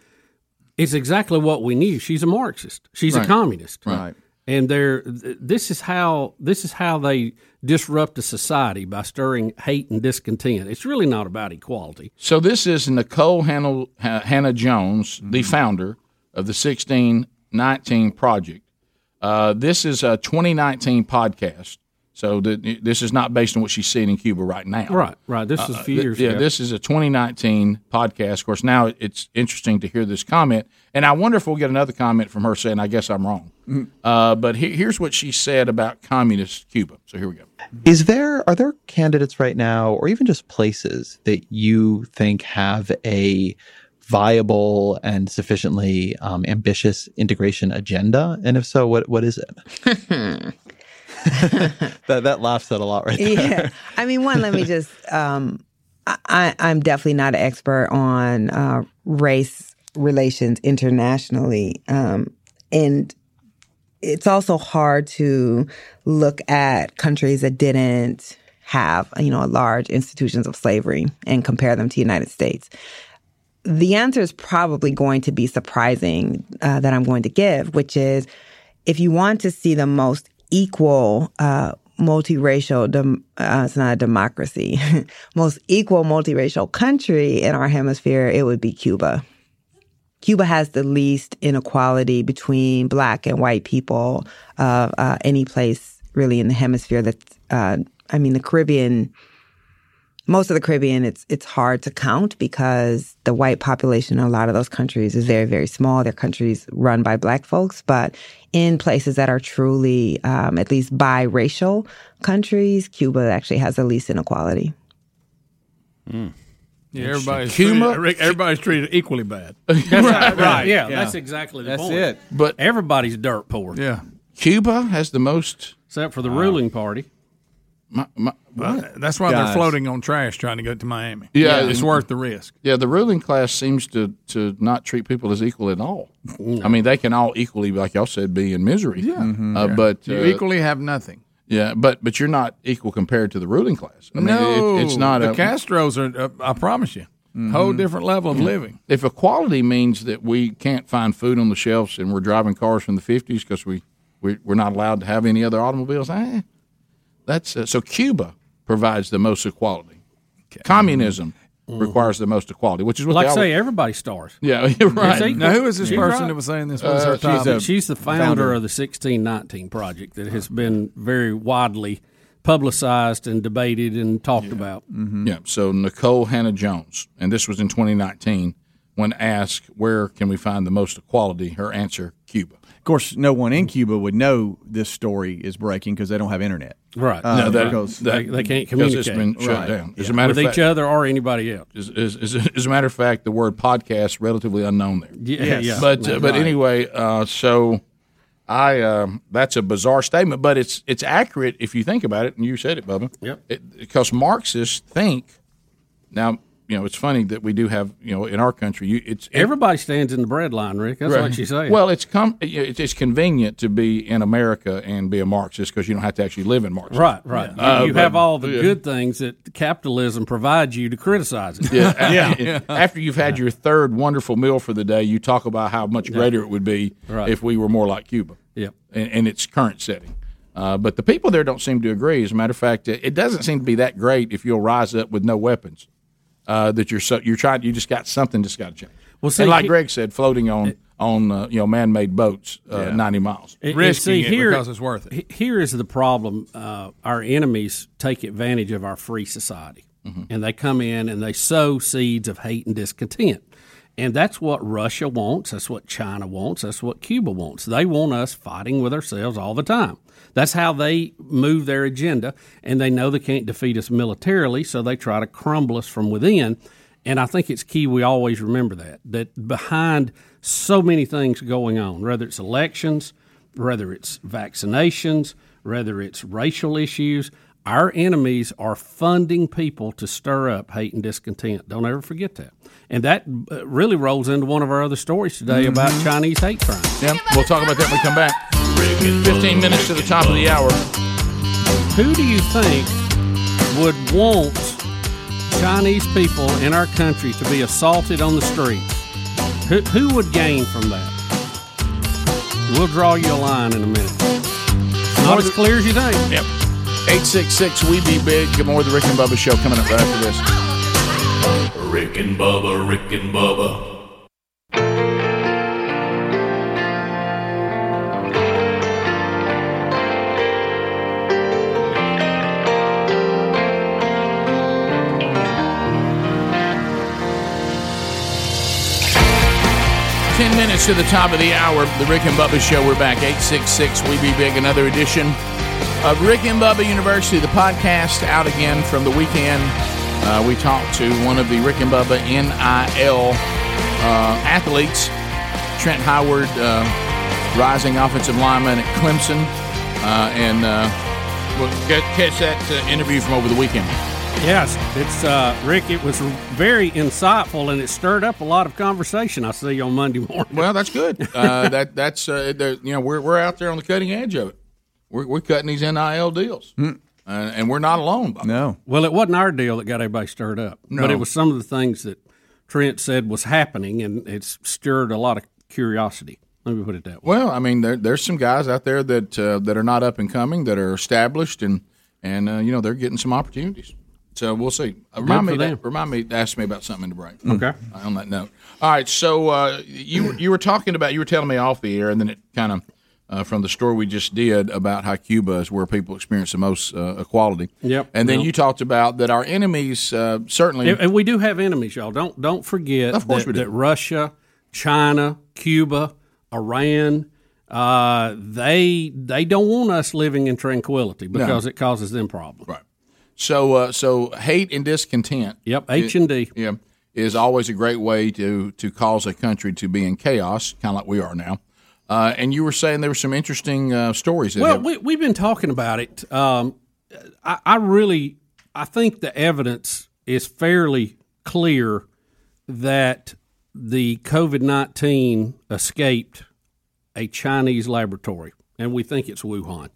It's exactly what we knew. She's a Marxist. She's
Right.
a communist.
Right.
And they're this is how this is how they disrupt a society by stirring hate and discontent. It's really not about equality.
So this is Nikole Hannah, Hannah Jones, the founder of the sixteen nineteen project. Uh, this is a 2019 podcast. So the, this is not based on what she's seeing in Cuba right now.
Right, right. This is a few
th-
years
yeah,
ago.
this is a 2019 podcast. Of course, now it's interesting to hear this comment, and I wonder if we'll get another comment from her saying, "I guess I'm wrong." Uh, but he, here's what she said about communist Cuba. So here we go.
Is there are there candidates right now, or even just places that you think have a viable and sufficiently um, ambitious integration agenda? And if so, what what is it? that that laugh said a lot right there.
yeah. I mean, one, let me just, um, I, I'm definitely not an expert on uh, race relations internationally. Um, and it's also hard to look at countries that didn't have, you know, large institutions of slavery and compare them to the United States. The answer is probably going to be surprising uh, that I'm going to give, which is if you want to see the most equal uh, multiracial, dem- uh, it's not a democracy, most equal multiracial country in our hemisphere, it would be Cuba. Cuba has the least inequality between black and white people of uh, any place really in the hemisphere. That's, uh, I mean, the Caribbean, most of the Caribbean, it's it's hard to count because the white population in a lot of those countries is very very small. They're countries run by black folks, but in places that are truly um, at least biracial countries, Cuba actually has the least inequality.
Yeah, everybody's
Cuba-
treated, everybody's treated equally bad.
That's right, right. Yeah, that's exactly the
That's
point.
it.
But
Everybody's dirt poor,
Yeah,
Cuba has the most.
except for the ruling party.
My, my, what?
that's why
Guys.
they're floating on trash trying to go to Miami.
Yeah.
it's worth the risk.
Yeah, the ruling class seems to to not treat people as equal at all. I mean, they can all equally, like y'all said, be in misery. Yeah, uh, but
You
uh,
equally have nothing.
yeah, but but you're not equal compared to the ruling class. I mean,
no,
it, it's not
the
a,
Castros are. Uh, I promise you, whole different level of living.
if equality means that we can't find food on the shelves and we're driving cars from the 50s because we, we we're not allowed to have any other automobiles eh, that's uh, so cuba provides the most equality communism requires the most equality, which is what
like
they
I say, everybody stars.
Yeah, right.
See?
Now, who is this person
right.
that was saying this? What was her
Uh, she's a-
She's the founder,
founder.
of the 1619 Project that has been very widely publicized and debated and talked about.
Yeah. So Nikole Hannah Jones, and this was in 2019, when asked where can we find the most equality, her answer Cuba.
Of course, no one in Cuba would know this story is breaking because they don't have internet.
Right.
Uh,
no, that,
because
they- they can't
because it's
communicate.
been shut
Right.
down. As
Yeah.
a matter
With
of
each other or anybody else.
As, as, as, as a matter of fact, the word podcast relatively unknown there.
Yeah, Yes. yeah.
But uh, but anyway, uh, so I um, that's a bizarre statement, but it's it's accurate if you think about it, and you said it, Bubba.
Yep.
because Marxists think now. You know, it's funny that we do have you know in our country. You, it's
Everybody stands in the bread line, Rick. That's
Right.
what you say.
Well, it's com- it's it's convenient to be in America and be a Marxist because you don't have to actually live in Marxism.
Right, right. You,
Uh,
you
but-
have all the
yeah.
good things that capitalism provides you to criticize it.
Yeah. yeah. After you've had your third wonderful meal for the day, you talk about how much greater it would be
Right.
if we were more like Cuba.
Yep.
In, in its current setting. Uh, but the people there don't seem to agree. As a matter of fact, it doesn't seem to be that great if you'll rise up with no weapons. Uh, that you're so you're trying you just got something just got to change.
Well, see,
and like
he-
Greg said, floating on on uh, you know man made boats uh,
Yeah.
ninety miles.
And- and see, here,
because it's worth it.
Here is the problem: uh, our enemies take advantage of our free society,
Mm-hmm.
and they come in and they sow seeds of hate and discontent. And that's what Russia wants. That's what China wants. That's what Cuba wants. They want us fighting with ourselves all the time. That's how they move their agenda, and they know they can't defeat us militarily, so they try to crumble us from within. And I think it's key we always remember that that behind so many things going on, whether it's elections, whether it's vaccinations, whether it's racial issues, our enemies are funding people to stir up hate and discontent. Don't ever forget that. And that uh, really rolls into one of our other stories today about Chinese hate crime.
Yeah, we'll talk about that when we come back. 15 minutes to the top of the hour.
Who do you think would want Chinese people in our country to be assaulted on the streets? Who, who would gain from that? We'll draw you a line in a minute. Not as clear as you think.
Yep. 866 We Be Big. Get more of the Rick and Bubba Show coming up right after this.
Rick and Bubba, Rick and Bubba.
Ten minutes to the top of the hour. The Rick and Bubba Show. We're back. 866 We Be Big. Another edition of Rick and Bubba University, the podcast out again from the weekend. Uh, we talked to one of the Rick and Bubba NIL uh, athletes, Trent Howard, uh, rising offensive lineman at Clemson. Uh, and uh, we'll get, catch that uh, interview from over the weekend.
Yes, it's uh, Rick. It was very insightful, and it stirred up a lot of conversation. I see you on Monday morning.
Well, that's good. Uh, that that's uh, the- you know we're we're out there on the cutting edge of it. We're, we're cutting these NIL deals, uh, and we're not alone. Bob.
No.
Well, it wasn't our deal that got everybody stirred up,
No.
but it was some of the things that Trent said was happening, and it's stirred a lot of curiosity. Let me put it that way.
Well, I mean, there, there's some guys out there that uh, that are not up and coming, that are established, and and uh, you know they're getting some opportunities. So we'll see. Uh, remind me,
them.
remind me, ask me about something in the break.
Okay.
Uh, On that note, all right. So uh, you you were talking about you were telling me off the air, and then it kind of uh, from the story we just did about how Cuba is where people experience the most uh, equality.
Yep.
And then
Yep.
you talked about that our enemies uh, certainly.
And, and we do have enemies, y'all. Don't don't forget
Of course
that,
we do.
that Russia, China, Cuba, Iran, uh, they they don't want us living in tranquility because it causes them problems.
Right. So uh, so hate and discontent.
Yep, H and D.
Yeah, is always a great way to to cause a country to be in chaos, kind of like we are now. Uh, and you were saying there were some interesting uh, stories.
Well,
have-
we, we've been talking about it. Um, I, I really, I think the evidence is fairly clear that the COVID nineteen escaped a Chinese laboratory, and we think it's Wuhan.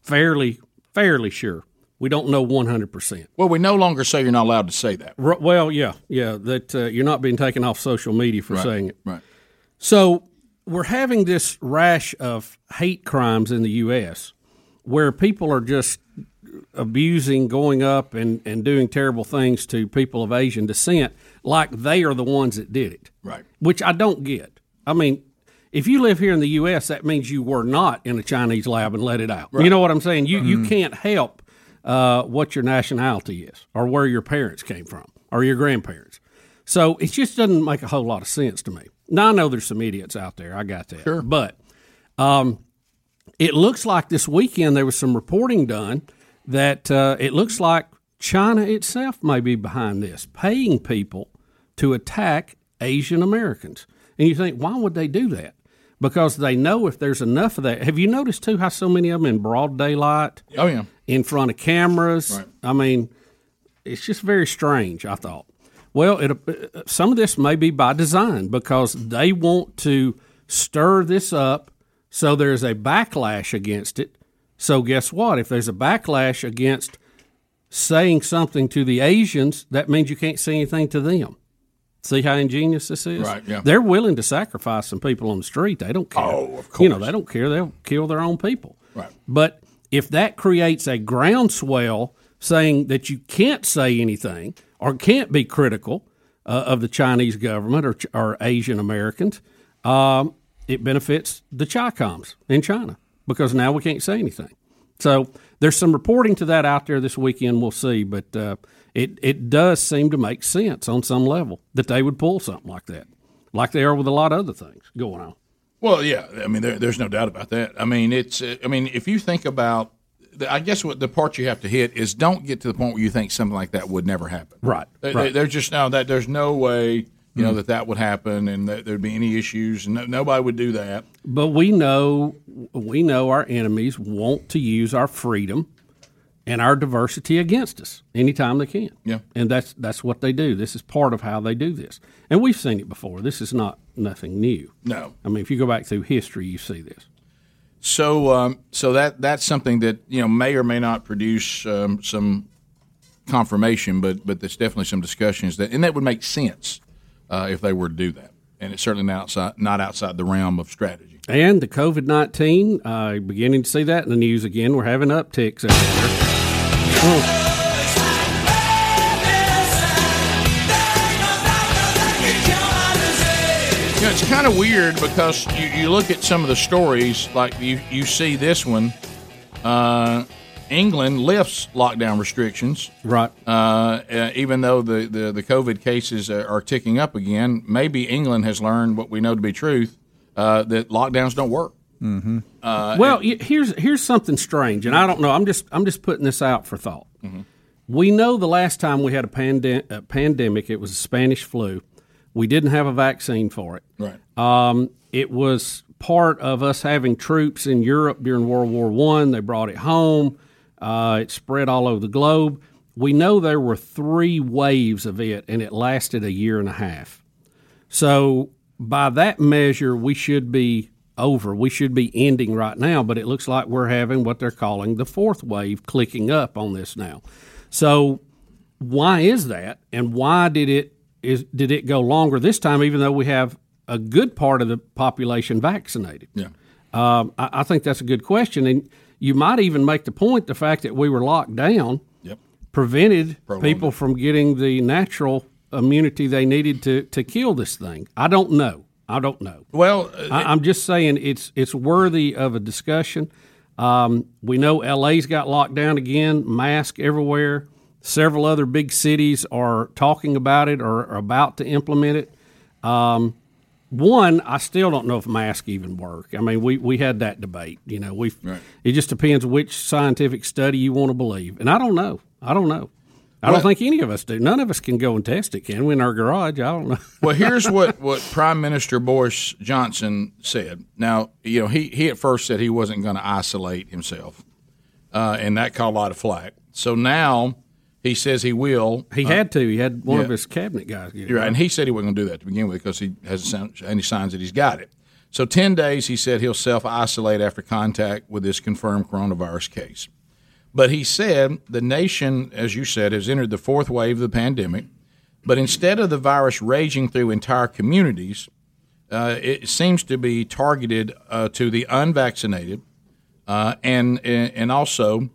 Fairly, fairly sure. We don't know one hundred percent.
well, we no longer say you're not allowed to say that.
R- Well, yeah, yeah, that uh, you're not being taken off social media for
Right,
saying it.
right.
So we're having this rash of hate crimes in the U.S. where people are just abusing, going up, and, and doing terrible things to people of Asian descent like they are the ones that did it.
Right.
Which I don't get. I mean, if you live here in the U.S., that means you were not in a Chinese lab and let it out.
Right.
You know what I'm saying? You you
Mhm.
can't help uh, what your nationality is, or where your parents came from, or your grandparents. So it just doesn't make a whole lot of sense to me. Now I know there's some idiots out there. I got that.
Sure.
But um, it looks like this weekend there was some reporting done that uh, it looks like China itself may be behind this, paying people to attack Asian Americans. And you think, why would they do that? Because they know if there's enough of that. Have you noticed too how so many of them in broad daylight?
Oh, yeah.
In front of cameras.
Right.
I mean, it's just very strange. I thought. Well, it, uh, some of this may be by design because they want to stir this up so there's a backlash against it. So guess what? If there's a backlash against saying something to the Asians, that means you can't say anything to them. See how ingenious this is?
Right, yeah.
They're willing to sacrifice some people on the street. They don't care.
Oh, of course.
You know, they don't care. They'll kill their own people.
Right.
But if that creates a groundswell saying that you can't say anything or can't be critical uh, of the Chinese government or, or Asian Americans, um, it benefits the Chicoms in China because now we can't say anything. So there's some reporting to that out there this weekend. We'll see, but uh, it it does seem to make sense on some level that they would pull something like that, like they are with a lot of other things going on.
Well, yeah. I mean, there, there's no doubt about that. I mean, it's. uh, I mean, if you think about, the, I guess what the part you have to hit is don't get to the point where you think something like that would never happen.
Right.
They,
right.
There's just now that there's no way you know
Mm.
that that would happen and that there'd be any issues and no, nobody would do that.
But we know we know our enemies want to use our freedom and our diversity against us anytime they can.
Yeah.
And that's that's what they do. This is part of how they do this. And we've seen it before. This is not nothing new.
No.
I mean, if you go back through history, you see this.
So, um, so that that's something that you know may or may not produce um, some confirmation, but but there's definitely some discussions that, and that would make sense uh, if they were to do that, and it's certainly not outside not outside the realm of strategy.
And the COVID nineteen, uh, beginning to see that in the news again. We're having upticks over
You know, it's kind of weird because you, you look at some of the stories, like you, you see this one. Uh, England lifts lockdown restrictions.
Right.
Uh, uh, even though the, the, the COVID cases are, are ticking up again, maybe England has learned what we know to be truth uh, that lockdowns don't work.
Mm-hmm.
Uh,
well, y here's here's something strange, and I don't know. I'm just I'm just putting this out for thought.
Mhm.
We know the last time we had a, pande- a pandemic, it was a Spanish flu. We didn't have a vaccine for it.
Right.
Um, it was part of us having troops in Europe during World War One. They brought it home. Uh, it spread all over the globe. We know there were three waves of it, and it lasted a year and a half. So by that measure, we should be over. We should be ending right now, but it looks like we're having what they're calling the fourth wave clicking up on this now. So why is that, and why did it is did it go longer this time, even though we have a good part of the population vaccinated?
Yeah.
Um, I, I think that's a good question, and you might even make the point the fact that we were locked down
Yep.
prevented
Prolonged
people from getting the natural immunity they needed to to kill this thing. I don't know. I don't know.
Well, uh,
I, I'm just saying it's it's worthy of a discussion. Um, we know LA's got locked down again, mask everywhere. Several other big cities are talking about it or are about to implement it. Um, one, I still don't know if masks even work. I mean, we, we had that debate. You know, we
Right.
it just depends which scientific study you want to believe, and I don't know. I don't know. I don't think any of us do. None of us can go and test it, can we? In our garage, I don't know.
well, here's what, what Prime Minister Boris Johnson said. Now, you know, he, he at first said he wasn't going to isolate himself, uh, and that caught a lot of flack. So now he says he will.
He
uh,
had to. He had one of his cabinet guys get it.
Right. And he said he wasn't going to do that to begin with because he hasn't any signs that he's got it. So 10 days, he said he'll self isolate after contact with this confirmed coronavirus case. But he said the nation, as you said, has entered the fourth wave of the pandemic. But instead of the virus raging through entire communities, uh, it seems to be targeted uh, to the unvaccinated uh, and and also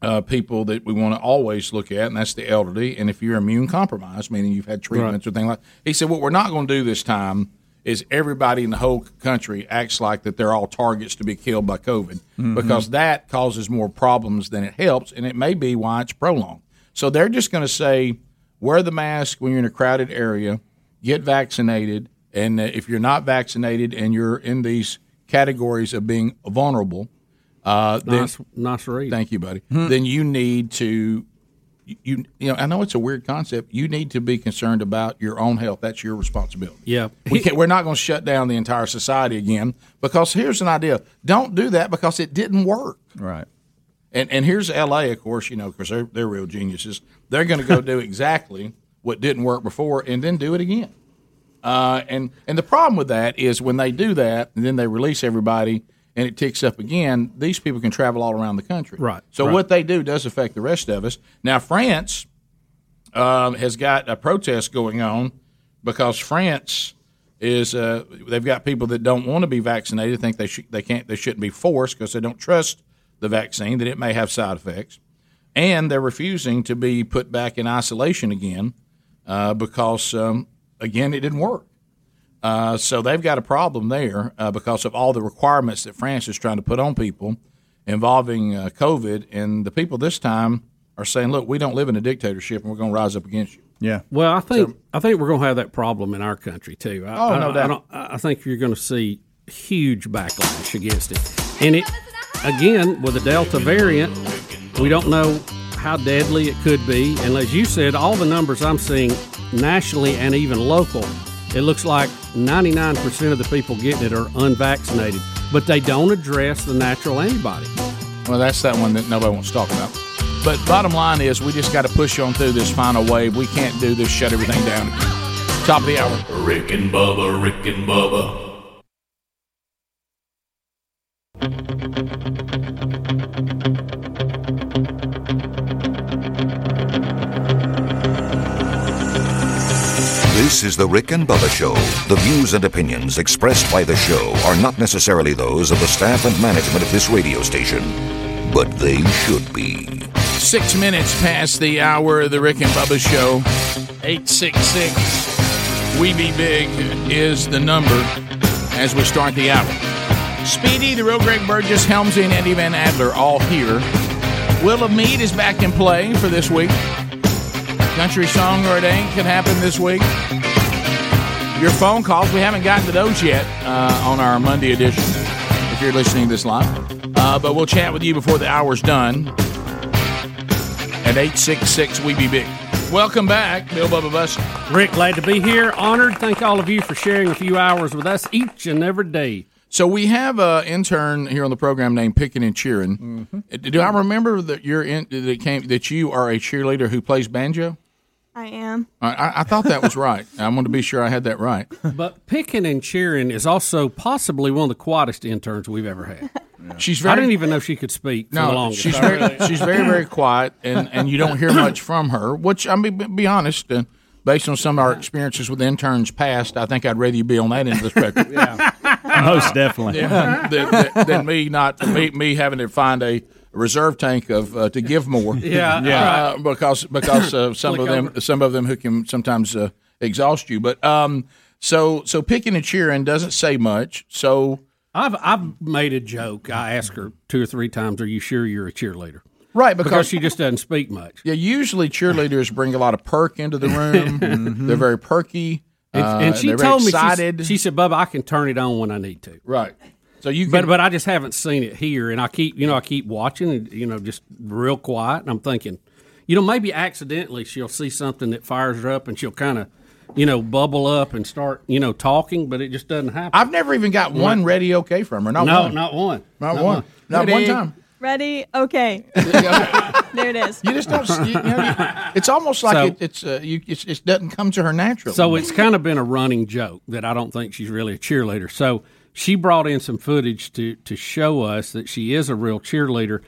uh, people that we want to always look at, and that's the elderly. And if you're immune compromised, meaning you've had treatments or things like, he said, what we're not going to do this time is everybody in the whole country acts like that they're all targets to be killed by COVID
Mhm.
because that causes more problems than it helps, and it may be why it's prolonged. So they're just going to say, wear the mask when you're in a crowded area, get vaccinated, and uh, if you're not vaccinated and you're in these categories of being vulnerable, uh, then
Nice, nice read.
Thank you, buddy. Then you need to. You you know I know it's a weird concept. You need to be concerned about your own health. That's your responsibility.
Yeah.
We can't, we're not going to shut down the entire society again because here's an idea. Don't do that because it didn't work.
Right.
And and here's L.A. Of course, you know, because they're they're real geniuses. They're going to go do exactly what didn't work before and then do it again. Uh, and and the problem with that is when they do that and then they release everybody and it ticks up again. These people can travel all around the country.
Right.
So
right.
what they do does affect the rest of us. Now France um, has got a protest going on because France is uh, they've got people that don't want to be vaccinated, think they should they can't they shouldn't be forced because they don't trust the vaccine that it may have side effects, and they're refusing to be put back in isolation again uh, because um, again it didn't work. Uh, so they've got a problem there uh, because of all the requirements that France is trying to put on people involving uh, COVID, and the people this time are saying, "Look, we don't live in a dictatorship, and we're going to rise up against you."
Yeah.
Well, I think I think we're going to have that problem in our country too. I,
Oh,
I,
no
I
doubt.
don't- I think you're going to see huge backlash against it, and it again with the Delta variant, we don't know how deadly it could be. And as you said, all the numbers I'm seeing nationally and even local, it looks like 99% of the people getting it are unvaccinated, but they don't address the natural antibody.
Well, that's that one that nobody wants to talk about. But bottom line is, we just got to push on through this final wave. We can't do this, shut everything down. Top of the hour.
Rick and Bubba, Rick and Bubba.
This is the Rick and Bubba Show. The views and opinions expressed by the show are not necessarily those of the staff and management of this radio station, but they should be.
Six minutes past the hour of the Rick and Bubba Show. 866 We Be Big is the number as we start the hour. Speedy, the real Greg Burgess, Helmsy, and Eddie Van Adler all here. Will of Mead is back in play for this week. Country song or it ain't can happen this week. Your phone calls, we haven't gotten to those yet uh, on our Monday edition, if you're listening to this live. Uh, but we'll chat with you before the hour's done at 866 We Be Big. Welcome back, Bill Bubba Bus.
Rick, glad to be here. Honored. Thank all of you for sharing a few hours with us each and every day.
So we have an intern here on the program named Picking and Cheering. Uh, Do I remember that you're in that came that you are a cheerleader who plays banjo?
I am.
I, I- I thought that was right. I wanted to be sure I had that right.
But picking and cheering is also possibly one of the quietest interns we've ever had.
She's very, I
didn't even know she could speak. For the
No, she's very she's very very quiet, and and you don't hear much from her. Which I mean, be- be honest, uh, based on some of our experiences with interns past, I think I'd rather you be on that end of the spectrum. yeah,
Most definitely.
Yeah, than, than, than me not me, me having to find a reserve tank of uh, to give more.
Yeah,
uh, because because uh, some of them
over.
some of them who can sometimes uh, exhaust you. But um, so so picking and cheering doesn't say much. So
I've I've made a joke. I asked her two or three times, "Are you sure you're a cheerleader?"
Right,
because,
because-
she just doesn't speak much.
Yeah, usually cheerleaders bring a lot of perk into the room. They're very perky.
And,
uh,
and she
they're very
told me, she, she said, "Bubba, I can turn it on when I need to."
Right. So you,
but
can-
but I just haven't seen it here, and I keep you know I keep watching, and you know just real quiet, and I'm thinking, you know maybe accidentally she'll see something that fires her up, and she'll kind of you know bubble up and start you know talking, but it just doesn't happen.
I've never even got one ready okay from her. Not
no,
one.
not one,
Not one. Not one time.
Ready? Okay. there it is.
You just don't. You, you know, you- it's almost like
So-
it, it's uh, you. It's, it doesn't come to her naturally.
So it's kind of been a running joke that I don't think she's really a cheerleader. So she brought in some footage to to show us that she is a real cheerleader.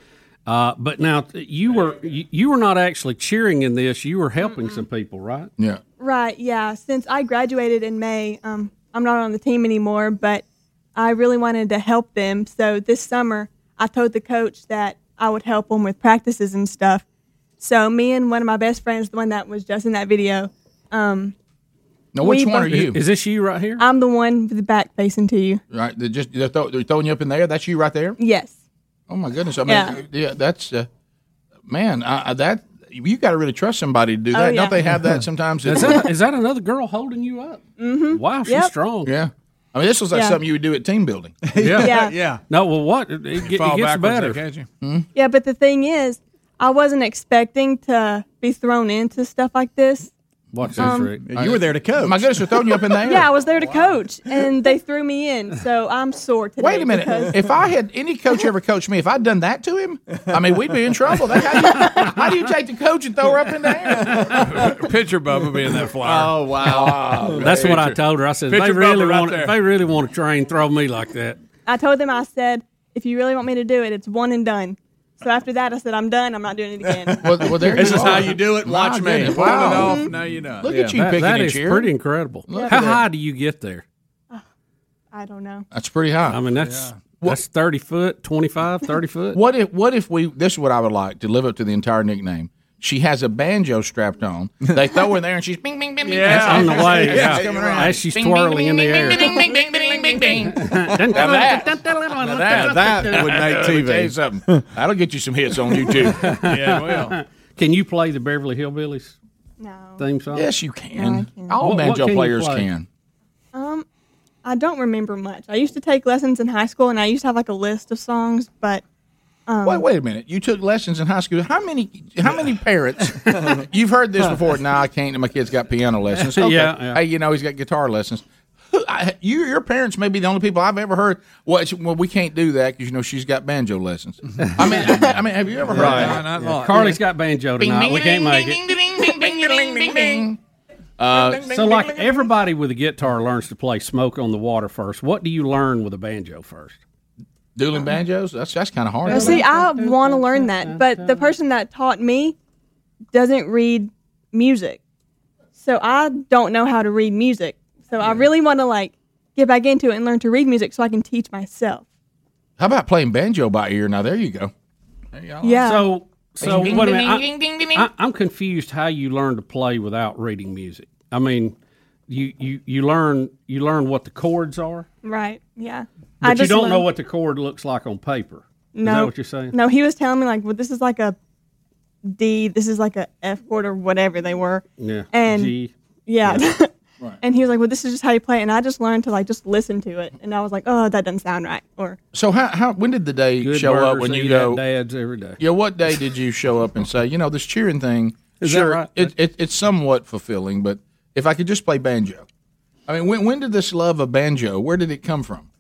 Uh, but now you were you, you were not actually cheering in this; you were helping some people, right?
Yeah.
Right. Yeah. Since I graduated in May, um, I'm not on the team anymore, but I really wanted to help them. So this summer, I told the coach that I would help them with practices and stuff. So me and one of my best friends, the one that was just in that video, um,
Now, which
we
one are you?
Is this you right here?
I'm the one with the back facing to you.
Right, they're just they're, throw, they're throwing you up in the air. That's you right there.
Yes.
Oh my goodness! I mean,
Yeah.
yeah, that's uh, man. I, I, that you got to really trust somebody to do
Oh,
that.
yeah.
Don't they have that sometimes?
Is that, is that another girl holding you up?
Mm-hmm.
Wow, she's
Yep.
strong.
Yeah. I mean, this was like
Yeah.
something you would do at team building.
Yeah.
yeah.
No, well, what? It, it, it gets
backwards,
better.
they catch you.
Hmm?
Yeah, but the thing is, I wasn't expecting to be thrown into stuff like this.
Watch this,
Um,
Rick.
You were there to coach.
My goodness, they're throwing you up in the air.
Yeah, I was there to coach, and they threw me in, so I'm sore today.
Wait a minute.
because-
If I had any coach ever coached me, if I'd done that to him, I mean, we'd be in trouble. That, how, do you, how do you take the coach and throw her up in the air?
Picture Bubba being that flyer.
Oh wow.
That's what I told her. I said, if they
Picture
really
Bubba right
want,
there.
if they really want to train, throw me like that.
I told them, I said, if you really want me to do it, it's one and done. So after that, I said, I'm done. I'm not doing it again.
Well, well, there
This
you
is
are.
how you do it.
My
Watch me.
goodness,
Pulling
Wow.
it off. Now you know.
Look
Yeah,
at you
that,
picking
that
and
is
cheering.
pretty incredible.
Look
How high do you get there?
I don't know.
That's pretty high.
I mean, that's that's 30 foot, 25, 30 foot.
What if what if we this is what I would like to live up to the entire nickname. She has a banjo strapped on. They throw her in there and she's bing bing bing bing.
That's on the way.
Yeah,
Yeah.
she's.
As she's
Bing, bing,
twirling
bing,
in the
bing,
air.
Bing. Now
that,
that, that
would make
Let me tell you
TV.
something. That'll get you some hits on YouTube.
Yeah, well.
Can you play the Beverly Hillbillies
No.
theme song?
yes, you
No, I
can.
can't.
All
What- what
banjo
can you
players
play?
can.
Um, I don't remember much. I used to take lessons in high school, and I used to have like a list of songs, but um,
Wait, wait a minute. You took lessons in high school. How many? How many parents? you've heard this before. No, I can't. My kid's got piano lessons. Okay.
Yeah, yeah.
Hey, you know he's got guitar lessons. Who- I- You, your parents may be the only people I've ever heard. Well, it's- well we can't do that because you know she's got banjo lessons. I mean, I mean, have you ever heard
Right.
that?
Not long.
Carly's got banjo tonight. We can't make it.
Uh,
So, like everybody with a guitar learns to play "Smoke on the Water" first. What do you learn with a banjo first?
dueling banjos. That's that's kind of hard.
Well, see, I want to learn that, but the person that taught me doesn't read music, so I don't know how to read music. So I really want to like get back into it and learn to read music so I can teach myself.
How about playing banjo by ear? Now there you go.
Yeah.
So, so
Ding,
wait a
ding,
minute.
ding, ding, ding, ding.
I, I, I'm confused how you learn to play without reading music. I mean, you you you learn you learn what the chords are,
Right. Yeah.
but
I
you
just
don't know
learned-
what the chord looks like on paper. Is that what you're saying?
No, he was telling me like, well, this is like a D. This is like a F chord or whatever they were.
Yeah.
And
G.
yeah. And he was like, well, this is just how you play it. And I just learned to like just listen to it. And I was like, oh, that doesn't sound right. Or
So how, how when did the day
Good
show up when you
eat
go?
at Dad's every day.
Yeah, what day did you show up and say, you know, this cheering thing?
Is that
sure,
right?
It, it, it's somewhat fulfilling, but if I could just play banjo, I mean, when when did this love of banjo? Where did it come from?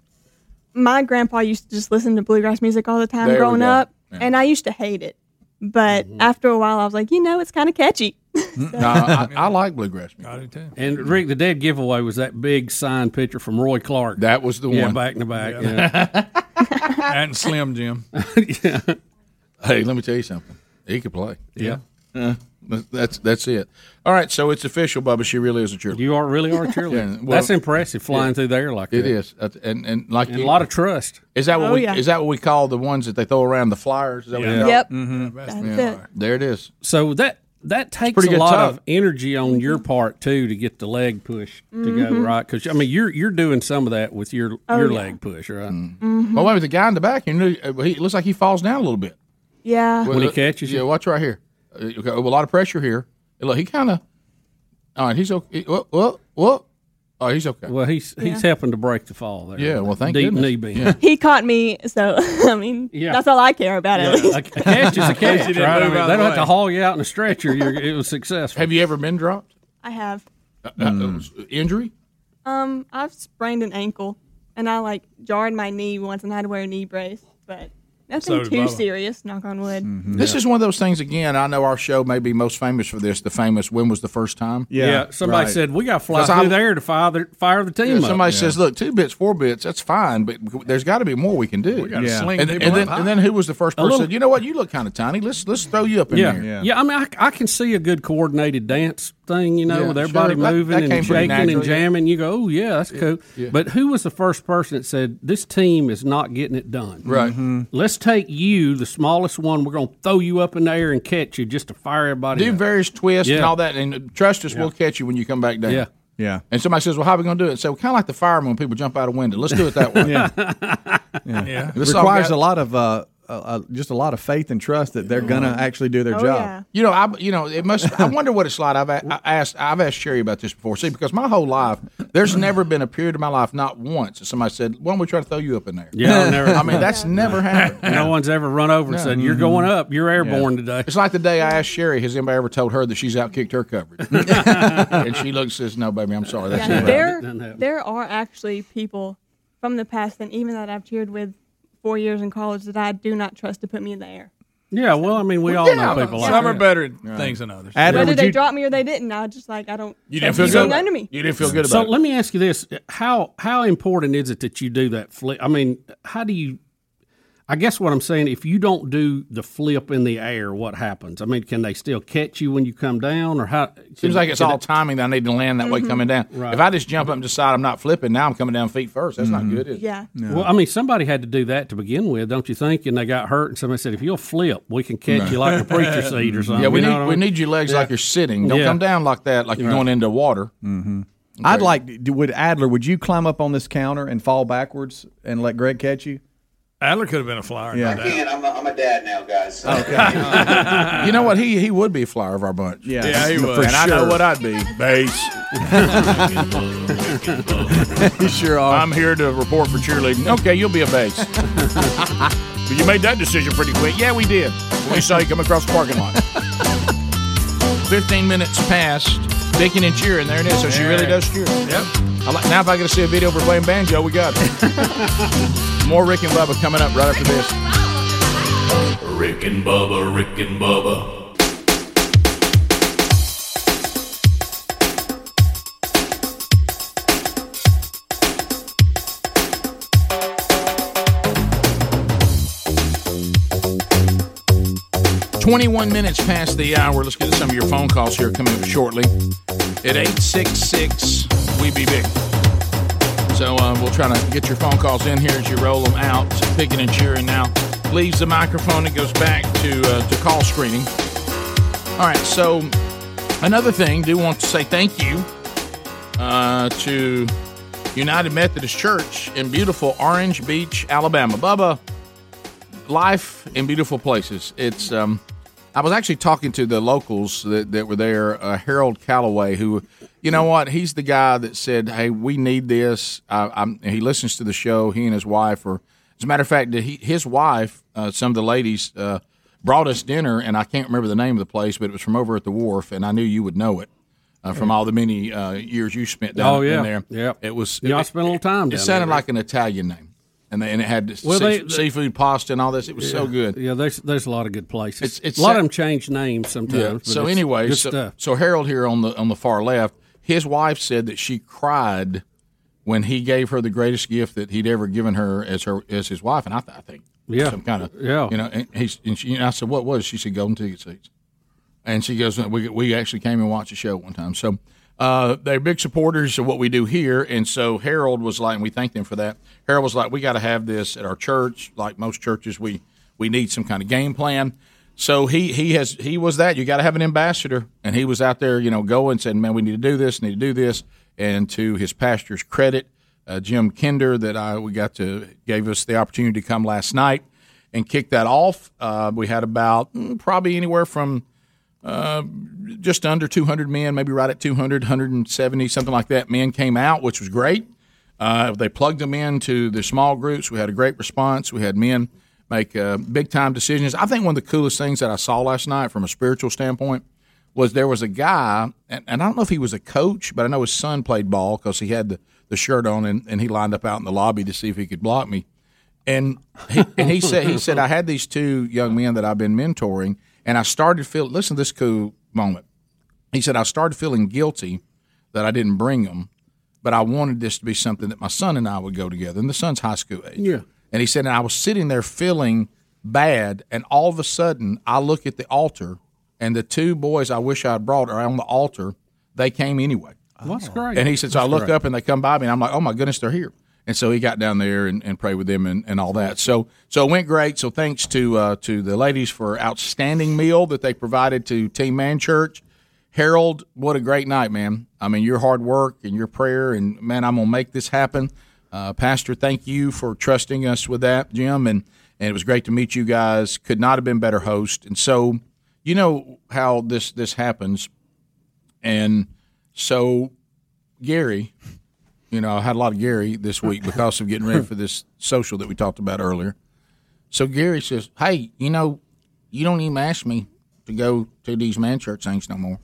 my grandpa used to just listen to bluegrass music all the time
There
growing up.
Yeah.
And I used to hate it. But mm-hmm. after a while, I was like, you know, it's kind of catchy.
No, I, I like bluegrass music.
I do too.
And Rick, the dead giveaway was that big signed picture from Roy Clark.
That was the
yeah,
one.
back to back. Yeah.
And Slim Jim.
yeah.
Hey, let me tell you something. He could play.
Yeah.
Uh, that's that's it. All right, so it's official, Bubba. She really is a cheerleader.
You are really are a cheerleader.
Yeah, well,
That's impressive, flying
yeah.
through the air like
It
that.
is, Uh, and and like
And a lot of trust.
Is that what
Oh,
we
yeah.
is that what we call the ones that they throw around the flyers? Is that what
Yep.
Mm-hmm.
That's
Yeah.
it.
There it is.
So that that takes a lot
tuck.
of energy on your part too to get the leg push to go
Mhm.
right. Because I mean, you're you're doing some of that with your
Oh,
your
yeah.
leg push, right?
Mhm.
Well, wait, the guy in the back, you know, uh, he looks like he falls down a little bit
Yeah.
When he catches
Yeah, watch right here. Uh, okay, a lot of pressure here. Look, he kind of. All right, he's okay. Well, well, well. Oh, he's okay.
Well, he's he's helping to break the fall there.
Yeah, well, thank you.
deep
goodness.
knee bend.
Yeah.
He caught me, so I mean,
Yeah.
that's all I care about at least.
a catch is a catch,
didn't
right? I
move
mean,
out
they
of the
don't have to haul you out in a stretcher. You're, it was successful.
Have you ever been dropped?
I have.
Uh, uh, injury?
Um, I've sprained an ankle, and I like jarred my knee once, and I had to wear a knee brace, but nothing
So
too
Bubba.
serious. Knock on wood. Mm-hmm.
This is one of those things. Again, I know our show may be most famous for this. The famous "When was the first time?"
Yeah, somebody
right.
said we got to fly
'Cause
through
I'm-
there to fire the, fire the team
Yeah,
up.
somebody says, "Look, two bits, four bits, that's fine, but there's got to be more we can do."
We gotta
Yeah.
sling
and, and then, and then who was the first person?
little-
said, you know what? You look kind of tiny. Let's let's throw you up in
yeah.
there.
yeah, I mean, I, I can see a good coordinated dance thing, you know,
Yeah,
with everybody
sure.
Moving
that
and
came pretty
shaking and
naturally, yeah.
jamming. You go, oh yeah, that's cool.
yeah.
But who was the first person that said this team is not getting it done?
Right.
Mm-hmm.
Let's take you, the smallest one. We're going to throw you up in the air and catch you just to fire everybody.
do
up.
various twists and all that, and trust us,
Yeah.
we'll catch you when you come back down.
Yeah.
Yeah.
And somebody says, "Well, how are we going to do it?" So kind of like the fireman when people jump out a window. Let's do it that way.
Yeah.
yeah.
Yeah.
This
requires
got-
a lot of uh, uh, just a lot of faith and trust that they're gonna actually do
Oh,
their job.
You know, I you know it must. I wonder what it's like. I've a- I asked I've asked Sherry about this before. See, because my whole life, there's never been a period of my life, not once, that somebody said, "Why don't we try to throw you up in there?"
Yeah, I've never-
I mean, that's never happened.
No one's ever run over and
No.
said, "You're going up. You're airborne today."
It's like the day I asked Sherry, has anybody ever told her that she's outkicked her coverage? and she looks and says, "No, baby, I'm sorry. That's
Yeah,
not
there, there are actually people from the past, and even that I've cheered with four years in college, that I do not trust to put me in the air.
Yeah, well, I mean, we all know people like
Some
that.
are better at things than others.
Whether they dropped me or they didn't, I just like I don't.
You didn't feel good
going
about
under me.
You didn't feel good
So
about it.
let me ask you this: how how important is it that you do that flip? I mean, how do you? I guess what I'm saying, if you don't do the flip in the air, what happens? I mean, can they still catch you when you come down, or how?
Seems like it's all
it-
timing that I need to land that way
Mm-hmm.
coming down.
Right.
If I just jump up and decide I'm not flipping, now I'm coming down feet first. That's not good, is it?
Yeah.
Well, I mean, somebody had to do that to begin with, don't you think? And they got hurt, and somebody said, "If you'll flip, we can catch you like a preacher seat or something."
Yeah, we
You know
need
what I
we
mean?
need your legs
Yeah.
like you're sitting. Don't
Yeah.
come down like that, like you're
Right.
going into water.
Mm-hmm. I'd like. Would Adler? Would you climb up on this counter and fall backwards and let Greg catch you?
Adler could have been a flyer.
Yeah.
no
I
doubt.
Man, I'm a, I'm a dad now, guys. Okay.
you know what? He he would be a flyer of our bunch.
Yeah.
Yeah, he would.
and I know what I'd be. Base.
you sure are.
I'm here to report for cheerleading. Okay, you'll be a base. But you made that decision pretty quick. Yeah, we did. We saw you come across the parking lot. 15 minutes past. Picking and cheering. There it is. So she really does cheer.
Yep.
I like, now, if I get to see a video of her playing banjo, we got it. More Rick and Bubba coming up right after this.
Rick and Bubba, Rick and Bubba.
21 minutes past the hour. Let's get to some of your phone calls here coming up shortly at 866 We Be Big. So uh, we'll try to get your phone calls in here as you roll them out. Picking and cheering now. Leaves the microphone and goes back to, uh, to call screening. All right, so another thing, do want to say thank you uh, to United Methodist Church in beautiful Orange Beach, Alabama. Bubba, life in beautiful places. It's um, I was actually talking to the locals that, that were there, uh, Harold Calloway, who, you know what, he's the guy that said, "Hey, we need this." I, I'm, he listens to the show. He and his wife are, as a matter of fact, he, his wife, uh, some of the ladies, uh, brought us dinner, and I can't remember the name of the place, but it was from over at the wharf, and I knew you would know it. Uh, from all the many uh, years you spent down
Oh, yeah.
in there,
Yeah.
it was.
Y'all spent a little time
It sounded
there.
like an Italian name, and they, and it had
Well,
sea-
they-
seafood pasta and all this. It was so good.
Yeah, there's there's a lot of good places.
It's- it's
a lot of them change names sometimes.
Yeah. So anyway, so,
stuff.
so Harold here on the on the far left, his wife said that she cried when he gave her the greatest gift that he'd ever given her as her as his wife, and I, th- I think
Yeah.
some kind of
Yeah.
you know. And, he's, and, she, and I said, "What was?" She said, "Golden ticket seats." And she goes, "We we actually came and watched the show one time." So. Uh, they're big supporters of what we do here, and so Harold was like, and we thank them for that. Harold was like, "We got to have this at our church. Like most churches, we we need some kind of game plan." So he he has he was that. You got to have an ambassador, and he was out there, you know, going saying, "Man, we need to do this, need to do this." And to his pastor's credit, uh, Jim Kinder, that I we got to gave us the opportunity to come last night and kick that off. Uh, we had about mm, probably anywhere from uh, just under 200 men, maybe right at 200, 170, something like that. Men came out, which was great. Uh, they plugged them into the small groups. We had a great response. We had men make uh, big time decisions. I think one of the coolest things that I saw last night from a spiritual standpoint was there was a guy, and, and I don't know if he was a coach, but I know his son played ball because he had the, the shirt on and, and he lined up out in the lobby to see if he could block me. And he, and he said he said I had these two young men that I've been mentoring, and I started feel listen to this cool moment. He said I started feeling guilty that I didn't bring them, but I wanted this to be something that my son and I would go together. And the son's high school age.
Yeah.
And he said, and I was sitting there feeling bad, and all of a sudden I look at the altar, and the two boys I wish I had brought are on the altar, they came anyway.
That's great.
And he said, so I look
great.
up and they come by me, and I'm like, oh my goodness, they're here. And so he got down there and, and prayed with them and, and all that. So so it went great. So thanks to uh, to the ladies for outstanding meal that they provided to Team Man Church. Harold, what a great night, man. I mean, your hard work and your prayer, and man, I'm gonna make this happen. Uh, Pastor, thank you for trusting us with that, Jim, and and it was great to meet you guys. Could not have been better host. And so, you know how this this happens, and so Gary, you know, I had a lot of Gary this week because of getting ready for this social that we talked about earlier. So Gary says, "Hey, you know, you don't even ask me to go to these man church things no more."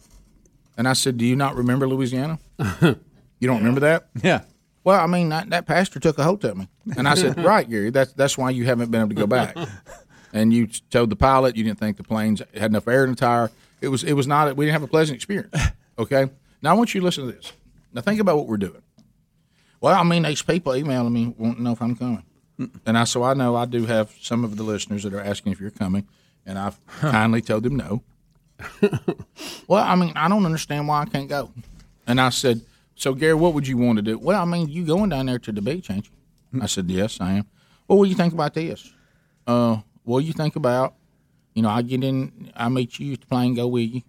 And I said, "Do you not remember Louisiana? you don't remember that?"
Yeah.
Well, I mean, that, that pastor took a hold of me, and I said, "Right, Gary, that's that's why you haven't been able to go back." And you told the pilot you didn't think the planes had enough air in the tire. It was it was not. We didn't have a pleasant experience. Okay. Now I want you to listen to this. Now think about what we're doing. Well, I mean, these people emailing me wanting to know if I'm coming, and I so I know I do have some of the listeners that are asking if you're coming, and I've kindly told them no. well, I mean, I don't understand why I can't go. And I said, so Gary, what would you want to do? Well, I mean, you going down there to the beach, ain't you? I said, yes, I am. Well, what do you think about this? Uh, what do you think about, you know, I get in, I meet you at the plane, go with you.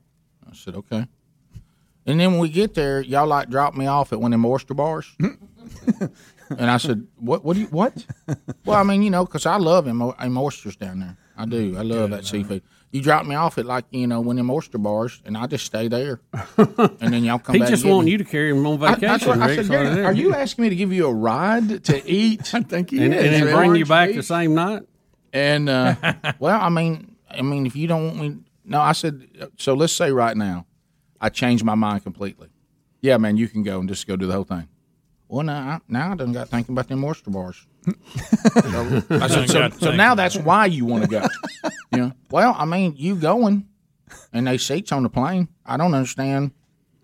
I said, okay. And then when we get there, y'all like drop me off at one of them oyster bars. and I said, "What? What do you? What?" well, I mean, you know, because I love them, them oysters down there. I do. I love that seafood. You drop me off at like you know one of them oyster bars, and I just stay there. and then y'all come
He
back.
just
and get
wanting
me.
you to carry him on vacation.
what I
Rick,
said.
so it
Gary,
is.
are you asking me to give you a ride to eat? I think he
and, and then bring you back the same night?
And uh, well, I mean, I mean, if you don't want me, no, I said. So let's say right now, I changed my mind completely. Yeah, man, you can go and just go do the whole thing. Well, now, I, now I done got thinking about them oyster bars. so, I said, so, so now that's why you want to go. you know, well, I mean, you going, and they seats on the plane. I don't understand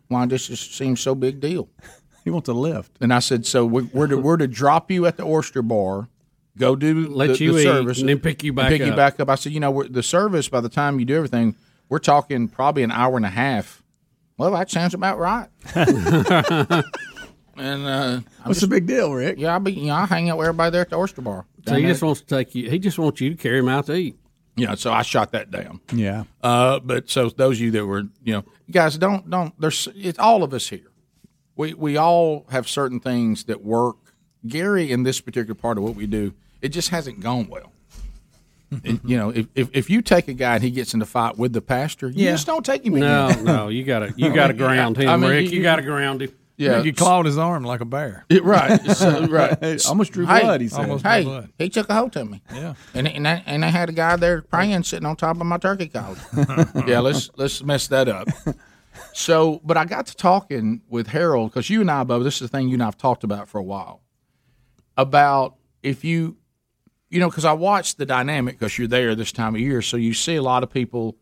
why this just seems so big deal.
He wants a lift.
And I said, so we're, we're to we're to drop you at the oyster bar, go do
Let
the,
you
the
eat,
service,
and then pick you back
pick you
up.
back up. I said, you know, we're, the service by the time you do everything, we're talking probably an hour and a half. Well, that sounds about right. And uh,
What's the big deal, Rick?
Yeah, I be you know I hang out with everybody there at the oyster bar.
So he
there.
just wants to take you. He just wants you to carry him out to eat.
Yeah, so I shot that down.
Yeah.
Uh, but so those of you that were, you know, guys, don't don't. There's it's all of us here. We we all have certain things that work. Gary, in this particular part of what we do, it just hasn't gone well. It- you know, if, if if you take a guy and he gets in a fight with the pastor, you
Yeah.
just don't take him.
No,
in.
no, you gotta you gotta ground him,
I mean,
Rick. You, gotta ground him.
Yeah,
he clawed his arm like a bear.
It- right, so, right.
Almost drew
Hey,
blood, he said. Almost
hey,
blood.
he took a hold of me.
Yeah.
and and I, and I had a guy there praying, sitting on top of my turkey collar. yeah, let's let's mess that up. So, but I got to talking with Harold because you and I, Bubba, this is the thing you and I've talked about for a while about if you, you know, because I watched the dynamic because you're there this time of year, so you see a lot of people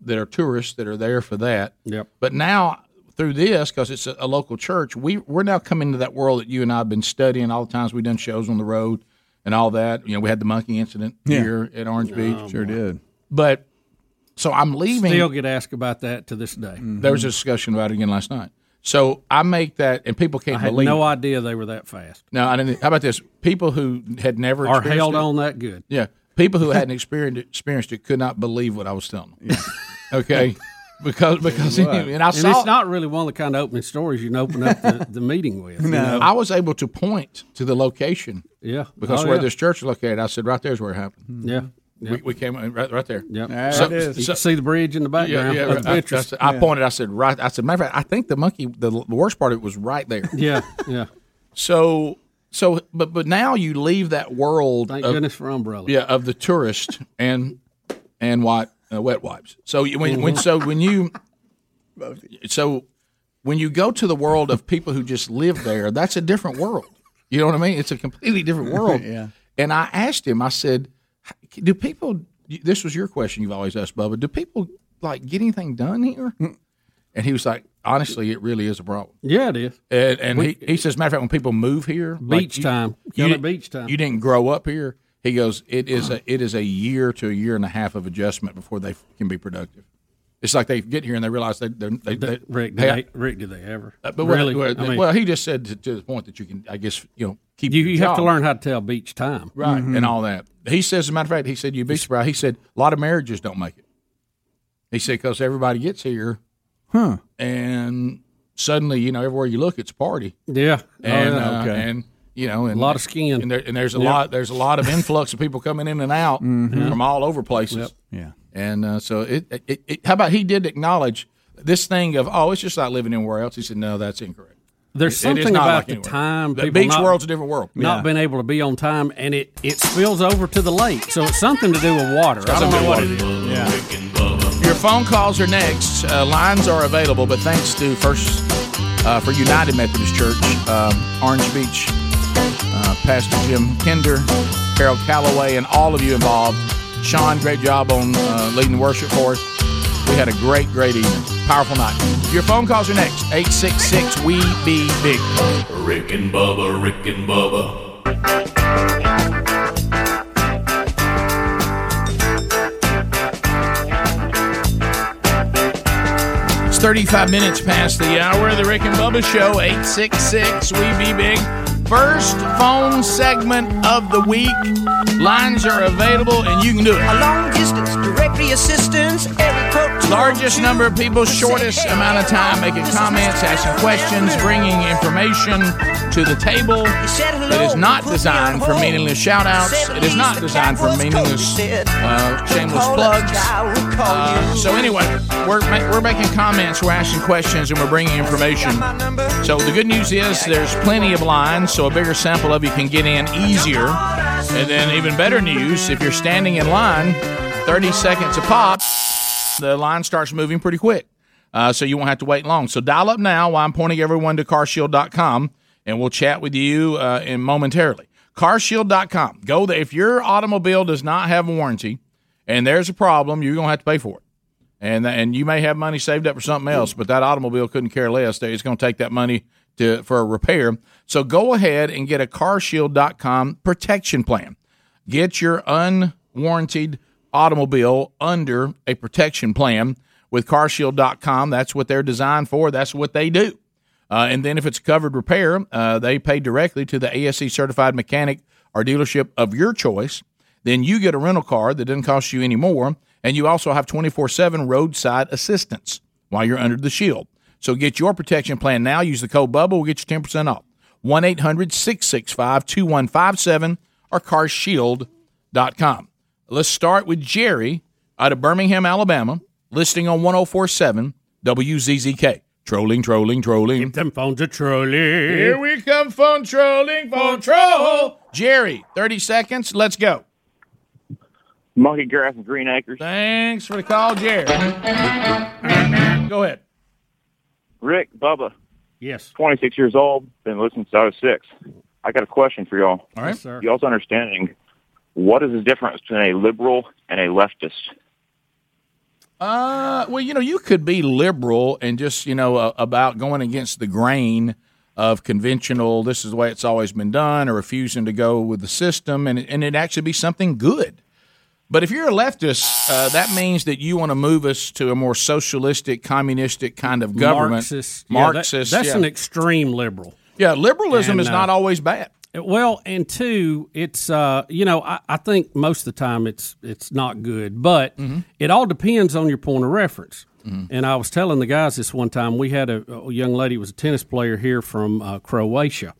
that are tourists that are there for that.
Yep.
But now through this, because it's a, a local church, we we're now coming to that world that you and I have been studying all the times we've done shows on the road and all that. You know, we had the monkey incident
Yeah.
here at Orange oh, Beach.
Sure did.
But so I'm leaving.
Still get asked about that to this day. Mm-hmm.
There was a discussion about it again last night. So I make that, and people can't
I had
believe.
no idea they were that fast.
No, I didn't. How about this? People who had never
Are held
it-
on that good.
Yeah, people who hadn't experienced it, experienced it could not believe what I was telling them. Okay, because because and I
and
saw
it's not really one of the kind of opening stories you can open up the, the meeting with. you know?
I was able to point to the location.
Yeah,
because
Oh,
where
yeah.
this church is located, I said right there's where it happened. Hmm.
Yeah.
We, we came in right, right there.
Yep.
Yeah,
So- You can see the bridge in the background.
Yeah, yeah,
That's
right. I,
pictures.
that's- I
Yeah.
pointed. I said right. I said matter of fact, I think the monkey. The, the worst part of it was right there.
Yeah, yeah.
So so, but but now you leave that world.
Thank
of,
goodness for umbrella.
Yeah, of the tourist and and what uh, wet wipes. So you- when when so when you so when you go to the world of people who just live there, that's a different world. You know what I mean? It's a completely different world.
Yeah.
And I asked him. I said, "Do people?" This was your question. You've always asked, Bubba. Do people like get anything done here? And he was like, "Honestly, it really is a problem."
Yeah, it is.
And, and
We-
he, he says, matter of fact, when people move here,
Beach time.
you, didn't-
beach time.
You didn't grow up here. He goes, it is a it is a year to a year and a half of adjustment before they can be productive. It's like they get here and they realize they they, they, they
Rick, do
Hey,
they, Rick, do they ever?
uh, but
really?
well,
I mean,
well, he just said to, to the point that you can, I guess, you know, keep.
you, you have to learn how to tell beach time,
right,
Mhm.
and all that. He says, as a matter of fact, he said you'd be surprised. He said a lot of marriages don't make it. He said because everybody gets here,
huh?
And suddenly, you know, everywhere you look, it's a party.
Yeah, Oh,
and
yeah.
uh,
Okay.
and you know, and
A lot of skin.
and, there, and there's a
Yep.
lot there's a lot of influx of people coming in and out
Mhm.
from all over places.
Yeah.
And uh, so it, it, it. How about he did acknowledge this thing of oh, it's just like living anywhere else. He said no, that's incorrect.
There's
It- it is
something
not
about
like
the time.
The beach
not-
world's a different world.
Not
Yeah.
being able to be on time, and it it spills over to the lake. So it's something to do with water. I don't know what it is.
Yeah. Your phone calls are next. Uh, lines are available, but thanks to First uh, for United Methodist Church, um, Orange Beach, uh, Pastor Jim Kinder, Carol Calloway, and all of you involved. Sean, great job on uh, leading the worship for us. We had a great, great evening. Powerful night. Your phone calls are next. 866 We Be Big.
Rick and Bubba, Rick and Bubba.
It's 35 minutes past the hour of the Rick and Bubba Show. 866 We Be Big. First phone segment of the week. Lines are available and you can do it.
A long distance directory assistance, every quote
Largest number of people, shortest amount of time making comments, asking questions, bringing information to the table. It is not designed for meaningless shout outs. It is not designed for meaningless, uh, shameless plugs. Uh, so, anyway, we're, ma- we're making comments, we're asking questions, and we're bringing information. So, the good news is there's plenty of lines, so a bigger sample of you can get in easier. And then, even better news if you're standing in line, 30 seconds a pop, the line starts moving pretty quick. Uh, so you won't have to wait long. So dial up now while I'm pointing everyone to carshield.com and we'll chat with you uh, in momentarily. Carshield.com. Go there. If your automobile does not have a warranty and there's a problem, you're going to have to pay for it. And, and you may have money saved up for something else, but that automobile couldn't care less. It's going to take that money to for a repair. So go ahead and get a carshield.com protection plan. Get your unwarranted automobile under a protection plan with carshield.com. That's what they're designed for. That's what they do. Uh, and then if it's covered repair, uh, they pay directly to the ASE certified mechanic or dealership of your choice. Then you get a rental car that doesn't cost you any more. And you also have 24 7 roadside assistance while you're under the shield. So get your protection plan now. Use the code BUBBA. We'll get you 10% off. 1 800 665 2157 or carshield.com. Let's start with Jerry out of Birmingham, Alabama, listing on 1047 WZZK. Trolling, trolling, trolling. Keep
them phones a trolling.
Here we come, phone trolling, phone troll. Jerry, 30 seconds. Let's go.
Monkey grass and green acres.
Thanks for the call, Jerry. Go ahead.
Rick, Bubba.
Yes.
26 years old, been listening since I was six. I got a question for y'all.
All right. Yes, sir.
Y'all's understanding, what is the difference between a liberal and a leftist?
Uh, well, you know, you could be liberal and just, you know, uh, about going against the grain of conventional, this is the way it's always been done, or refusing to go with the system, and, and it actually be something good. But if you're a leftist, uh, that means that you want to move us to a more socialistic, communistic kind of government.
Marxist. Yeah, that- that's
yeah.
an extreme liberal.
Yeah, liberalism
And,
is not
uh,
always bad.
Well, and two, it's uh, you know, I, I think most of the time it's it's not good, but
Mm-hmm.
it all depends on your point of reference. And I was telling the guys this one time. We had a, a young lady who was a tennis player here from uh, Croatia,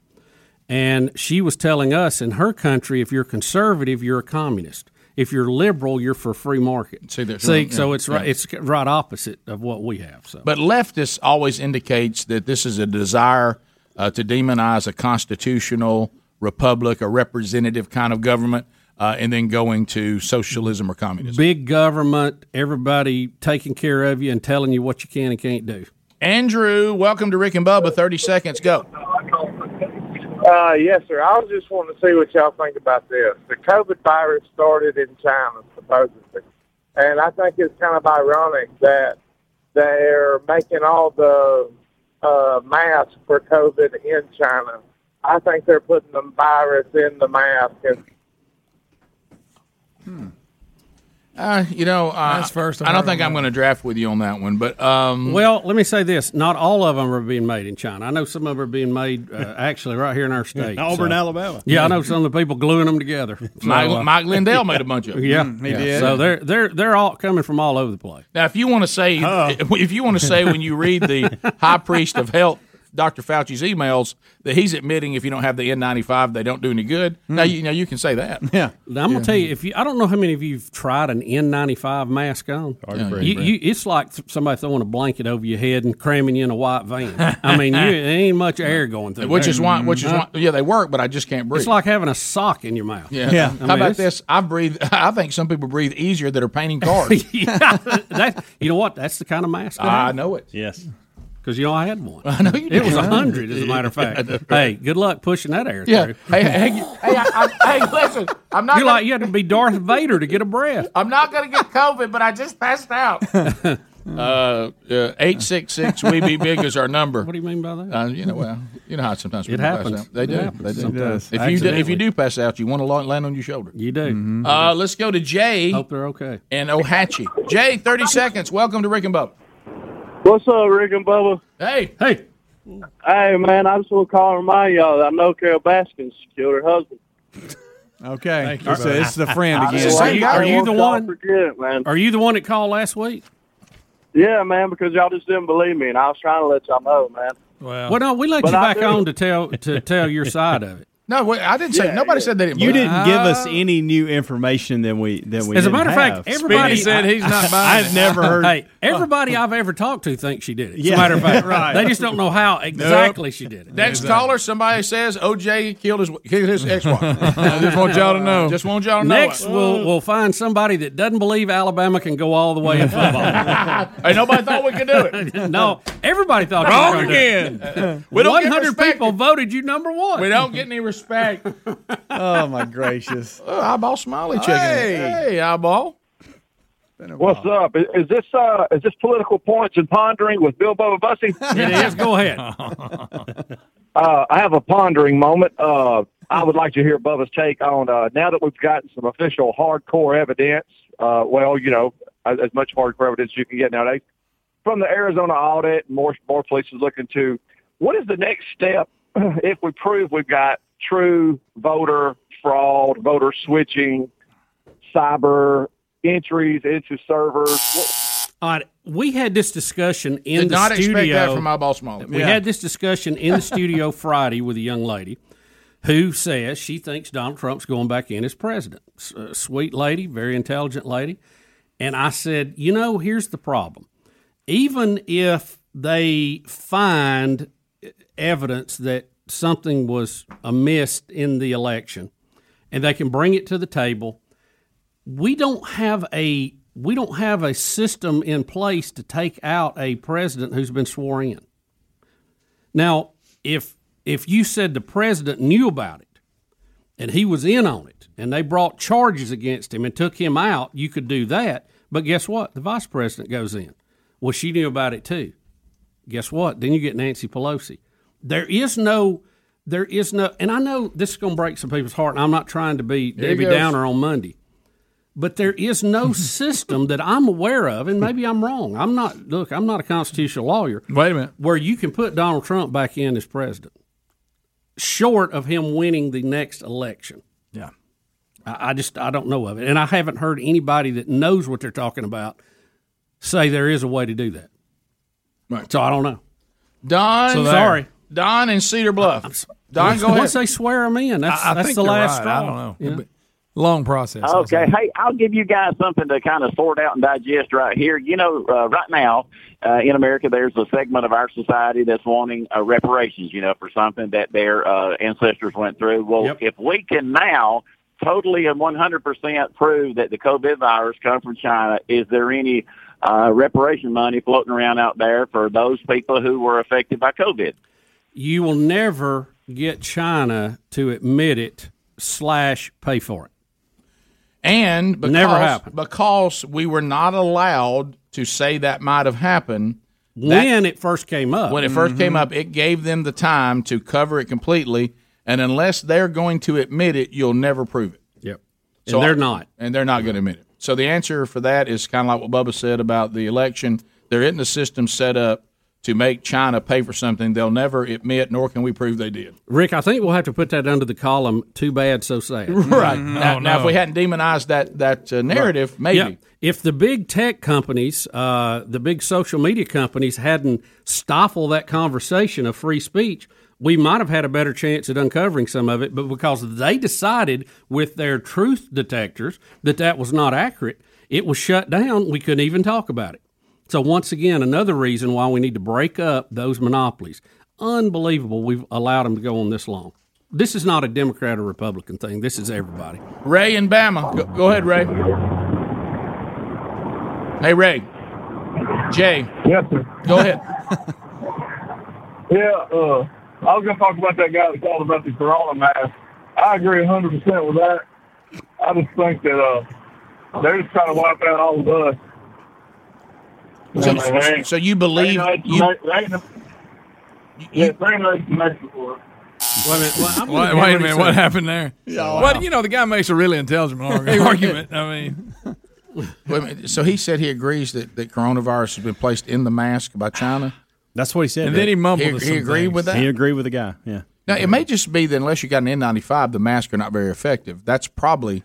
and she was telling us in her country, if you're conservative, you're a communist. If you're liberal, you're for free market.
See,
See,
yeah,
so it's right. It's right opposite of what we have. So,
But leftist always indicates that this is a desire uh, to demonize a constitutional republic, a representative kind of government, uh, and then going to socialism or communism.
big government, everybody taking care of you and telling you what you can and can't do.
Andrew, welcome to Rick and Bubba. 30 seconds, go.
Uh, yes, sir. I was just wanting to see what y'all think about this. The COVID virus started in China, supposedly. And I think it's kind of ironic that they're making all the uh, masks for COVID in China. I think they're putting the virus in the mask. And
Uh, you know, uh,
That's first I've
don't think I'm going to draft with you on that one, but um,
Well, let me say this: not all of them are being made in China. I know some of them are being made uh, actually right here in our state,
Auburn,
so-
Alabama.
Yeah, I know some of the people gluing them together.
Mike-
uh,
Mike Lindell made a bunch of them.
Yeah,
Mm, he
yeah.
did.
So they're they're they're all coming from all over the place.
Now, if you want to say, if you want to say when you read the high priest of health, Dr. Fauci's emails, that he's admitting if you don't have the N95, they don't do any good. Now, hmm. you now you can say that.
Yeah.
Now, I'm gonna tell you if you I don't know how many of you've tried an N95 mask on.
Hard to breathe,
You, you, it's like somebody throwing a blanket over your head and cramming you in a white van. I mean, you, there ain't much air going through.
Which
there.
is why, which is
mm-hmm.
why, yeah, they work, but I just can't breathe.
It's like having a sock in your mouth.
yeah.
I
How
mean,
about this? I breathe. I think some people breathe easier that are painting cars.
that, you know what? That's the kind of mask.
I know it.
Yes.
Because you know I had one.
I know you did.
It was a hundred, as a matter of fact. hey, good luck pushing that air
Yeah.
through.
Hey, hey, hey, I, I, hey, listen. I'm not.
You're
gonna,
like you had to be Darth Vader to get a breath.
I'm not going to get COVID, but I just passed out. Uh, eight six six. We be big is our number.
What do you mean by that?
Uh, you know, well, you know how sometimes
It
people pass
happens.
out. They
It
do.
happens
They do.
sometimes.
If you do, if you do pass out, you want to land on your shoulder.
You do.
Uh, let's go to Jay.
Hope they're okay.
And Ohatchee. Jay, thirty seconds. Welcome to Rick and Bubba.
What's up, Rick and Bubba?
Hey.
Hey.
Hey, man, I just want to call and remind y'all that I know Carole Baskins killed her husband.
Okay.
Thank you,
so
brother.
this is the friend again.
just-
Are you, are you the one?
Forget, man.
Are you the one that called last week?
Yeah, man, because y'all just didn't believe me, and I was trying to let y'all know, man.
Well,
Well, no, we let
But
you
I
back
do.
on to tell to tell your side of it.
No, wait, I didn't say.
Yeah,
nobody
yeah.
said they didn't.
You
believe
didn't
it.
give us any new information than we than we.
As a matter of fact, everybody
said he's not buying
I've
it.
never heard.
Hey, everybody I've ever talked to thinks she did it. As
Yeah,
a matter of fact,
right.
they just don't know how exactly she did it.
Next caller, somebody says OJ killed his killed his ex-wife. I just want y'all to know. Just want y'all to know.
Next,
it.
we'll we'll find somebody that doesn't believe Alabama can go all the way in football.
hey, nobody thought we could do it.
no, everybody thought
Wrong
you were
again.
again.
We don't
One
get
hundred people voted you number one.
We don't get any respect.
Oh my gracious.
Oh, eyeball smiley chicken.
Hey.
hey eyeball.
What's up? Is, is this uh, is this political points and pondering with Bill Bubba Bussey?
It is. Go ahead.
Uh, I have a pondering moment. Uh, I would like to hear Bubba's take on uh, now that we've gotten some official hardcore evidence. Uh, well, you know, as, as much hardcore evidence as you can get nowadays from the Arizona audit. More more places looking to. What is the next step if we prove we've got true voter fraud, voter switching, cyber entries into servers? What,
All right, we had this discussion in
Did
the
not
studio.
expect that from eyeball smiley.
We had this discussion in the studio Friday with a young lady who says she thinks Donald Trump's going back in as president. S- uh, sweet lady, very intelligent lady. And I said, you know, here's the problem. Even if they find evidence that something was amiss in the election and they can bring it to the table, we don't have a we don't have a system in place to take out a president who's been sworn in. Now, if if you said the president knew about it and he was in on it and they brought charges against him and took him out, you could do that. But guess what? The vice president goes in. Well, she knew about it too. Guess what? Then you get Nancy Pelosi. There is no there is no and I know this is going to break some people's heart and I'm not trying to be
Here
Debbie. Downer on Monday. But there is no system that I'm aware of, and maybe I'm wrong. I'm not. Look, I'm not a constitutional lawyer.
Wait a minute.
Where you can put Donald Trump back in as president, short of him winning the next election.
Yeah.
I, I just I don't know of it, and I haven't heard anybody that knows what they're talking about say there is a way to do that.
Right.
So I don't know.
Don.
So sorry.
Don and Cedar Bluff. Don, go ahead.
Once
ahead.
they swear them in, that's
I, I
that's
think
the last
right.
straw.
I don't know.
Yeah.
But Long process.
Okay, hey, I'll give you guys something to kind of sort out and digest right here. You know, uh, right now uh, in America, there's a segment of our society that's wanting uh, reparations. You know, for something that their uh, ancestors went through. Well, if we can now totally and 100% prove that the COVID virus come from China, is there any uh, reparation money floating around out there for those people who were affected by COVID?
You will never get China to admit it slash pay for it.
And because,
Never happened.
because we were not allowed to say that might have happened
When it first came up.
When it 1st came
Mhm.
up, it gave them the time to cover it completely. And unless they're going to admit it, you'll never prove it.
Yep. And they're not.
And they're not going to admit it. So the answer for that is kind of like what Bubba said about the election. There isn't a system set up to make China pay for something they'll never admit, nor can we prove they did.
Rick, I think we'll have to put that under the column. Too bad, so sad.
Right now, now, if we hadn't demonized that that uh, narrative, maybe.
Yeah. If the big tech companies, uh, the big social media companies, hadn't stifled that conversation of free speech, we might have had a better chance at uncovering some of it. But because they decided with their truth detectors that that was not accurate, it was shut down. We couldn't even talk about it. So once again, another reason why we need to break up those monopolies. Unbelievable we've allowed them to go on this long. This is not a Democrat or Republican thing. This is everybody.
Ray and Bama. Go, go ahead, Ray. Hey, Ray. Jay.
Yes, sir.
Go ahead.
Yeah, uh, I was going to talk about that guy that called about the corona mask. I agree 100% with that. I just think that uh, they're just trying to wipe out all of us.
So,
And they ain't-
so you believe
they ain't
you,
no- they ain't no- Yeah, they ain't no explanation.
Wait a minute. Wait, wait a minute. What happened there?
Yeah,
well,
wow.
you know, the guy makes a really intelligent argument. I mean,
Wait a minute. So he said he agrees that, that coronavirus has been placed in the mask by China.
That's what he said.
And then he mumbled
He,
to
he agreed
things.
with that.
He agreed with the guy. Yeah.
Now it may just be that unless you got an N95, the masks are not very effective. That's probably.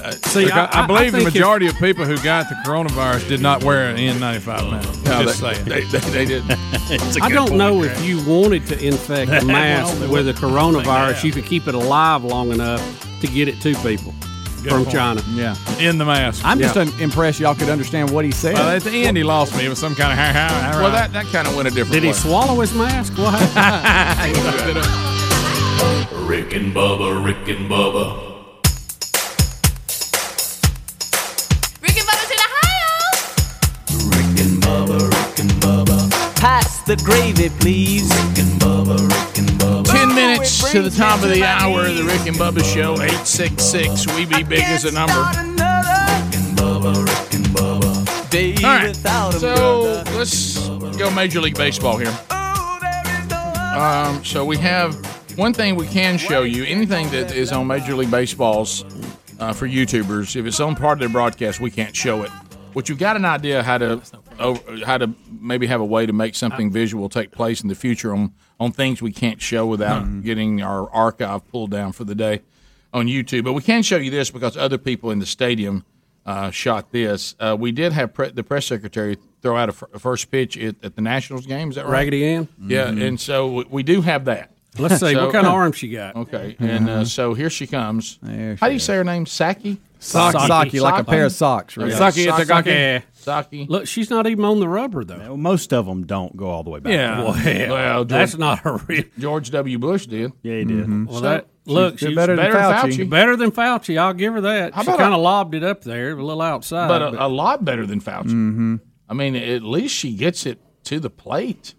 Uh,
See,
look,
I, I believe the
think if-
majority of people who got the coronavirus did not wear an N95 mask.
No,
Just
they-
saying.
they- they- they didn't.
I don't know if you wanted to infect a mask
Well,
with a coronavirus, you could keep it alive long enough to get it to people
Good
from
point.
China.
Yeah.
in the mask.
I'm just
Yeah.
un- impressed y'all could understand what he said.
Well, at the end, he lost me. It was some kind of. Ha ha.
Well, that, that kind of went a different way.
Did he swallow his mask? What happened?
Rick and Bubba, Rick and Bubba.
Pass the gravy, please.
Ten minutes to the top of the hour of the Rick and Bubba Show. Eight six six. We be big as a number.
Day
All right.
without
So let's go Major League Baseball here. Um, so we have one thing we can show you. Anything that is on Major League Baseball's uh, for YouTubers, if it's on part of their broadcast, we can't show it. But you've got an idea how to over, how to maybe have a way to make something visual take place in the future on on things we can't show without getting our archive pulled down for the day on YouTube. But we can show you this because other people in the stadium uh, shot this. Uh, we did have pre- the press secretary throw out a, fir- a first pitch at, at the Nationals game. Is that right?
Raggedy Ann?
Yeah,
Mhm.
and so we, we do have that.
Let's see,
So-
what kind of arm she got?
Okay, and uh, so here she comes. How do you say her name? Psaki.
Psaki. Psaki, like a pair of socks, right?
Psaki.
Psaki
Psaki. Psaki.
Look, she's not even on the rubber though.
Most of them don't go all the way back.
Yeah. Well,
Well,
that's not a real.
George W. Bush did.
Yeah, he did.
Well, that look, she's,
better than Fauci.
Better than Fauci. I'll give her that.
How
she kind of lobbed it up there, a little outside.
but a, a lot better than Fauci. Mm-hmm. I mean, at least she gets it to the plate.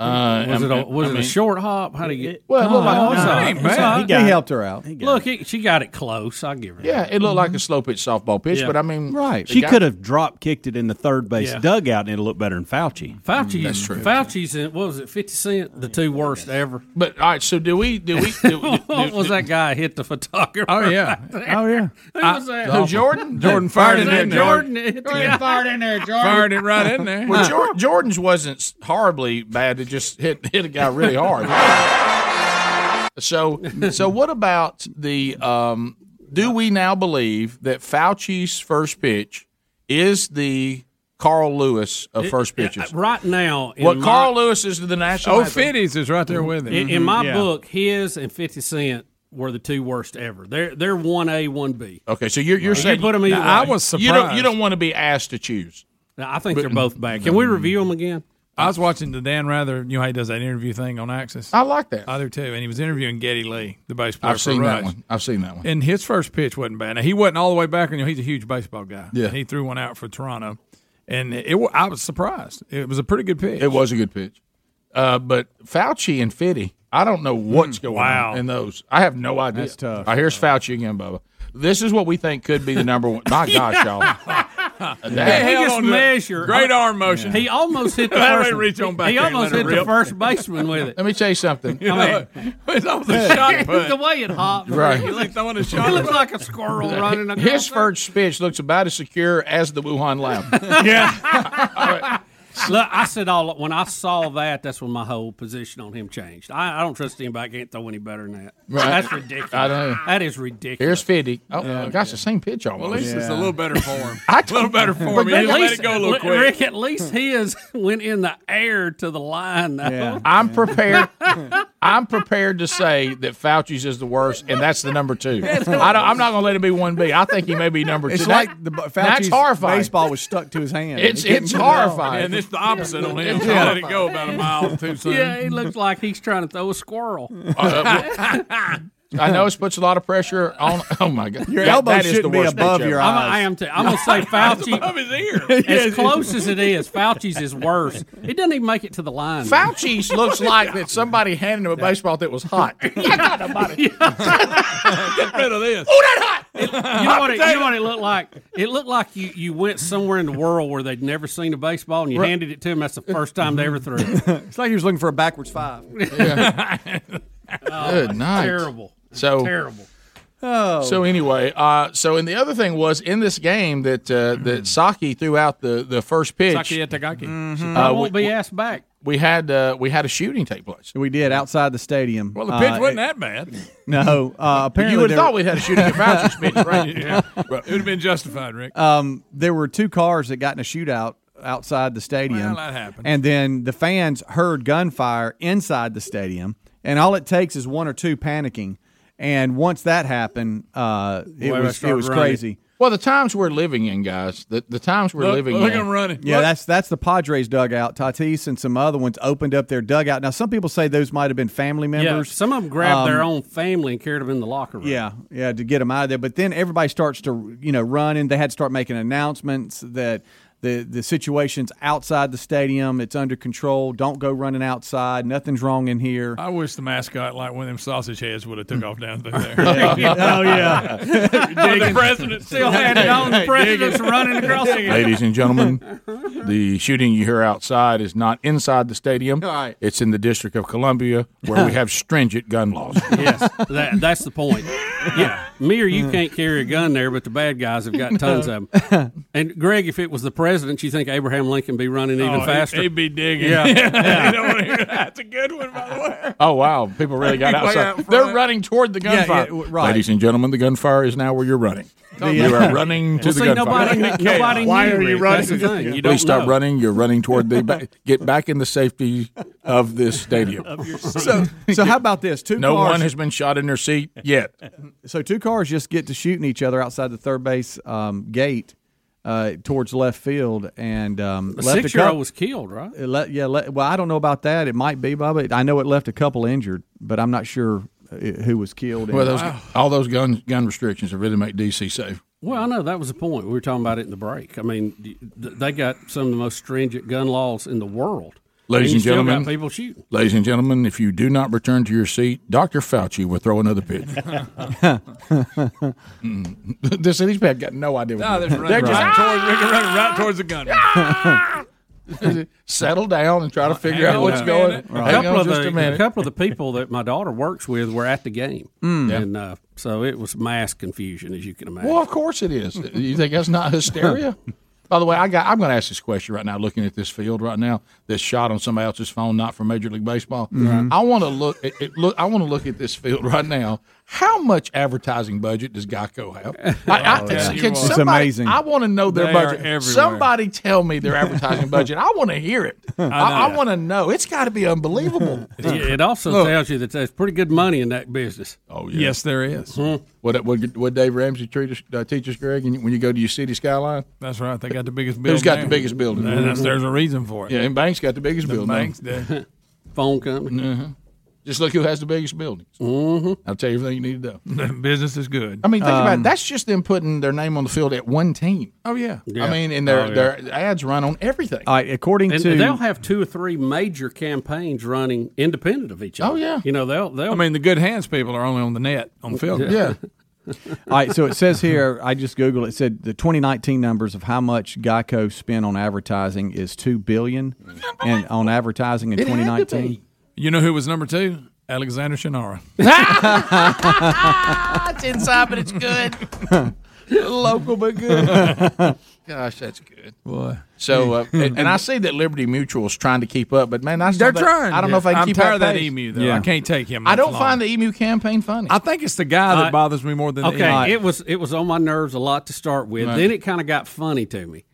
Uh,
was it a, was
I
it
mean-
a short hop? How do you get?
Well, it looked like-
Oh, it's
no,
all
it
right.
ain't bad. He got
He helped her out.
Look, he, she got it close. I'll give her.
Yeah, it looked like a mm-hmm. slow pitch softball pitch,
Yeah.
but I mean,
Right.
She
guy-
could have drop kicked it in the third base
Yeah.
dugout, and it'll look better than Fauci.
Fauci, mm,
That's true.
Fauci's in, what was it, 50 Cent? The two worst ever.
But all right, so do we? Do we? Do, do,
what was that guy hit the photographer?
Oh yeah.
Oh yeah.
Who was uh, that?
Who, Jordan?
Jordan fired it in there.
Jordan? hit the?
Fired in there, Jordan.
Fired it right in there.
Well, Jordan's wasn't horribly bad. It just hit hit a guy really hard. so, so what about the? Um, do we now believe that Fauci's first pitch is the Carl Lewis of first pitches?
Right now,
What
my-
Carl Lewis is to the national.
Oh,
anthem.
Fitties is right there with him.
In, in my
Yeah.
book, his and 50 Cent were the two worst ever. They're they're one A, one B.
Okay, so you're you're
You
saying
put 'em either
Now, I was surprised.
you don't you don't want to be asked to choose.
Now, I think they're both bad. Can we review them again?
I was watching the Dan Rather. You know how he does that interview thing on AXS.
I like that.
I do too. And he was interviewing Geddy Lee, the bass player.
I've seen that one. I've seen that one.
And his first pitch wasn't bad. Now he wasn't all the way back. You know, he's a huge baseball guy.
Yeah.
And he threw one out for Toronto, and it. I was surprised. It was a pretty good pitch.
It was a good pitch. Uh, but Fauci and Fitty, I don't know what's going
wow.
on in those. I have no idea.
That's tough.
All right, here's Fauci again, Bubba. This is what we think could be the number one. My gosh, y'all.
That-
he
held
just
on to-
measure.
Great arm motion.
He almost hit the
That
first.
way reach on back
he almost hit the
rip.
first baseman with it.
Let me tell you something.
I mean,
it's almost a shot put.
the way it hopped,
Right.
He's like
throwing a shot.
He looks like a squirrel running across.
His first pitch looks about as secure as the Wuhan lab.
Look, I said all when I saw that. That's when my whole position on him changed. I, I don't trust anybody can't throw any better than that.
Right.
That's ridiculous.
I know.
That is ridiculous.
Here's Fiddy. Oh, uh, gosh, the same pitch almost.
Well, at least it's a little better for him.
I
a little better for him. He
At
didn't let
least,
it go a little quick.
Rick, at least his went in the air to the line. Now.
I'm prepared. I'm prepared to say that Fauci's is the worst, and that's the number two. I don't, I'm not going to let it be one B. I think he may be number two.
It's
two.
like the bu-
that's
Fauci's
horrifying.
baseball was stuck to his hand.
It's
He
it's
get it out.
horrifying.
And it's the opposite on him.
It's
He let it go about a mile too soon.
Yeah, he looks like he's trying to throw a squirrel.
Oh, I know it puts a lot of pressure on. Oh my God,
Your
That-
elbow
that is the
shouldn't be above your
ever.
I'm, I am. T- I'm gonna say Fauci.
above his ear.
as close as it is, Fauci's is worse. It doesn't even make it to the line.
Fauci's looks like that somebody handed him a baseball that was hot.
Get rid of this.
You know what? It, you know what it looked like? It looked like you, you went somewhere in the world where they'd never seen a baseball, and you
Right.
handed it to them. That's the first time they ever threw it.
It's like he was looking for a backwards five.
Oh, Good night.
Terrible.
So
Terrible.
Oh.
So anyway, uh, so and the other thing was in this game that uh, that Psaki threw out the, the first pitch.
Psaki Itagaki.
Mm-hmm.
I
Uh,
won't
we-
be asked back.
We had uh, we had a shooting take place.
We did outside the stadium.
Well, the pitch
Uh,
wasn't that bad.
No, uh, apparently
you would have thought we'd had a shooting at Fauci's pitch, right?
Yeah. It would have been justified, Rick.
um, there were two cars that got in a shootout outside the stadium.
Well, that happens.
And then the fans heard gunfire inside the stadium, and all it takes is one or two panicking. And once that happened, uh, it
Boy,
was it was
running.
crazy.
Well, the times we're living in, guys. The the times we're
Look,
living
look
in.
at him running.
Yeah,
Look.
that's that's the Padres dugout. Tatis and some other ones opened up their dugout. Now, some people say those might have been family members.
Yeah,
members.
some of them grabbed their
Um,
own family and carried them in the locker room.
Yeah, yeah, to get them out of there. But then everybody starts to, you know, run, and they had to start making announcements that the the situation's outside the stadium. It's under control. Don't go running outside. Nothing's wrong in here.
I wish the mascot, like one of them sausage heads, would have took off down through there.
oh yeah,
the president
Still had it on. The president's running across the
Ladies and gentlemen, the shooting you hear outside is not inside the stadium.
right.
It's in the District of Columbia, where we have stringent gun laws.
yes, that, that's the point. Yeah, me or you can't carry a gun there, but the bad guys have got tons of them. And Greg, if it was the president, you think Abraham Lincoln be running oh, even
Oh,
faster?
He'd be digging.
Yeah.
you don't want to hear that. That's a good one, by the way.
Oh wow! People really got outside.
out.
They're running toward the gunfire.
yeah, w- right.
Ladies and gentlemen, the gunfire is now where you're running.
Oh, the,
you are running to
well,
the
see,
gunfire.
Nobody, nobody
Why are you running?
That's the thing. You don't
Please stop
know.
running. You're running toward the back. Get back in the safety of this stadium.
So, so how about this? Two
No
cars.
one has been shot in their seat yet.
so two cars just get to shooting each other outside the third base um, gate uh, towards left field, and um,
The
left a
six-year-old
cou-
was killed, right?
It let, yeah, let, well, I don't know about that. It might be, Bubba. I know it left a couple injured, but I'm not sure uh, who was killed.
Well,
And-
those, all those gun gun restrictions have really make DC safe.
Well, I know that was the point. We were talking about it in the break. I mean, they got some of the most stringent gun laws in the world.
Ladies
you
and
still got
gentlemen,
people shooting.
Ladies and gentlemen, if you do not return to your seat, Dr. Fauci will throw another pitch. Mm. this, these people got no idea. What
No,
they're
they're
doing.
running, right
just
towards, running right towards the gun.
settle down and try to figure
Hang
out what's
a
going.
minute.
Hang
couple
on
of
just
the
a minute.
couple of the people that my daughter works with were at the game,
Mm.
and uh, so it was mass confusion, as you can imagine.
Well, of course it is. You think that's not hysteria? By the way, I got. I'm going to ask this question right now. Looking at this field right now, this shot on somebody else's phone, not from Major League Baseball.
Mhm.
I want to look. At, it, look. I want to look at this field right now. How much advertising budget does Geico have? I, I,
Oh, yeah.
can
It's amazing.
I want to know their
They
budget. Somebody tell me their advertising budget. I want to hear it. I, I,
know.
want to know. It's got to be unbelievable.
It- it also
Look.
tells you that there's pretty good money in that business.
Oh yeah.
Yes, there is.
What what what Dave Ramsey treat us, uh, teach us, Greg? When you go to your city skyline,
That's right. They got the biggest building.
who's got
there.
the biggest building?
And that's- there's a reason for it.
Yeah, and Banks got the biggest
The
building.
banks do.
Phone company.
Uh-huh. Just look who has the biggest buildings.
Mm-hmm.
I'll tell you everything you need to know.
Business is good.
I mean, think about
Um,
it. That's just them putting their name on the field at one team.
Oh yeah.
Yeah.
I mean, and their
Oh, yeah.
their ads run on everything.
all right, according
And
to
they'll have two or three major campaigns running independent of each other.
Oh, yeah.
you know they'll they'll.
I mean, the good hands people are only on the net on the field.
yeah.
All right, so it says here, I just Googled it, it said the 2019 numbers of how much Geico spent on advertising is 2 billion and on advertising in
It had to
2019.
You know who was number two? Alexander Shannara.
it's inside, but it's good. Local, but good. Gosh, that's good.
Boy.
So, uh, and, and I see that Liberty Mutual is trying to keep up, but man, that's
They're
that-
trying.
I don't know if they can
I'm
keep
tired
up
of that
pace.
emu, though. I can't take him
I don't
longer.
find the emu campaign funny.
I think it's the guy that
Uh,
bothers me more than the
Okay,
emu.
it was it was on my nerves a lot to start with.
Right.
Then it kind of got funny to me.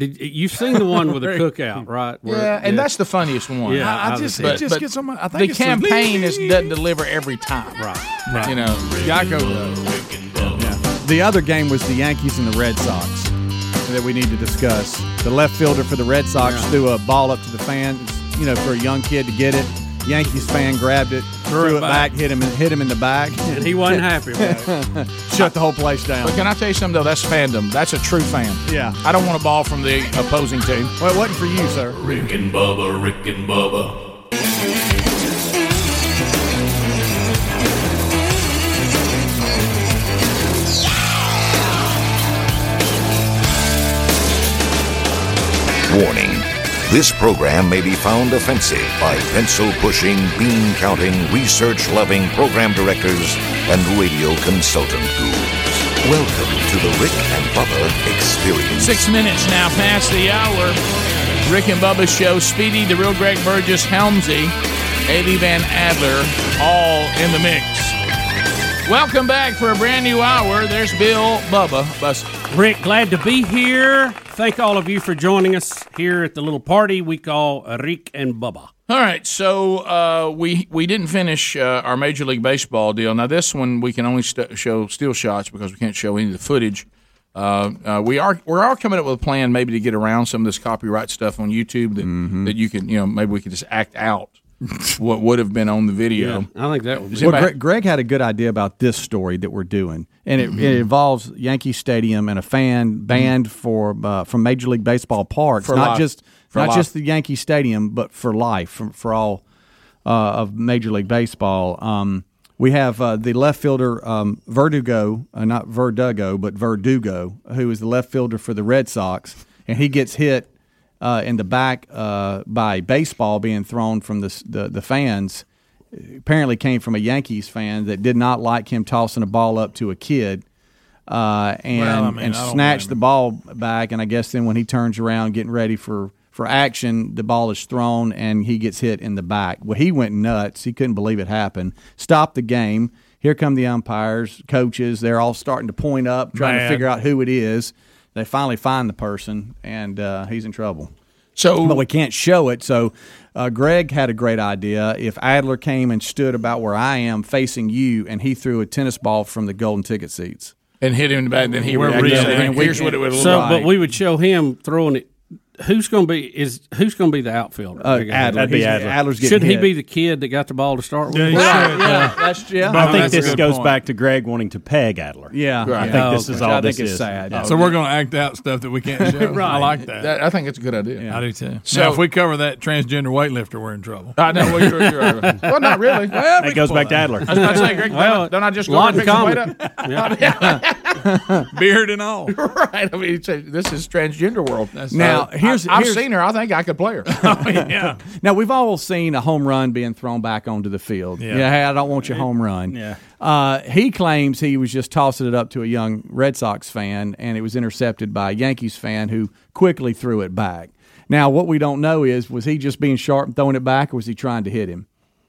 Did you've seen the one with the cookout, right? Where-
yeah, and that's the funniest one.
Yeah,
I- I
I
just-
was-
it just gets on my- I think
the
it's
campaign is doesn't deliver every time.
Right.
Right.
You know,
Geico does.
The other game was the Yankees and the Red Sox that we need to discuss. The left fielder for the Red Sox threw a ball up to the fans, you know, for a young kid to get it. Yankees fan grabbed it, threw,
it
it back,
back.
hit him, hit him in the back,
And he wasn't happy about
it. Shut the whole place down.
But can I tell you something though? That's fandom. That's a true fan.
Yeah.
I don't want a ball from the opposing team.
Well, it wasn't for you, sir.
Rick and Bubba, Rick and Bubba.
Warning this program may be found offensive by pencil pushing, bean counting, research loving program directors and radio consultant gurus. Welcome to the Rick and Bubba Experience.
Six minutes now past the hour. Rick and Bubba show. Speedy, the real Greg Burgess, Helmsy, Eddie Van Adler, all in the mix. Welcome back for a brand new hour. There's Bill Bubba. Bus.
Rick, glad to be here. Thank all of you for joining us here at the little party we call Rick and Bubba.
All right, so uh, we we didn't finish uh, our Major League Baseball deal. Now this one we can only st- show still shots because we can't show any of the footage. Uh, uh, we are we are coming up with a plan maybe to get around some of this copyright stuff on YouTube that that you can you know maybe we could just act out what would have been on the video.
I think that would
Does
Well, Greg, Greg had a good idea about this story that we're doing, and it, it involves Yankee Stadium and a fan banned for uh, from Major League Baseball parks,
For
not
life.
just
For
not
life.
just the Yankee Stadium, but for life, for, for all uh, of Major League Baseball. Um, we have uh, the left fielder um, Verdugo, uh, not Verdugo, but Verdugo, who is the left fielder for the Red Sox, and he gets hit uh, in the back uh, by baseball being thrown from the, the the fans. Apparently, came from a Yankees fan that did not like him tossing a ball up to a kid, uh, and
Well, I mean,
and snatched the ball back. And I guess then when he turns around, getting ready for for action, the ball is thrown and he gets hit in the back. Well, he went nuts. He couldn't believe it happened. Stopped the game. Here come the umpires, coaches. They're all starting to point up, trying
Mad.
to figure out who it is. They finally find the person, and uh, he's in trouble.
So,
but we can't show it. So, uh, Greg had a great idea. If Adler came and stood about where I am, facing you, and he threw a tennis ball from the golden ticket seats
and hit him in the back, then he
We're
reacted.
real- and
Here's what it would look
So,
like.
but we would show him throwing it. Who's going to be is who's going to be the outfielder?
Uh, Adler. He's- Adler's getting
Should he
hit.
be the kid that got the ball to start with?
Yeah, he
Right,
should.
yeah, that's yeah.
I think
that's
this goes
point.
back to Greg wanting to peg Adler.
Yeah,
I
yeah.
think
Oh,
this is all
I
this
think is
is.
sad.
Yeah.
So we're going to act out stuff that we can't show.
Right.
I like that.
That- I think it's a good idea.
I do too.
So-
So if we cover that transgender weightlifter, we're in trouble.
I know. Well, you're, you're well, not really.
Well,
That goes back to Adler.
I was about to say, Greg,
Well,
don't I just go and pick some weight up?
Beard and all.
right. I mean, it's a- this is transgender world.
Now,
Uh,
here's-
I, have seen her. I think I could play her.
yeah.
Now we've all seen a home run being thrown back onto the field.
Yeah.
Yeah, hey, I don't want your home run.
Yeah.
Uh, he claims he was just tossing it up to a young Red Sox fan, and it was intercepted by a Yankees fan who quickly threw it back. Now, what we don't know is was he just being sharp and throwing it back, or was he trying to hit him?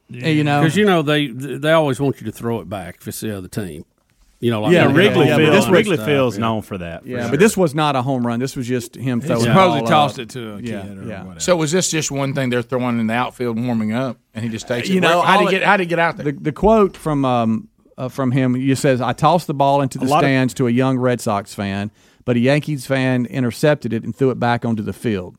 You know,
because you know they they always want you to throw it back if it's the other team. You know, like
Yeah,
they-
Wrigley
yeah,
Field.
this was-
Wrigley
stuff,
Field's
yeah.
known for that. for
yeah,
sure.
but this was not a home run. This was just him
He
throwing. the
supposedly tossed
up.
it to a kid
Yeah,
or
yeah.
whatever.
so was this just one thing they're throwing in the outfield and warming up, and he just takes it?
You know,
how
all
did he get? How did he get out there?
The, the quote from um, uh, from him he says, "I tossed the ball into the
lot of-
stands to a young Red Sox fan, but a Yankees fan intercepted it and threw it back onto the field."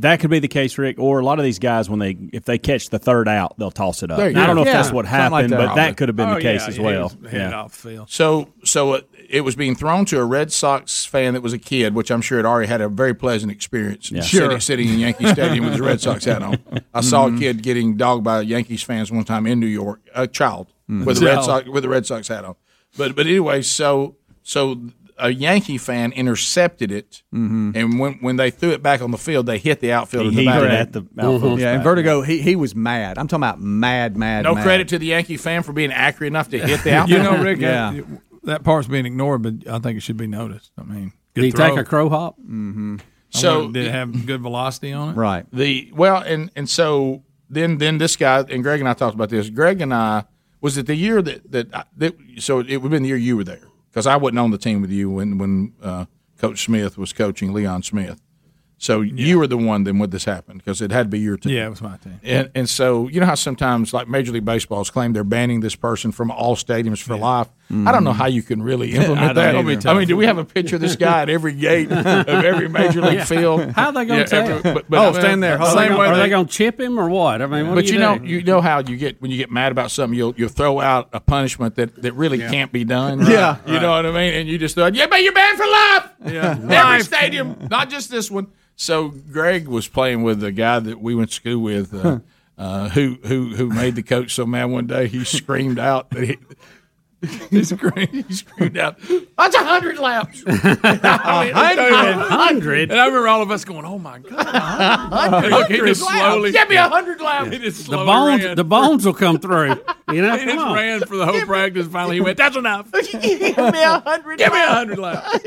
That could be the case, Rick. Or a lot of these guys, when they if they catch the third out, they'll toss it up. I don't
go.
know if that's what
something like
happened,
that.
but that could have been
Oh,
the case
yeah,
as well.
was headed
Yeah.
off field.
So, so it, it was being thrown to a Red Sox fan that was a kid, which I'm sure had already had a very pleasant experience.
Yeah.
Sitting,
Sure.
sitting in Yankee Stadium with his Red Sox hat on. I saw a mm-hmm. kid getting dogged by Yankees fans one time in New York, a child mm-hmm. with a Red Sox with a Red Sox hat on. but but anyway, so so a Yankee fan intercepted it,
Mhm.
and when when they threw it back on the field, they hit the outfield in the
He
back.
hit it at the outfield.
Yeah, and Vertigo, he, he was mad. I'm talking about mad, mad,
No
mad.
credit to the Yankee fan for being accurate enough to hit the outfield.
you know, Rick,
Yeah.
that, that part's being ignored, but I think it should be noticed. I mean,
Did he
good
take a crow hop?
Mm-hmm.
So-
did it have good velocity on it?
Right.
The well, and and so then then this guy and Greg and I talked about this. Greg and I was it the year that that, I- that so it would have been the year you were there because I wasn't on the team with you when when uh, Coach Smith was coaching Leon Smith. So you were the one then when this happened because it had to be your team.
Yeah, it was my team.
And and so you know how sometimes like Major League Baseball's claim they're banning this person from all stadiums for life. I don't know how you can really implement
don't
that. I mean, do we have a picture of this guy at every gate of every major league
Yeah.
field?
How oh, are they going to
Yeah,
tell?
every- but- but I mean,
Are
the
they
same
gonna-
way
Are
they-
they going to chip him or what? I mean, what
but
do
you
you
know,
do?
you know how you get when you get mad about something, you'll you'll throw out a punishment that, that really
Yeah.
can't be done.
Yeah.
you know what I mean. And you just thought, yeah, but you're banned for life.
Yeah,
every
Life.
stadium, not just this one. So Greg was playing with a guy that we went to school with, uh, uh, who who who made the coach so mad one day he screamed out that he. He screamed, he screamed out, "That's a hundred laps!" I mean,
A
hundred.
And I remember all of us going, "Oh my god!"
hundred
Look, he just slowly
Give me a hundred laps.
He just
the bones,
ran.
the bones will come through. You know,
he just
on.
ran for the whole practice. Finally, he went, "That's enough."
Give me a hundred.
Give me a hundred laps.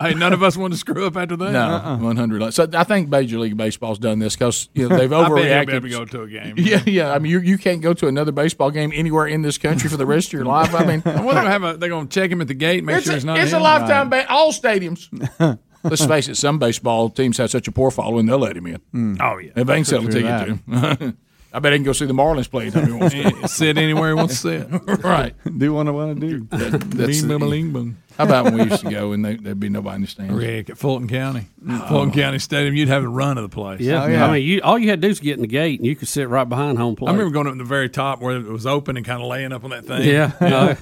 hey, none of us want to screw up after that.
No, uh-uh. one hundred. So I think Major League Baseball's done this because you know, they've overreacted.
I bet he'll be
overreacted.
able to go to a game.
Yeah, yeah. I mean, you you can't go to another baseball game anywhere in this country for the rest of your life. I mean,
Well, they're gonna have a, they're gonna check him at the gate, make
it's
sure
a,
it's not.
it's a lifetime ban. All stadiums. Let's face it. Some baseball teams have such a poor following they'll let him in. Mm.
Oh yeah,
if they can sell a ticket to him. I bet he can go see the Marlins play anytime he wants to.
sit anywhere he wants to sit.
right.
Do what I want to do.
That, that's
Bing,
the-
bing, bing, boom.
How about when we used to go and they, there'd be nobody in the stands?
Rick at Fulton County, Fulton County Stadium, you'd have a run of the place.
Yeah. I mean, you all you had to do is get in the gate, and you could sit right behind home plate.
I remember going up to the very top where it was open and kind of laying up on that thing.
Yeah.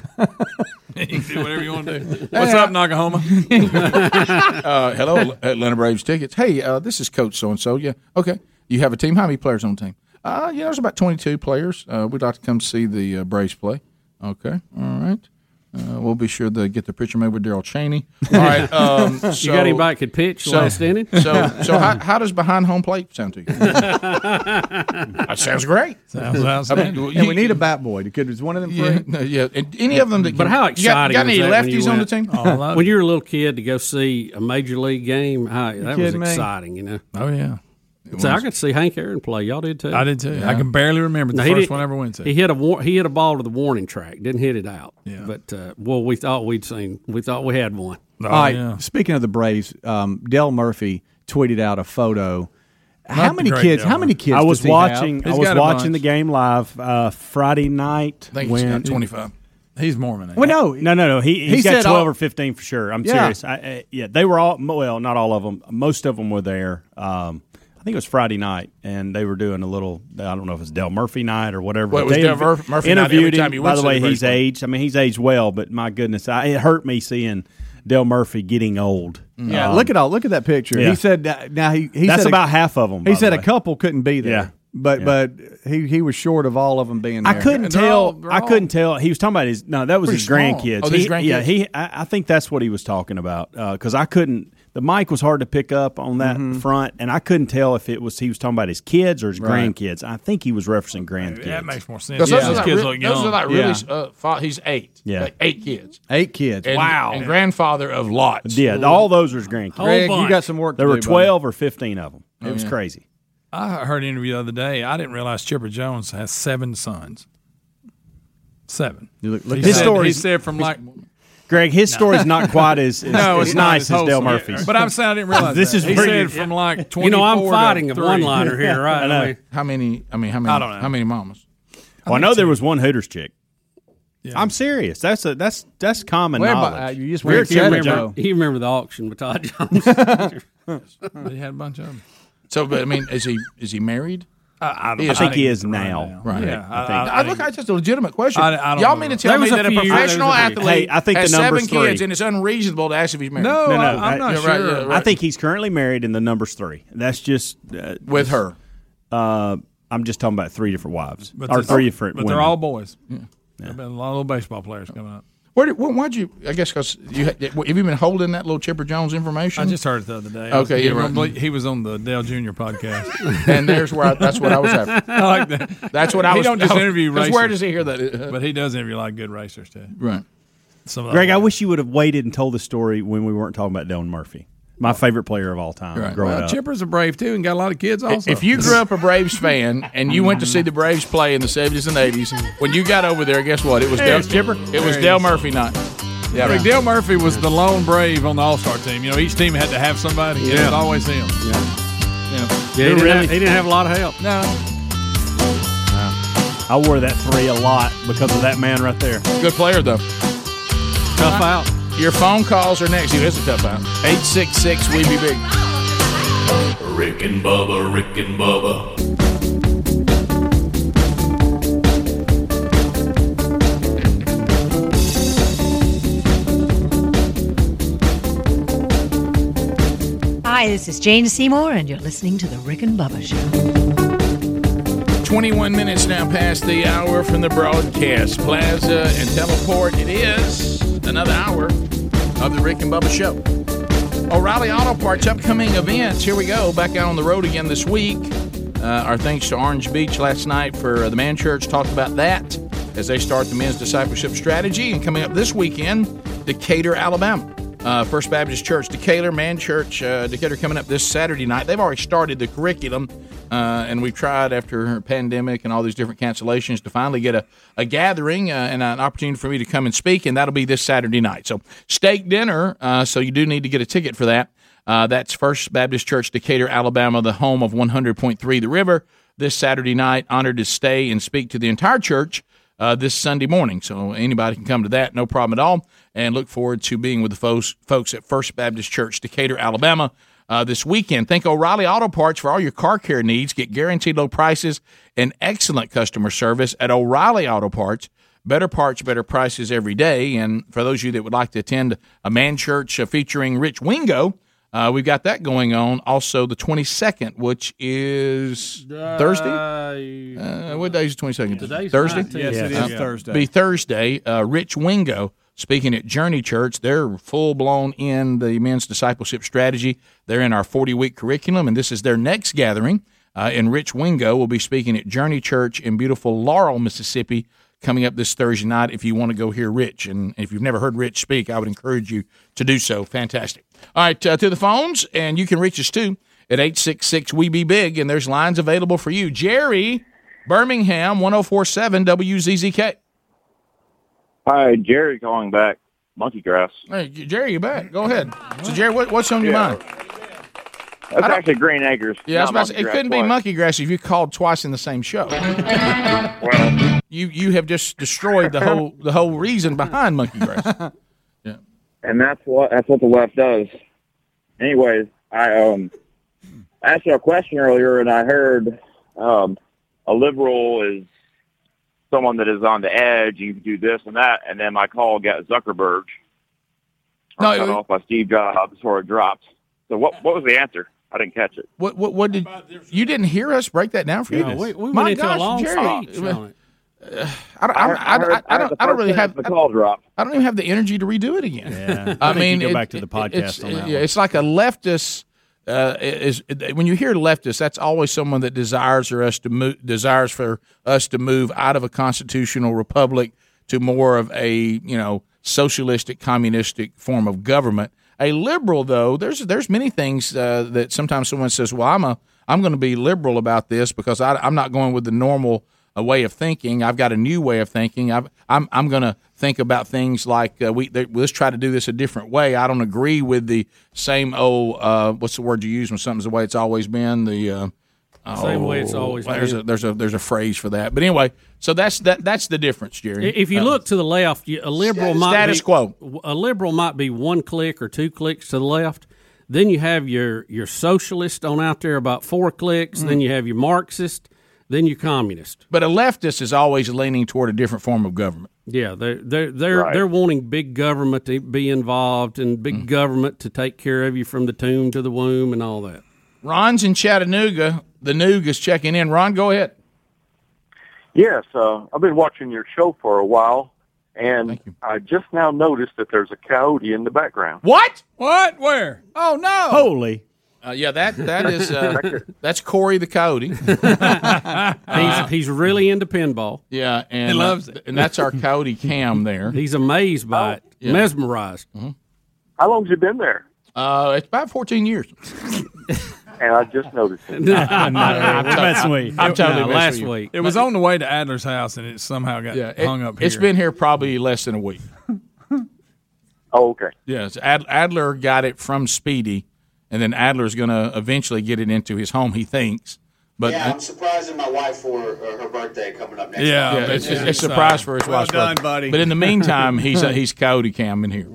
you can do whatever you want to do. What's up, Nakahoma?
uh, hello, Atlanta Braves tickets. Hey, uh, this is Coach so and so. Yeah, okay. You have a team. How many players on the team? Uh, yeah, there's about 22 players. Uh, we'd like to come see the uh, Braves play. Okay, all right. Uh, we'll be sure to get the picture made with Darrel Chaney. All right. Um,
You got anybody that could pitch last inning?
So, so how, how does behind home plate sound to you? that sounds great.
Sounds outstanding.
and we need a bat boy. Could is one of them free?
Yeah, no, yeah. And any of them that
But
can-
how
you got-
exciting!
Got, any
was that when you
lefties on the team?
Oh,
when you were a little kid to go see a major league game, how, that was
kidding me?
exciting. You know.
Oh yeah.
So I got to see Hank Aaron play. Y'all did too.
I did too. I can barely remember the
he
first
did-
one I ever went to.
He hit a war, he hit a ball to the warning track. Didn't hit it out.
Yeah.
But uh, well, we thought we'd seen. We thought we had one.
Oh,
All right. Speaking of the Braves, um, Dale Murphy tweeted out a photo. how many kids?
Dale
How many kids?
I was
does he
watching.
have?
I was watching the game live uh, Friday night.
I think he's 25.
He's Mormon.
Well, no,
No, no, no. He,
He
he's got
said
twelve
all-
or fifteen for sure. I'm
Yeah.
serious. I, uh, yeah, they were all. Well, not all of them. Most of them were there. Um, I think it was Friday night, and they were doing a little. I don't know if it's Dale Murphy night or whatever.
Well, it
but
was
they Dale
Murphy- Murphy night every
interviewed
time
him. By the way, he's
baseball.
aged. I mean, he's aged well, but my goodness, I, it hurt me seeing Dale Murphy getting old.
Yeah,
Um,
look at all. Look at that picture.
yeah.
He said uh, now he. he
That's
said a-
about half of them.
He
the
said a
way.
couple couldn't be there.
Yeah.
but
Yeah.
but he he was short of all of them being there.
I couldn't tell. I couldn't tell. He was talking about his. No, that was his grandkids.
Oh, these
He-
grandkids?
Yeah, he. I, I think that's what he was talking about because I couldn't. The mic was hard to pick up on that
Mhm.
front, and I couldn't tell if it was he was talking about his kids or his
Right.
grandkids. I think he was referencing grandkids.
That makes more sense.
Because those,
Yeah.
are like,
kids
re-
look
those are like really.
Yeah.
Uh, fa- he's eight.
Yeah.
Like eight kids.
Eight kids.
And,
Wow.
And grandfather of lots.
Yeah, all those were his grandkids.
Greg, you got some work.
There
to
were
do, buddy.
twelve or fifteen of them. It
Oh,
was
yeah.
crazy.
I heard an interview the other day. I didn't realize Chipper Jones has seven sons. Seven.
look
he,
his
said,
story.
he said from like
Greg, his story's not quite as, as,
no,
as
it's not
nice as
Dale
Murphy's.
But I'm saying I didn't realize
This
that.
is
he
pretty-
said from like 24
You know, I'm fighting a one-liner here, right?
I know.
Mean,
How many? I mean, how many?
I don't know.
How many mamas?
Well, I know there was one Hooters chick. I'm serious. That's a that's that's common
Where,
knowledge.
uh, you just
Rick, you remember,
Joe.
you remember the auction with Todd Jones?
He had a bunch of them.
So, but I mean, is he is he married?
I, I,
He
I
is-
think he is now.
now.
Right.
Yeah,
I
I-
think.
I look, it's just a legitimate question.
I- I don't
Y'all
know.
mean to
There
tell me
a
that a
was a
professional
few.
athlete
Hey, I think
has
the number's
seven kids
three.
and it's unreasonable to ask if he's married?
No,
No, no,
I, I'm not
Yeah,
sure.
right, yeah, right.
I think he's currently married, and the number's three. That's just uh,
with her.
Uh, I'm just talking about three different wives
But
or three different.
But
women.
they're all boys. There've been a lot of little baseball players coming up.
Where did, why, would you? I guess because you have you been holding that little Chipper Jones information?
I just heard it the other day.
Okay,
yeah,
yeah, right.
he was on the Dale Jr. podcast,
And there's where I- that's what I was after.
I like that.
That's what I
he
was-
don't just
oh,
interview
'cause
racers.
where does he hear that?
But he does interview a lot of good racers too.
Right.
Some
Greg, I wish you would have waited and told the story when we weren't talking about Dale Murphy, my favorite player of all time.
Right.
Growing
Well,
up.
Chipper's a Brave too, and got a lot of kids also.
If you grew up a Braves fan and you went to see the Braves play in the seventies and eighties, when you got over there, guess what? It was Dale
Yes.
Chipper. It was
There
Dale. Murphy night. Yeah,
Rick Dale Murphy was the lone Brave on the All Star team. You know, each team had to have somebody. and It
Yeah.
was always him.
Yeah.
Yeah.
Yeah, he, didn't have, he didn't have a lot of help.
No.
I wore that three a lot because of that man right there.
Good player though.
Tough out.
Your phone calls are next. He is a tough out. Eight six six. We be big.
Rick and Bubba, Rick and Bubba.
Hi, this is Jane Seymour, and you're listening to The Rick and Bubba Show.
21 minutes now past the hour from the broadcast plaza and teleport. It is another hour of the Rick and Bubba Show. O'Reilly Auto Parts upcoming events. Here we go. Back out on the road again this week. Uh, our thanks to Orange Beach last night for uh, the Man Church. Talked about that as they start the men's discipleship strategy. And coming up this weekend, Decatur, Alabama. Uh, First Baptist Church, Decatur, Man Church, uh, Decatur coming up this Saturday night. They've already started the curriculum, uh, and we've tried after pandemic and all these different cancellations to finally get a, a gathering uh, and an opportunity for me to come and speak, and that'll be this Saturday night. So steak dinner, uh, so you do need to get a ticket for that. Uh, that's First Baptist Church, Decatur, Alabama, the home of 100.3 The River. This Saturday night, honored to stay and speak to the entire church uh, this Sunday morning. So anybody can come to that, no problem at all. And look forward to being with the folks, folks at First Baptist Church, Decatur, Alabama, uh, this weekend. Thank O'Reilly Auto Parts for all your car care needs. Get guaranteed low prices and excellent customer service at O'Reilly Auto Parts. Better parts, better prices every day. And for those of you that would like to attend a man church uh, featuring Rich Wingo, uh, we've got that going on. Also, the 22nd, which is Thursday. Uh, what day is the 22nd?
Today's
Thursday?
19th. Yes, it is
Uh,
Thursday.
Be Thursday. Uh, Rich Wingo speaking at Journey Church. They're full blown in the men's discipleship strategy. They're in our 40 week curriculum, and this is their next gathering. Uh, and Rich Wingo will be speaking at Journey Church in beautiful Laurel, Mississippi, coming up this Thursday night. If you want to go hear Rich, and if you've never heard Rich speak, I would encourage you to do so. Fantastic. All right, uh, to the phones, and you can reach us too at 866 We Be Big, and there's lines available for you. Jerry, Birmingham, 1047 WZZK.
Hi, Jerry calling back. Monkey grass.
Hey, Jerry, you back. Go ahead. So, Jerry, what, what's on your
Yeah.
mind?
That's actually Green Acres.
Yeah, I was about to say, it couldn't be monkey grass if you called twice in the same show. well, you you have just destroyed the whole the whole reason behind monkey grass.
yeah, and that's what that's what the left does. Anyways, I um asked you a question earlier, and I heard um, a liberal is someone that is on the edge. You can do this and that, and then my call got Zuckerberg.
No,
cut
it-
off by Steve Jobs before it dropped. So what what was the answer? I didn't catch it.
What what what did you didn't hear us break that down for you?
No, we- we
My
went into a
gosh,
long
Jerry.
speech.
Uh, I don't, I, don't- I, don't- I, I don't, I don't really have
the call drop.
I don't even have the energy to redo it again.
Yeah. I
I, mean,
go
it-
back to the podcast
it's,
on that
yeah,
one.
it's like a leftist. Uh, is when you hear leftist, that's always someone that desires for us to move, desires for us to move out of a constitutional republic to more of a you know socialistic, communistic form of government. A liberal, though, there's there's many things uh, that sometimes someone says, "Well, I'm a I'm going to be liberal about this because I, I'm not going with the normal uh, way of thinking. I've got a new way of thinking. I've, I'm I'm going to think about things like uh, we they, let's try to do this a different way. I don't agree with the same old uh, what's the word you use when something's the way it's always been. The uh,
Same way it's
oh,
always
there's
been.
A, there's a there's a phrase for that. But anyway, so that's that that's the difference, Jerry.
If you look to the left, a liberal might
Status
be,
quo.
A liberal might be one click or two clicks to the left. Then you have your your socialist on out there about four clicks.
Mm.
Then you have your Marxist. Then your communist.
But a leftist is always leaning toward a different form of government.
Yeah, they're they're they're
Right.
they're wanting big government to be involved and big
Mm.
government to take care of you from the tomb to the womb and all that.
Ron's in Chattanooga. The Noog is checking in. Ron, go ahead.
Yes, uh, I've been watching your show for a while, And I just now noticed that there's a coyote in the background.
What?
What? Where?
Oh no!
Holy.
Uh, yeah, that that is uh, that's Corey the coyote.
he's, he's really into pinball.
Yeah, and
He loves
uh, and that's our coyote Cam there.
He's amazed by it,
Yeah.
mesmerized.
How long's you been there?
Uh, it's about 14 years.
And I just noticed it.
No, no, I'm messing with you. I'm totally messing with you.
It was on the way to Adler's house, and it somehow got
Yeah, it-
hung up here.
It's been here probably less than a week.
Oh, okay.
Yes, Ad- Adler got it from Speedy, and then Adler's going to eventually get it into his home. He thinks, but
yeah, I'm surprising my wife for uh, her birthday coming up next
yeah,
month.
it's, it's, it's a surprise for his
Well
wife's
done,
birthday.
buddy.
But in the meantime, he's uh, he's coyote Cam in here.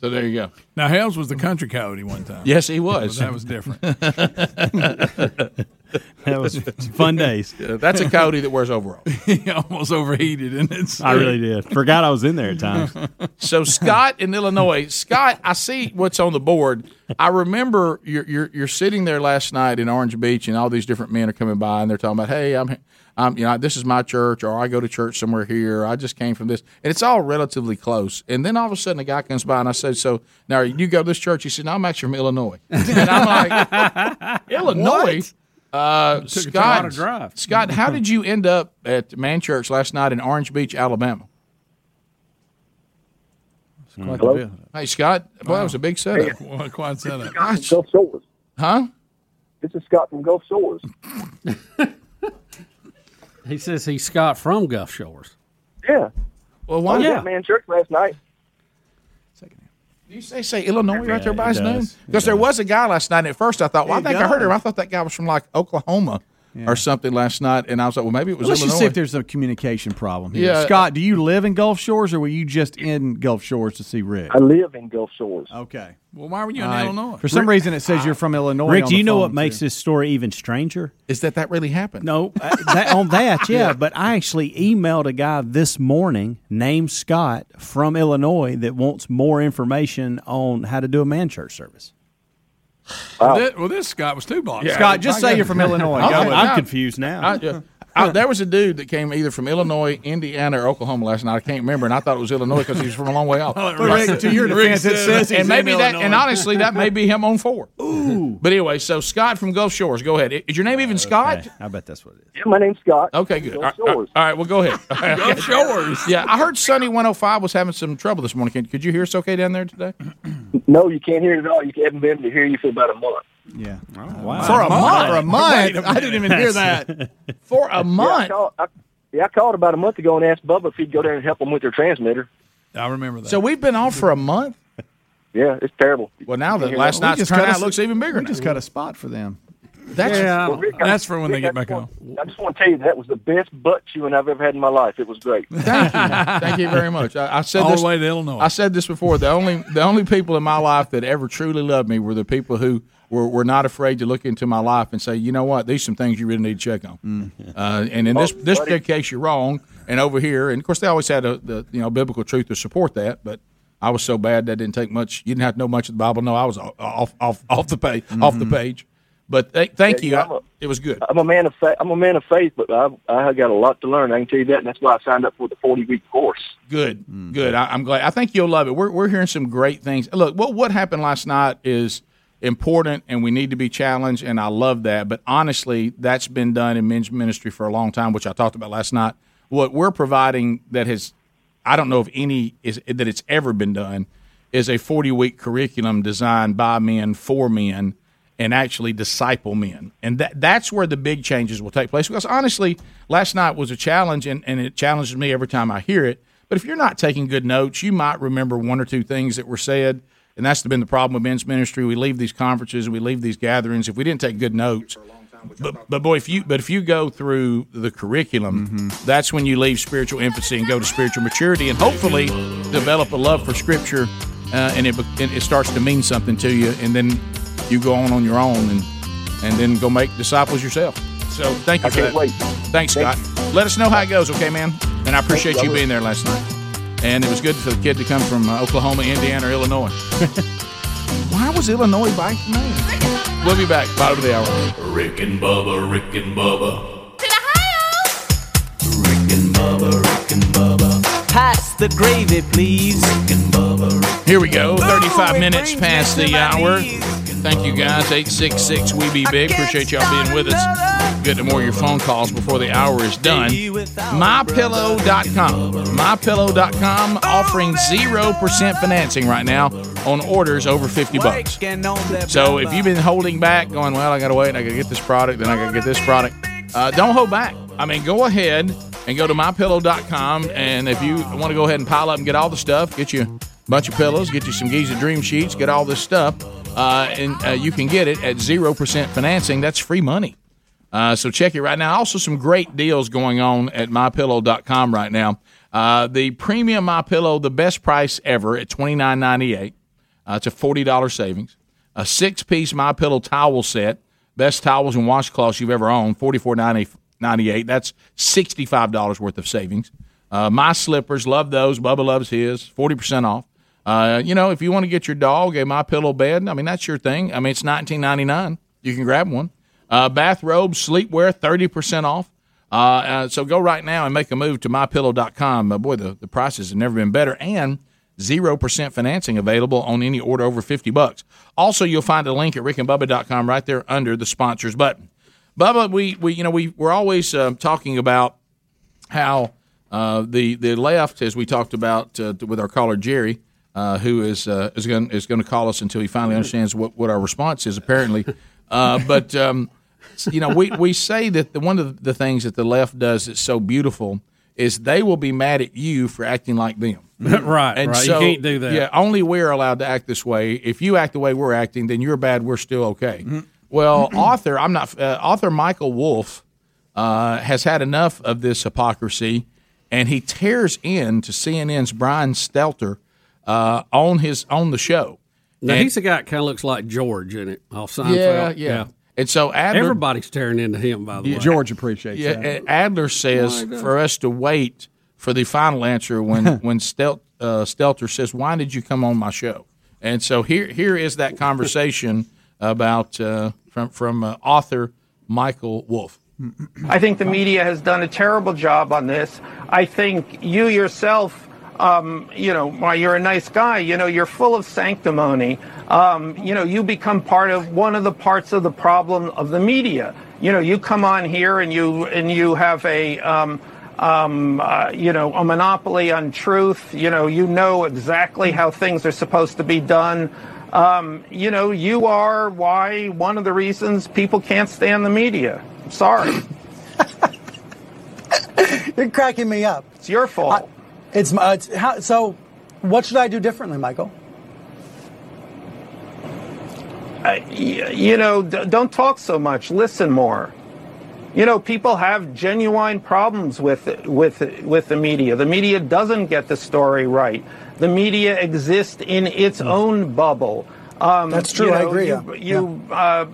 So there you go.
Now, Helms was the country coyote one time.
Yes, he was.
that was different.
That was fun days.
Yeah, that's a coyote that wears overalls.
he almost overheated, and it's.
I really did. Forgot I was in there at times.
So Scott in Illinois, Scott, I see what's on the board. I remember you're, you're you're sitting there last night in Orange Beach, and all these different men are coming by, and they're talking about, "Hey, I'm, I'm, you know, this is my church, or I go to church somewhere here. I just came from this, and it's all relatively close." And then all of a sudden, a guy comes by, and I said, "So now you go to this church?" He said, "No, I'm actually from Illinois." And I'm like, "Illinois." Uh, Scott,
drive.
Scott, how did you end up at Man Church last night in Orange Beach, Alabama?
quite
Hello? Hey, Scott. Boy, that was a big setup.
Well, quite setup.
Gosh.
Gulf Shores.
Huh?
This is Scott from Gulf Shores.
He says he's Scott from Gulf Shores.
Yeah.
Well,
why? was at Man Church last night.
Do you say say Illinois right there by
it
his name? Because there was a guy last night. And at first, I thought, well, I
It
think I heard him. I thought that guy was from like Oklahoma or something last night, and I was like, well, maybe it was
Let's
Illinois.
just see if there's a communication problem here.
Yeah.
Scott, do you live in Gulf Shores or were you just in Gulf Shores to see Rick?
I live in Gulf Shores.
Okay.
Well, why were you
in Illinois? For some reason, it says you're from Illinois.
Rick, do you know
phone,
what makes
too.
this story even stranger?
Is that that really happened?
No, uh, that, on that, yeah, But I actually emailed a guy this morning named Scott from Illinois that wants more information on how to do a man church service.
Well, this, well, this Scott was two blocks.
Scott, just say you're from Illinois.
I'm. I'm
confused now.
I, yeah. I- there was a dude that came either from Illinois, Indiana, or Oklahoma last night. I can't remember, and I thought it was Illinois because he was from a long way off.
But Rick, to your defense, it says he's
and maybe
in
that,
Illinois.
and honestly, that may be him on four. Ooh. But anyway, so Scott from Gulf Shores, go ahead. Is your name even Scott?
I bet that's what it is.
Yeah, my name's Scott.
Okay, good.
Gulf
All right, all right,
Shores.
all right, well, go ahead.
Gulf Shores.
Yeah, I heard Sunny 105 was having some trouble this morning. Could, could you hear us okay down there today?
No, you can't hear it at all. You haven't been able to hear you for about a month.
Yeah.
Oh, uh, wow.
For a month?
For a month? I didn't even hear that.
For a
Yeah, I
month?
called, I, yeah, I called about a month ago and asked Bubba if he'd go down and help them with their transmitter.
I remember that.
So we've been off for a month?
Yeah, it's terrible.
Well, now that last
that.
night's
just cut
turnout looks even bigger
We
now.
just cut a spot for them.
That's
Yeah,
Well, Rick, I-
that's for when they get back
just
on.
want- I just want to tell you that was the best butt chewing I've ever had in my life. It was great.
Thank you. Thank you very much. I, I said
All
this,
the way to Illinois.
I said this before. The only the only people in my life that ever truly loved me were the people who were, were not afraid to look into my life and say, you know what, these are some things you really need to check on.
Mm.
Uh, and in this
Oh,
this
buddy.
particular case, you're wrong. And over here, and of course, they always had a, the you know biblical truth to support that, but. I was so bad that didn't take much. You didn't have to know much of the Bible. No, I was off off off, off the page. Off the page. But th- thank
Yeah,
you.
I'm
it was good.
I'm a man of faith. I'm a man of faith, but I I got a lot to learn. I can tell you that, and that's why I signed up for the 40 week course.
Good, good. I, I'm glad. I think you'll love it. We're we're hearing some great things. Look, what what happened last night is important, and we need to be challenged, and I love that. But honestly, that's been done in men's ministry for a long time, which I talked about last night. What we're providing that has, I don't know if any is that it's ever been done, is a 40 week curriculum designed by men for men and actually disciple men. And that that's where the big changes will take place. Because honestly, last night was a challenge and, and it challenges me every time I hear it. But if you're not taking good notes, you might remember one or two things that were said. And that's been the problem with men's ministry. We leave these conferences, we leave these gatherings. If we didn't take good notes, but, but boy, if you but if you go through the curriculum, that's when you leave spiritual infancy and go to spiritual maturity, and hopefully develop a love for Scripture, uh, and it it starts to mean something to you, and then you go on on your own and and then go make disciples yourself. So thank you
I
for
can't
that.
wait.
Thanks, Scott. Let us know how it goes, okay, man? And I appreciate
Thank
you
you.
being there last night. And it was good for the kid to come from uh, Oklahoma, Indiana, or Illinois. Why was Illinois by name? We'll be back. Bottom of the hour.
Rick and Bubba, Rick and Bubba. To Ohio. Rick and Bubba, Rick and Bubba.
Pass the gravy, please. Rick and Bubba.
Here we go. 35 minutes past the hour. Thank you guys. 866 We Be Big. Appreciate y'all being with us. Get to more of your phone calls before the hour is done. MyPillow.com. MyPillow.com offering 0% financing right now on orders over 50 bucks. So if you've been holding back, going, well, I got to wait, and I got to get this product, then I got to get this product, uh, don't hold back. I mean, go ahead and go to mypillow.com. And if you want to go ahead and pile up and get all the stuff, get you a bunch of pillows, get you some Giza Dream Sheets, get all this stuff, uh, and uh, you can get it at 0% financing. That's free money. Uh, so check it right now. Also, some great deals going on at mypillow.com right now. Uh, the premium My Pillow, the best price ever at twenty nine ninety eight. Uh, it's a forty dollars savings. A six piece My Pillow towel set, best towels and washcloths you've ever owned, forty four ninety eight. That's sixty five dollars worth of savings. Uh, my slippers, love those. Bubba loves his, forty percent off. Uh, you know, if you want to get your dog a My Pillow bed, I mean that's your thing. I mean it's nineteen ninety nine. You can grab one. Uh, bathrobes, sleepwear, thirty percent off. Uh, uh, so go right now and make a move to mypillow.com. Uh, boy, the, the prices have never been better. And 0% financing available on any order over 50 bucks. Also, you'll find a link at rickandbubba.com right there under the sponsors button. Bubba, we, we you know, we, we're always uh, talking about how uh, the, the left, as we talked about uh, with our caller Jerry, uh, who is uh, is going is going to call us until he finally understands what, what our response is, apparently. Uh, but um, you know, we, we say that the, one of the things that the left does that's so beautiful is they will be mad at you for acting like them.
right,
And
right.
so,
you can't do that.
Yeah, only we're allowed to act this way. If you act the way we're acting, then you're bad. We're still okay. Well, author, I'm not. Uh, author Michael Wolff uh, has had enough of this hypocrisy, and he tears into CNN's Brian Stelter uh, on his on the show.
Now
And-
he's the guy that kind of looks like George in it off Seinfeld.
Yeah, yeah. And so Adler,
everybody's tearing into him. By the
Yeah.
way,
George
appreciates
Yeah, and Adler says
Why
for us to wait for the final answer when when Stel, uh, Stelter says, "Why did you come on my show?" And so here here is that conversation about uh, from from uh, author Michael Wolff.
I think the media has done a terrible job on this. I think you yourself, um, you know, while you're a nice guy, you know, you're full of sanctimony. Um, you know, you become part of one of the parts of the problem of the media. You know, you come on here and you and you have a um, um, uh, you know, a monopoly on truth. You know, you know exactly how things are supposed to be done. Um, you know, you are why one of the reasons people can't stand the media. Sorry.
You're cracking me up.
It's your fault.
It's, my- it's how, so. What should I do differently, Michael?
Uh, y- you know, d- don't talk so much. Listen more. You know, people have genuine problems with with with the media. The media doesn't get the story right. The media exists in its own bubble. Um.
That's true,
you
I agree,
You,
yeah.
you, uh,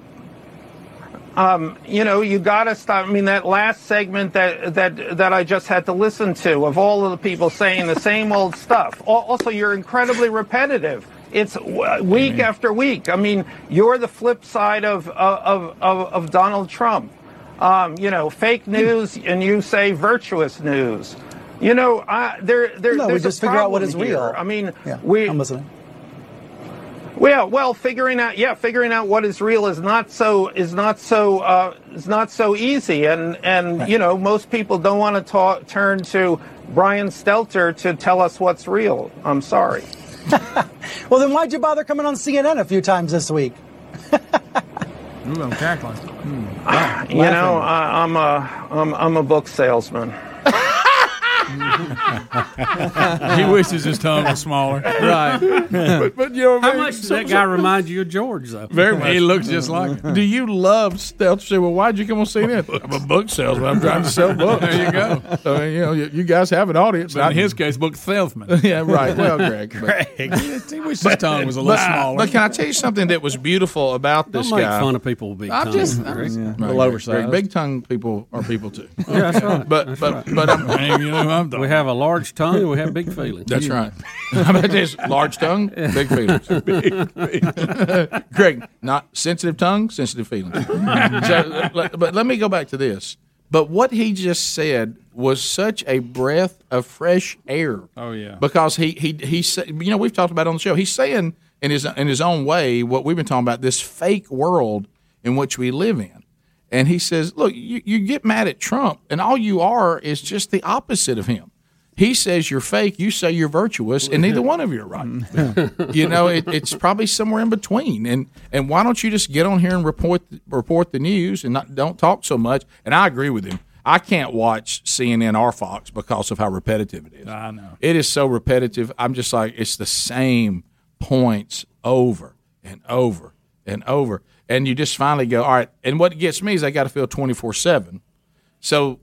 um, you know, you got to stop. I mean, that last segment that that that I just had to listen to of all of the people saying the same old stuff. Also, you're incredibly repetitive. It's week after week. I mean, you're the flip side of of of, of Donald Trump. Um, you know, fake news, and you say virtuous news. You know, I, there, there,
No, we just
a
figure out what is
here.
real.
I mean,
Yeah,
we.
I'm listening.
Well, well, figuring out, yeah, figuring out what is real is not so is not so uh, is not so easy, and and you know most people don't want to talk, turn to Brian Stelter to tell us what's real. I'm sorry.
Well, then why'd you bother coming on CNN a few times this week?
Ooh, I'm cackling.
You know, I, I'm a I'm, I'm a book salesman.
he wishes his tongue was smaller.
Right. but, but you know,
How much does that guy remind you of George, though?
Very much.
He looks just like him.
Do you love Stelter? Say, well, why'd you come on CNN? I'm a book salesman. I'm trying to sell books.
There you go.
So you know, you, you guys have an audience.
But in his case, book salesman.
yeah, right. Well, Greg. but-
he wished his tongue was a little
but,
smaller.
But can I tell you something that was beautiful about this
Don't make
guy?
fun of people with big
I'm just
Greg.
I'm-
Yeah.
Right,
Little oversized.
Greg, big tongue people are people too.
Yeah, that's right.
But
That's
but
right.
but I'm,
you know who I'm
We have a large tongue we have big feelings.
That's right. How about this? Large tongue, big feelings. Greg, not sensitive tongue, sensitive feelings. so, but let me go back to this. But what he just said was such a breath of fresh air.
Oh yeah.
because he he he said, you know, we've talked about it on the show. He's saying in his in his own way what we've been talking about this fake world in which we live in. And he says, look, you, you get mad at Trump, and all you are is just the opposite of him. He says you're fake, you say you're virtuous, and neither one of you are right. you know, it, it's probably somewhere in between. And and why don't you just get on here and report report the news and not don't talk so much? And I agree with him. I can't watch CNN or Fox because of how repetitive it is.
I know.
It is so repetitive. I'm just like it's the same points over and over and over, and you just finally go, all right. And what gets me is I got to feel 24 seven. So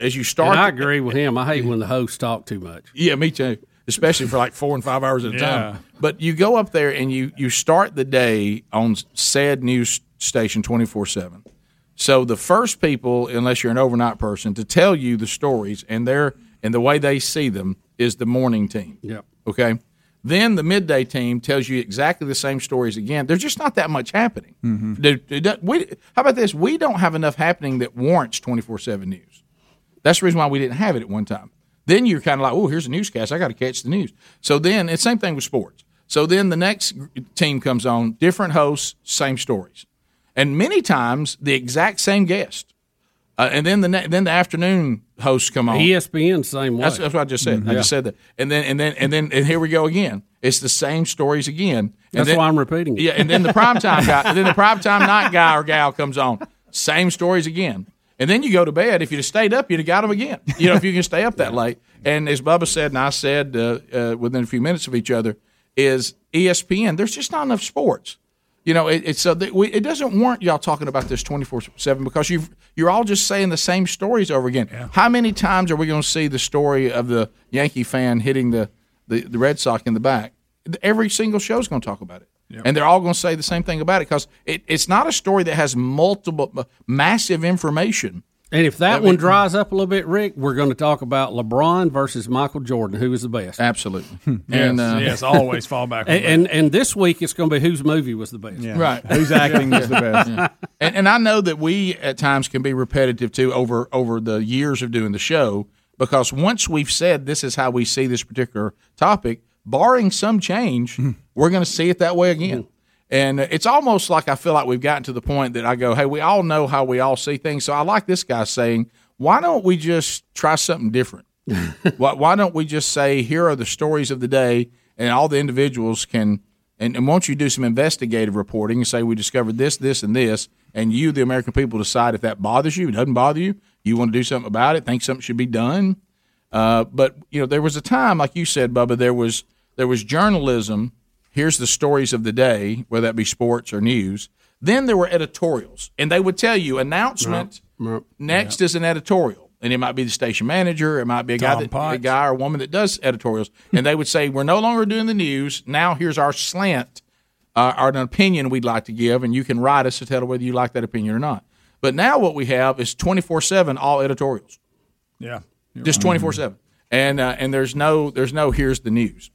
as you start,
And I agree with him. I hate when the hosts talk too much.
yeah, me too. Especially for like four and five hours at a
Yeah.
time. But you go up there and you you start the day on said news station twenty four seven. So the first people, unless you're an overnight person, to tell you the stories and their and the way they see them is the morning team.
Yep.
Okay. Then the midday team tells you exactly the same stories again. There's just not that much happening.
Mm-hmm.
We, how about this? We don't have enough happening that warrants 24 7 news. That's the reason why we didn't have it at one time. Then you're kind of like, oh, here's a newscast. I got to catch the news. So then it's same thing with sports. So then the next team comes on, different hosts, same stories, and many times the exact same guest. Uh, and then the ne- then the afternoon hosts come on.
ESPN same way.
That's, that's what I just said. I
Yeah.
just said that. And then and then and then and here we go again. It's the same stories again. And
That's
then-
why I'm repeating it.
Yeah, and then the primetime guy, then the primetime night guy or gal comes on. Same stories again. And then you go to bed. If you'd have stayed up, you'd have got them again. You know, if you can stay up that late. And as Bubba said, and I said uh, uh, within a few minutes of each other, is ESPN. There's just not enough sports. You know, it, it's so we, it doesn't warrant y'all talking about this twenty four seven because you you're all just saying the same stories over again. How many times are we going to see the story of the Yankee fan hitting the, the, the Red Sox in the back? Every single show is going to talk about it, and they're all going to say the same thing about it because it, it's not a story that has multiple uh, massive information.
And if that
I mean-
one dries up a little bit, Rick, we're going to talk about LeBron versus Michael Jordan. Who is the best?
Absolutely. Hmm.
Yes, uh, yes, always fall back
And, and and this week it's going to be whose movie was the best.
Right. Who's acting was the best. Yeah. And, and I know that we at times can be repetitive too over over the years of doing the show because once we've said this is how we see this particular topic, barring some change, hmm. we're going to see it that way again. Hmm. And it's almost like I feel like we've gotten to the point that I go, hey, we all know how we all see things. So I like this guy saying, why don't we just try something different? why, why don't we just say, here are the stories of the day, and all the individuals can, and, and won't you do some investigative reporting and say, we discovered this, this, and this, and you, the American people, decide if that bothers you, it doesn't bother you, you want to do something about it, think something should be done. Uh, but you know, there was a time, like you said, Bubba, there was there was journalism. Here's the stories of the day, whether that be sports or news. Then there were editorials, and they would tell you announcement. Next is an editorial, and it might be the station manager, it might be a guy
Tom
that, a guy or woman that does editorials, and they would say, "We're no longer doing the news. Now here's our slant, uh, or an opinion we'd like to give, and you can write us to tell whether you like that opinion or not." But now what we have is twenty four seven all editorials
yeah.
just twenty four seven, and uh, and there's no there's no here's the news,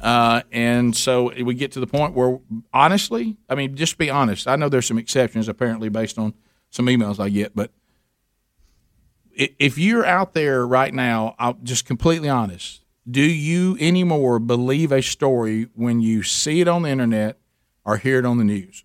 uh, and so we get to the point where honestly, I mean, just be honest. I know there's some exceptions apparently based on some emails I get, but if you're out there right now, I'll just completely honest. Do you anymore believe a story when you see it on the internet or hear it on the news?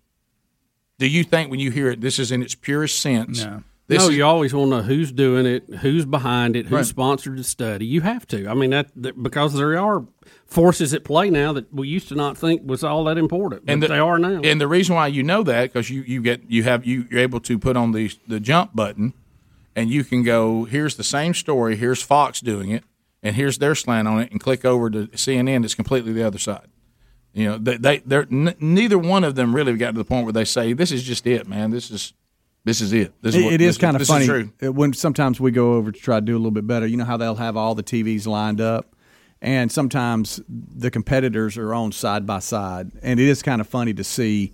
Do you think when you hear it, this is in its purest sense?
No.
This
no, you always want to know who's doing it, who's behind it, who
Right.
sponsored the study. You have to. I mean, that, that because there are forces at play now that we used to not think was all that important, but
and the,
they are now.
And the reason why you know that because you, you get you have you you're able to put on the the jump button, and you can go here's the same story. Here's Fox doing it, and here's their slant on it, and click over to CNN. It's completely the other side. You know they they they're n- neither one of them really got to the point where they say this is just it, man. This is this is it. This is what-
it is
this-
kind of
this
funny
true.
uh, when sometimes we go over to try to do a little bit better. You know how they'll have all the TVs lined up, and sometimes the competitors are on side by side, and it is kind of funny to see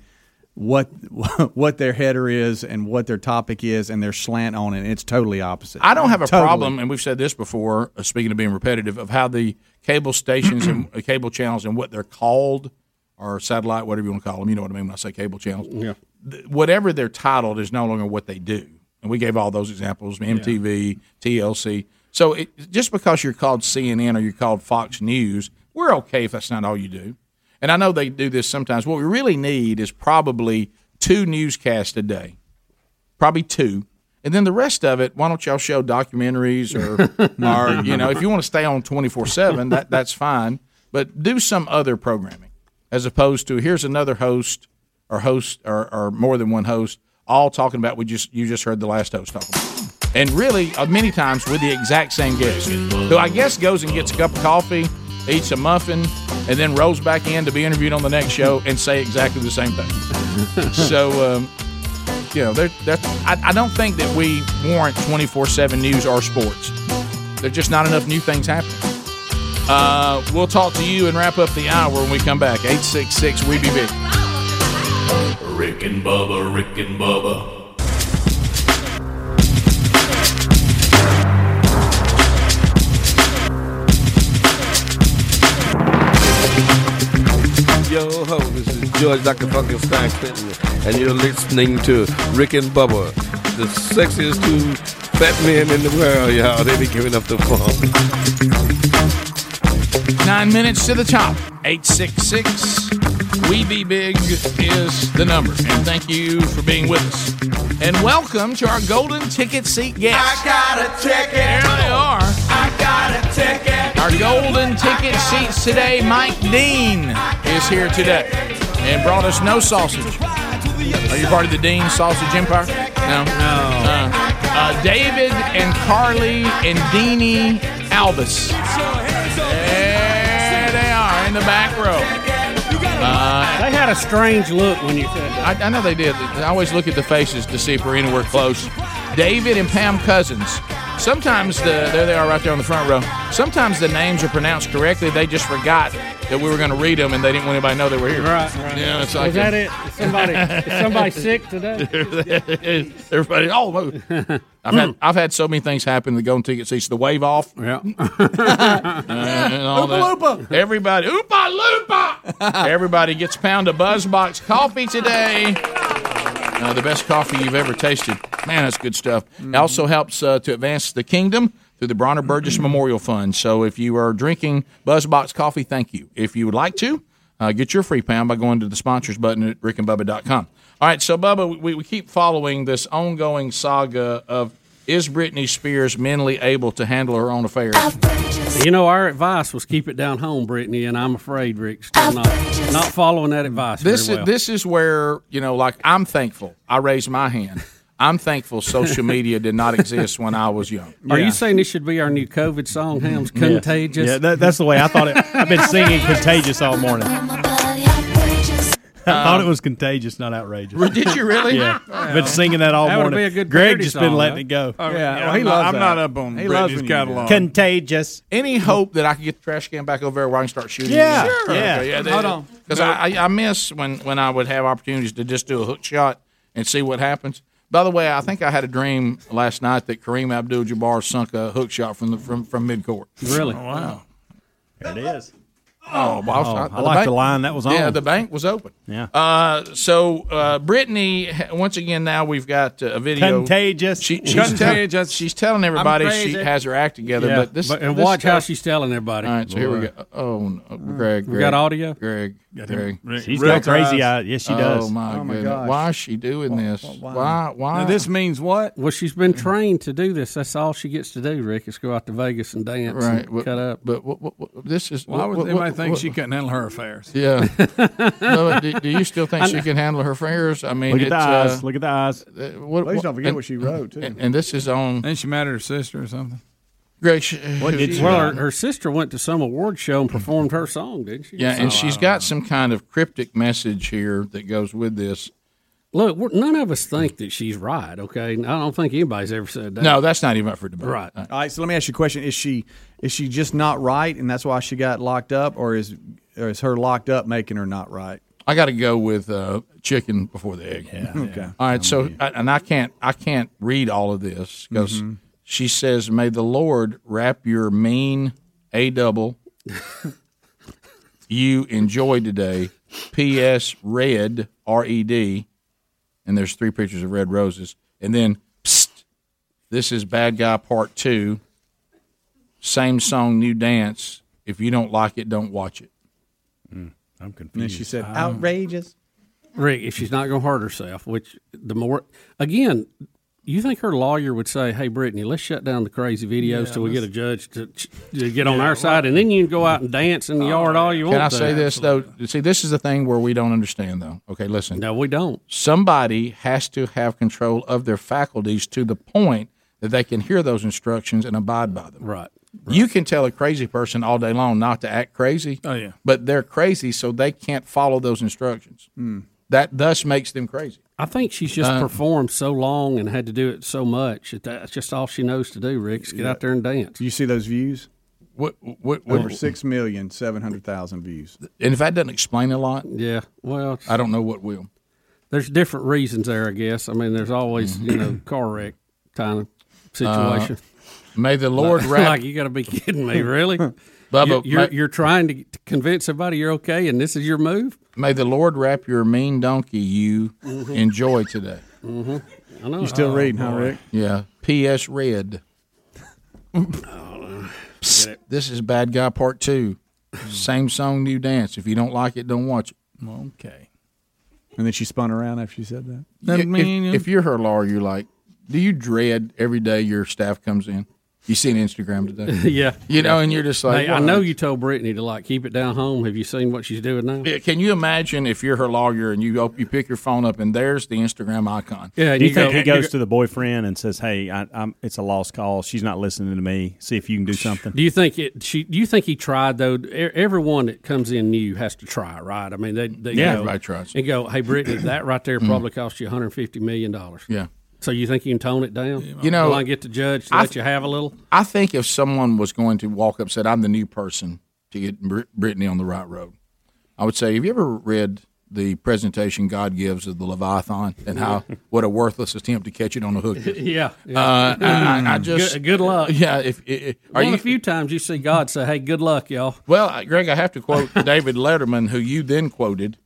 what what their header is and what their topic is and their slant on it. And it's totally opposite.
I don't have a
Totally.
problem, and we've said this before. Uh, speaking of being repetitive, of how the cable stations and uh, cable channels and what they're called, or satellite, whatever you want to call them. You know what I mean when I say cable channels.
Yeah.
Th- Whatever they're titled is no longer what they do, and we gave all those examples: MTV, TLC. So it, just because you're called CNN or you're called Fox News, we're okay if that's not all you do. And I know they do this sometimes. What we really need is probably two newscasts a day, probably two. And then the rest of it, why don't y'all show documentaries or, or you know, if you want to stay on twenty four seven, that that's fine. But do some other programming as opposed to here's another host or host or, or more than one host all talking about we just you just heard the last host talk about. And really, uh, many times with the exact same guest, who I guess goes and gets a cup of coffee, eats a muffin, and then rolls back in to be interviewed on the next show and say exactly the same thing. so, um, you know, there, that's, I, I don't think that we warrant 24 7 news or sports. There's just not enough new things happening. Uh, we'll talk to you and wrap up the hour when we come back. 866 We Be Big.
Rick and Bubba, Rick and Bubba.
George Dr. Funkenstein Clinton, and you're listening to Rick and Bubba, the sexiest two fat men in the world, y'all. They be giving up the phone.
Nine minutes to the top. 866 We Be Big is the number. And thank you for being with us. And welcome to our golden ticket seat guests. I
got a ticket.
There they oh. are.
I got a ticket.
Our golden ticket seats today, Mike Dean is here today and brought us no sausage. Are you part of the Dean Sausage Empire? No. No. Uh, uh, David and Carly and Deanie Albus. There they are in the back row. Uh,
they had a strange look when you said that.
I, I know they did. I always look at the faces to see if we're anywhere close. David and Pam Cousins. Sometimes the there they are right there on the front row. Sometimes the names are pronounced correctly. They just forgot that we were going to read them, and they didn't want anybody to know they were here.
Right, right.
Yeah, it's like
Is that it? Is somebody, is somebody sick today?
Everybody, oh, I've had I've had so many things happen. The golden ticket seats, the wave off,
yeah,
and all that. Everybody, oopa loopa. Everybody gets a pound of Buzzbox coffee today. Uh, the best coffee you've ever tasted. Man, that's good stuff. It also helps uh, to advance the kingdom through the Bronner Burgess Memorial Fund. So if you are drinking Buzzbox coffee, thank you. If you would like to, uh, get your free pound by going to the sponsors button at rickandbubba.com. All right, so Bubba, we, we keep following this ongoing saga of is Britney Spears mentally able to handle her own affairs?
You know, our advice was keep it down home, Britney, and I'm afraid Rick's still not, not following that advice
This
very
is this is where you know, like I'm thankful. I raised my hand. I'm thankful social media did not exist when I was young.
Are you saying this should be our new COVID song, Hams? Contagious?
Yeah, that, that's the way I thought it. I've been singing "Contagious" all morning. I thought um, it was contagious, not outrageous.
Did you really?
Yeah, I've been singing that all
That would
morning.
be a good
Greg
parody
just
song,
been letting
huh?
it go.
Oh,
Yeah,
yeah,
well,
he
I'm,
loves
not, I'm
that.
not up on
He loves
Britney's
when you do that.
catalog.
Contagious.
Any hope that I could get the trash can back over there where I can start shooting?
Yeah,
Sure.
yeah.
Okay, yeah
Hold on.
Because I, I, I miss when, when I would have opportunities to just do a hook shot and see what happens. By the way, I think I had a dream last night that Kareem Abdul-Jabbar sunk a hook shot from the from, from midcourt.
Really?
Oh, wow.
There it is.
Oh, well,
Oh, I like the line that was on.
Yeah, the bank was open.
Yeah.
Uh, so uh, Britney, once again, now we've got uh, a video.
Contagious.
She, she's, tell-
Contagious.
she's telling everybody she has her act together,
Yeah,
but this
but- and
this
watch how she's telling everybody.
All right, so here we go. Oh, no. Greg, Greg,
We got audio?
Greg, Greg.
She's got crazy eyes. Yes, she does.
Oh my,
Oh, my
goodness!
gosh.
Why is she doing this? Why? Why?
Now, this means what?
Well, she's been trained to do this. That's all she gets to do, Rick, is go out to Vegas and dance
right?
and
But,
cut up.
but what, what, what, this is.
Why would
what,
anybody
what-
think
what-
she couldn't handle her affairs?
Yeah. no, do, do you still think she can handle her affairs? I mean,
Look at the eyes.
uh,
Look at the eyes.
uh, what,
Please don't forget
and-
what she wrote, too.
And, and this is on.
Ain't she mad at her sister or something?
Greg, she,
What did she
Well, her, her sister went to some award show and performed her song, didn't she?
Yeah, and she's got some kind of cryptic message here that goes with this.
Look, we're, none of us think that she's right. Okay, I don't think anybody's ever said that.
No, that's not even up for debate.
Right.
All right, so let me ask you a question: Is she is she just not right, and that's why she got locked up, or is or is her locked up making her not right?
I got to go with uh, chicken before the egg.
Yeah.
Okay.
All right, so I, and I can't I can't read all of this because she says, "May the Lord wrap your mean a double you enjoy today." P.S. Red R E D, and there's three pictures of red roses, and then psst, this is bad guy part two. same song, new dance. If you don't like it, don't watch it.
I'm confused.
And she said,
Um,
outrageous.
Rick, if she's not going to hurt herself, which the more again, you think her lawyer would say, "Hey, Britney, let's shut down the crazy videos
Yeah,
till we get a judge to, to get on our side, and then you can go out and dance in the oh, yard all you want.
Can I
to."
say this though? See, this is the thing where we don't understand though. Okay, listen.
No, we don't.
Somebody has to have control of their faculties to the point that they can hear those instructions and abide by them.
Right.
You can tell a crazy person all day long not to act crazy.
Oh, yeah.
But they're crazy, so they can't follow those instructions. Hmm. That thus makes them crazy.
I think she's just
Uh,
performed so long and had to do it so much that that's just all she knows to do. Rick, is get out there and dance.
You see those views?
What? What?
Over six million seven hundred thousand views.
And if that doesn't explain a lot,
yeah. Well,
I don't know what will.
There's different reasons there, I guess. I mean, there's always you know car wreck kind of situation.
Uh, may the Lord wrap.
like you got to be kidding me, really?
Bubba,
you're, you're,
may-
you're trying to to convince somebody you're okay, and this is your move.
May the Lord wrap your mean donkey you
Mhm.
enjoy today.
Mm-hmm. I know.
You still
Oh,
reading, huh. Rick?
Yeah. P.S. Red.
Oh,
Psst, this is Bad Guy Part Two. Same song, new dance. If you don't like it, don't watch it.
Okay. And then she spun around after she said that.
if, if you're her lawyer, you're like, do you dread every day your staff comes in? You see an Instagram today,
yeah,
You know, and you're just like,
Hey, I know you told Britney to like keep it down home. Have you seen what she's doing now?
Yeah, Can you imagine if you're her lawyer and you op- you pick your phone up and there's the Instagram icon?
Yeah,
Do you, think he goes to the boyfriend and says, "Hey, I, I'm, it's a lost call. She's not listening to me. See if you can do something."
Do you think it? She? Do you think he tried though? E- Everyone that comes in new has to try, right? I mean, they, they
Yeah,
go,
everybody tries.
and go, "Hey, Britney, that right there
Mm.
probably cost you 150 million dollars."
Yeah.
So you think you can tone it down?
You know,
Will I get the judge to
I
let you have a little?
I think if someone was going to walk up and said, "I'm the new person to get Brit- Britney on the right road," I would say, "Have you ever read the presentation God gives of the Leviathan and how what a worthless attempt to catch it on a hook?"
Yeah. yeah.
Uh, I, I- I just
good, good luck.
Yeah. If, if are you
the few times you see God say, "Hey, good luck, y'all."
Well, Greg, I have to quote David Letterman, who you then quoted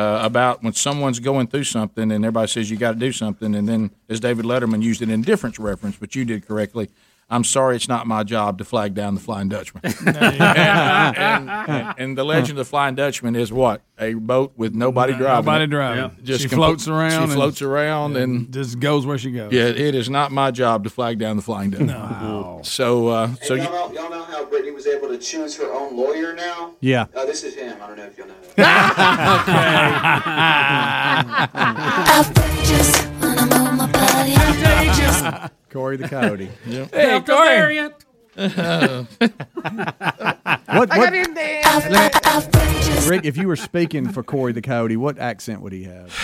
uh, about when someone's going through something and everybody says you got to do something, and then as David Letterman used an indifference reference, but you did correctly. I'm sorry, it's not my job to flag down the Flying Dutchman. and, and- and- and the legend of the Flying Dutchman is what a boat with nobody driving.
Nobody
it.
driving.
Just
she
compl-
floats around.
She floats around and
just goes where she goes.
yeah, it is not my job to flag down the Flying Dutchman.
No.
So, uh,
Hey,
so
y'all, know, y'all know how Britney was able to choose her own lawyer now?
Yeah.
Uh, this is him. I don't know if y'all know
Corey the Coyote.
Yep.
Hey,
Delta
Corey.
variant.
What,
I
what,
got in there.
Rick, if you were speaking for Corey the Coyote, what accent would he have?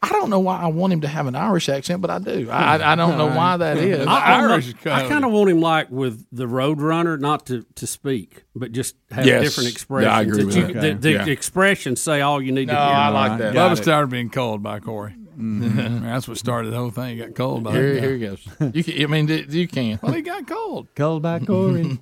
I don't know why I want him to have an Irish accent, but I do. I, I- I don't know why that is.
I, I kind of want him like with the Roadrunner, not to, to speak, but just have
Yes.
different
Yeah. I agree
that you-
that.
The, the
Yeah.
expressions say all you need
No,
to hear.
I like that.
Love
Got it.
started being called by Corey. That's what started the whole thing. He got cold by
Here,
him.
here he goes. You can, I mean, you can.
Well, he got cold.
Called by Corey.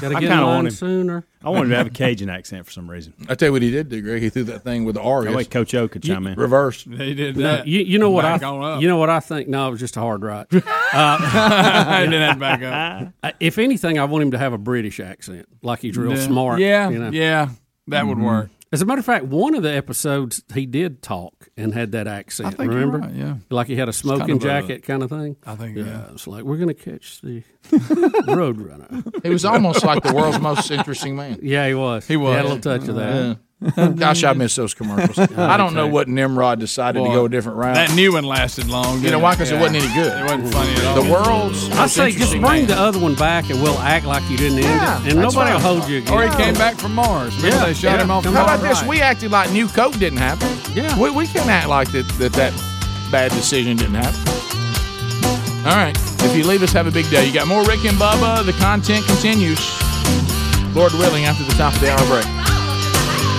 Gotta
I
get
kind
in
of
line
want him
sooner.
I want him to have a Cajun accent for some reason.
I tell you what he did do, Greg. He threw that thing with the R.
That way Coach O could chime in.
Reversed.
He did
No, you, you know what I
Back on up.
you know what I think? No, it was just a hard right.
he
Uh,
did that back up.
uh, if anything, I want him to have a British accent, like he's real
Yeah.
smart.
Yeah,
you know?
yeah, that would work.
As a matter of fact, one of the episodes he did talk and had that accent.
I think you're
remember?
right, yeah.
like he had a smoking
kind of a-
jacket kind of thing.
I think,
yeah,
yeah.
it's like we're gonna catch the Roadrunner.
He was almost like the world's most interesting man.
Yeah, he was.
He was.
had a little touch of that.
Yeah. Gosh, I miss those commercials. I don't know what Nimrod decided to go a different route.
That new one lasted long.
you know why? Because
Yeah.
it wasn't any good.
It wasn't funny at all.
The world's
I say just bring
man.
the other one back and we'll act like you didn't end it, and
that's
nobody will hold you again.
Or he came back from Mars. Remember
Yeah,
they shot
yeah.
him off.
How
Mars?
about this? We acted like New Coke didn't happen.
Yeah.
We, we can act like that, that that bad decision didn't happen. All right. If you leave us, have a big day. You got more Rick and Bubba. The content continues. Lord willing, after the top of the hour break.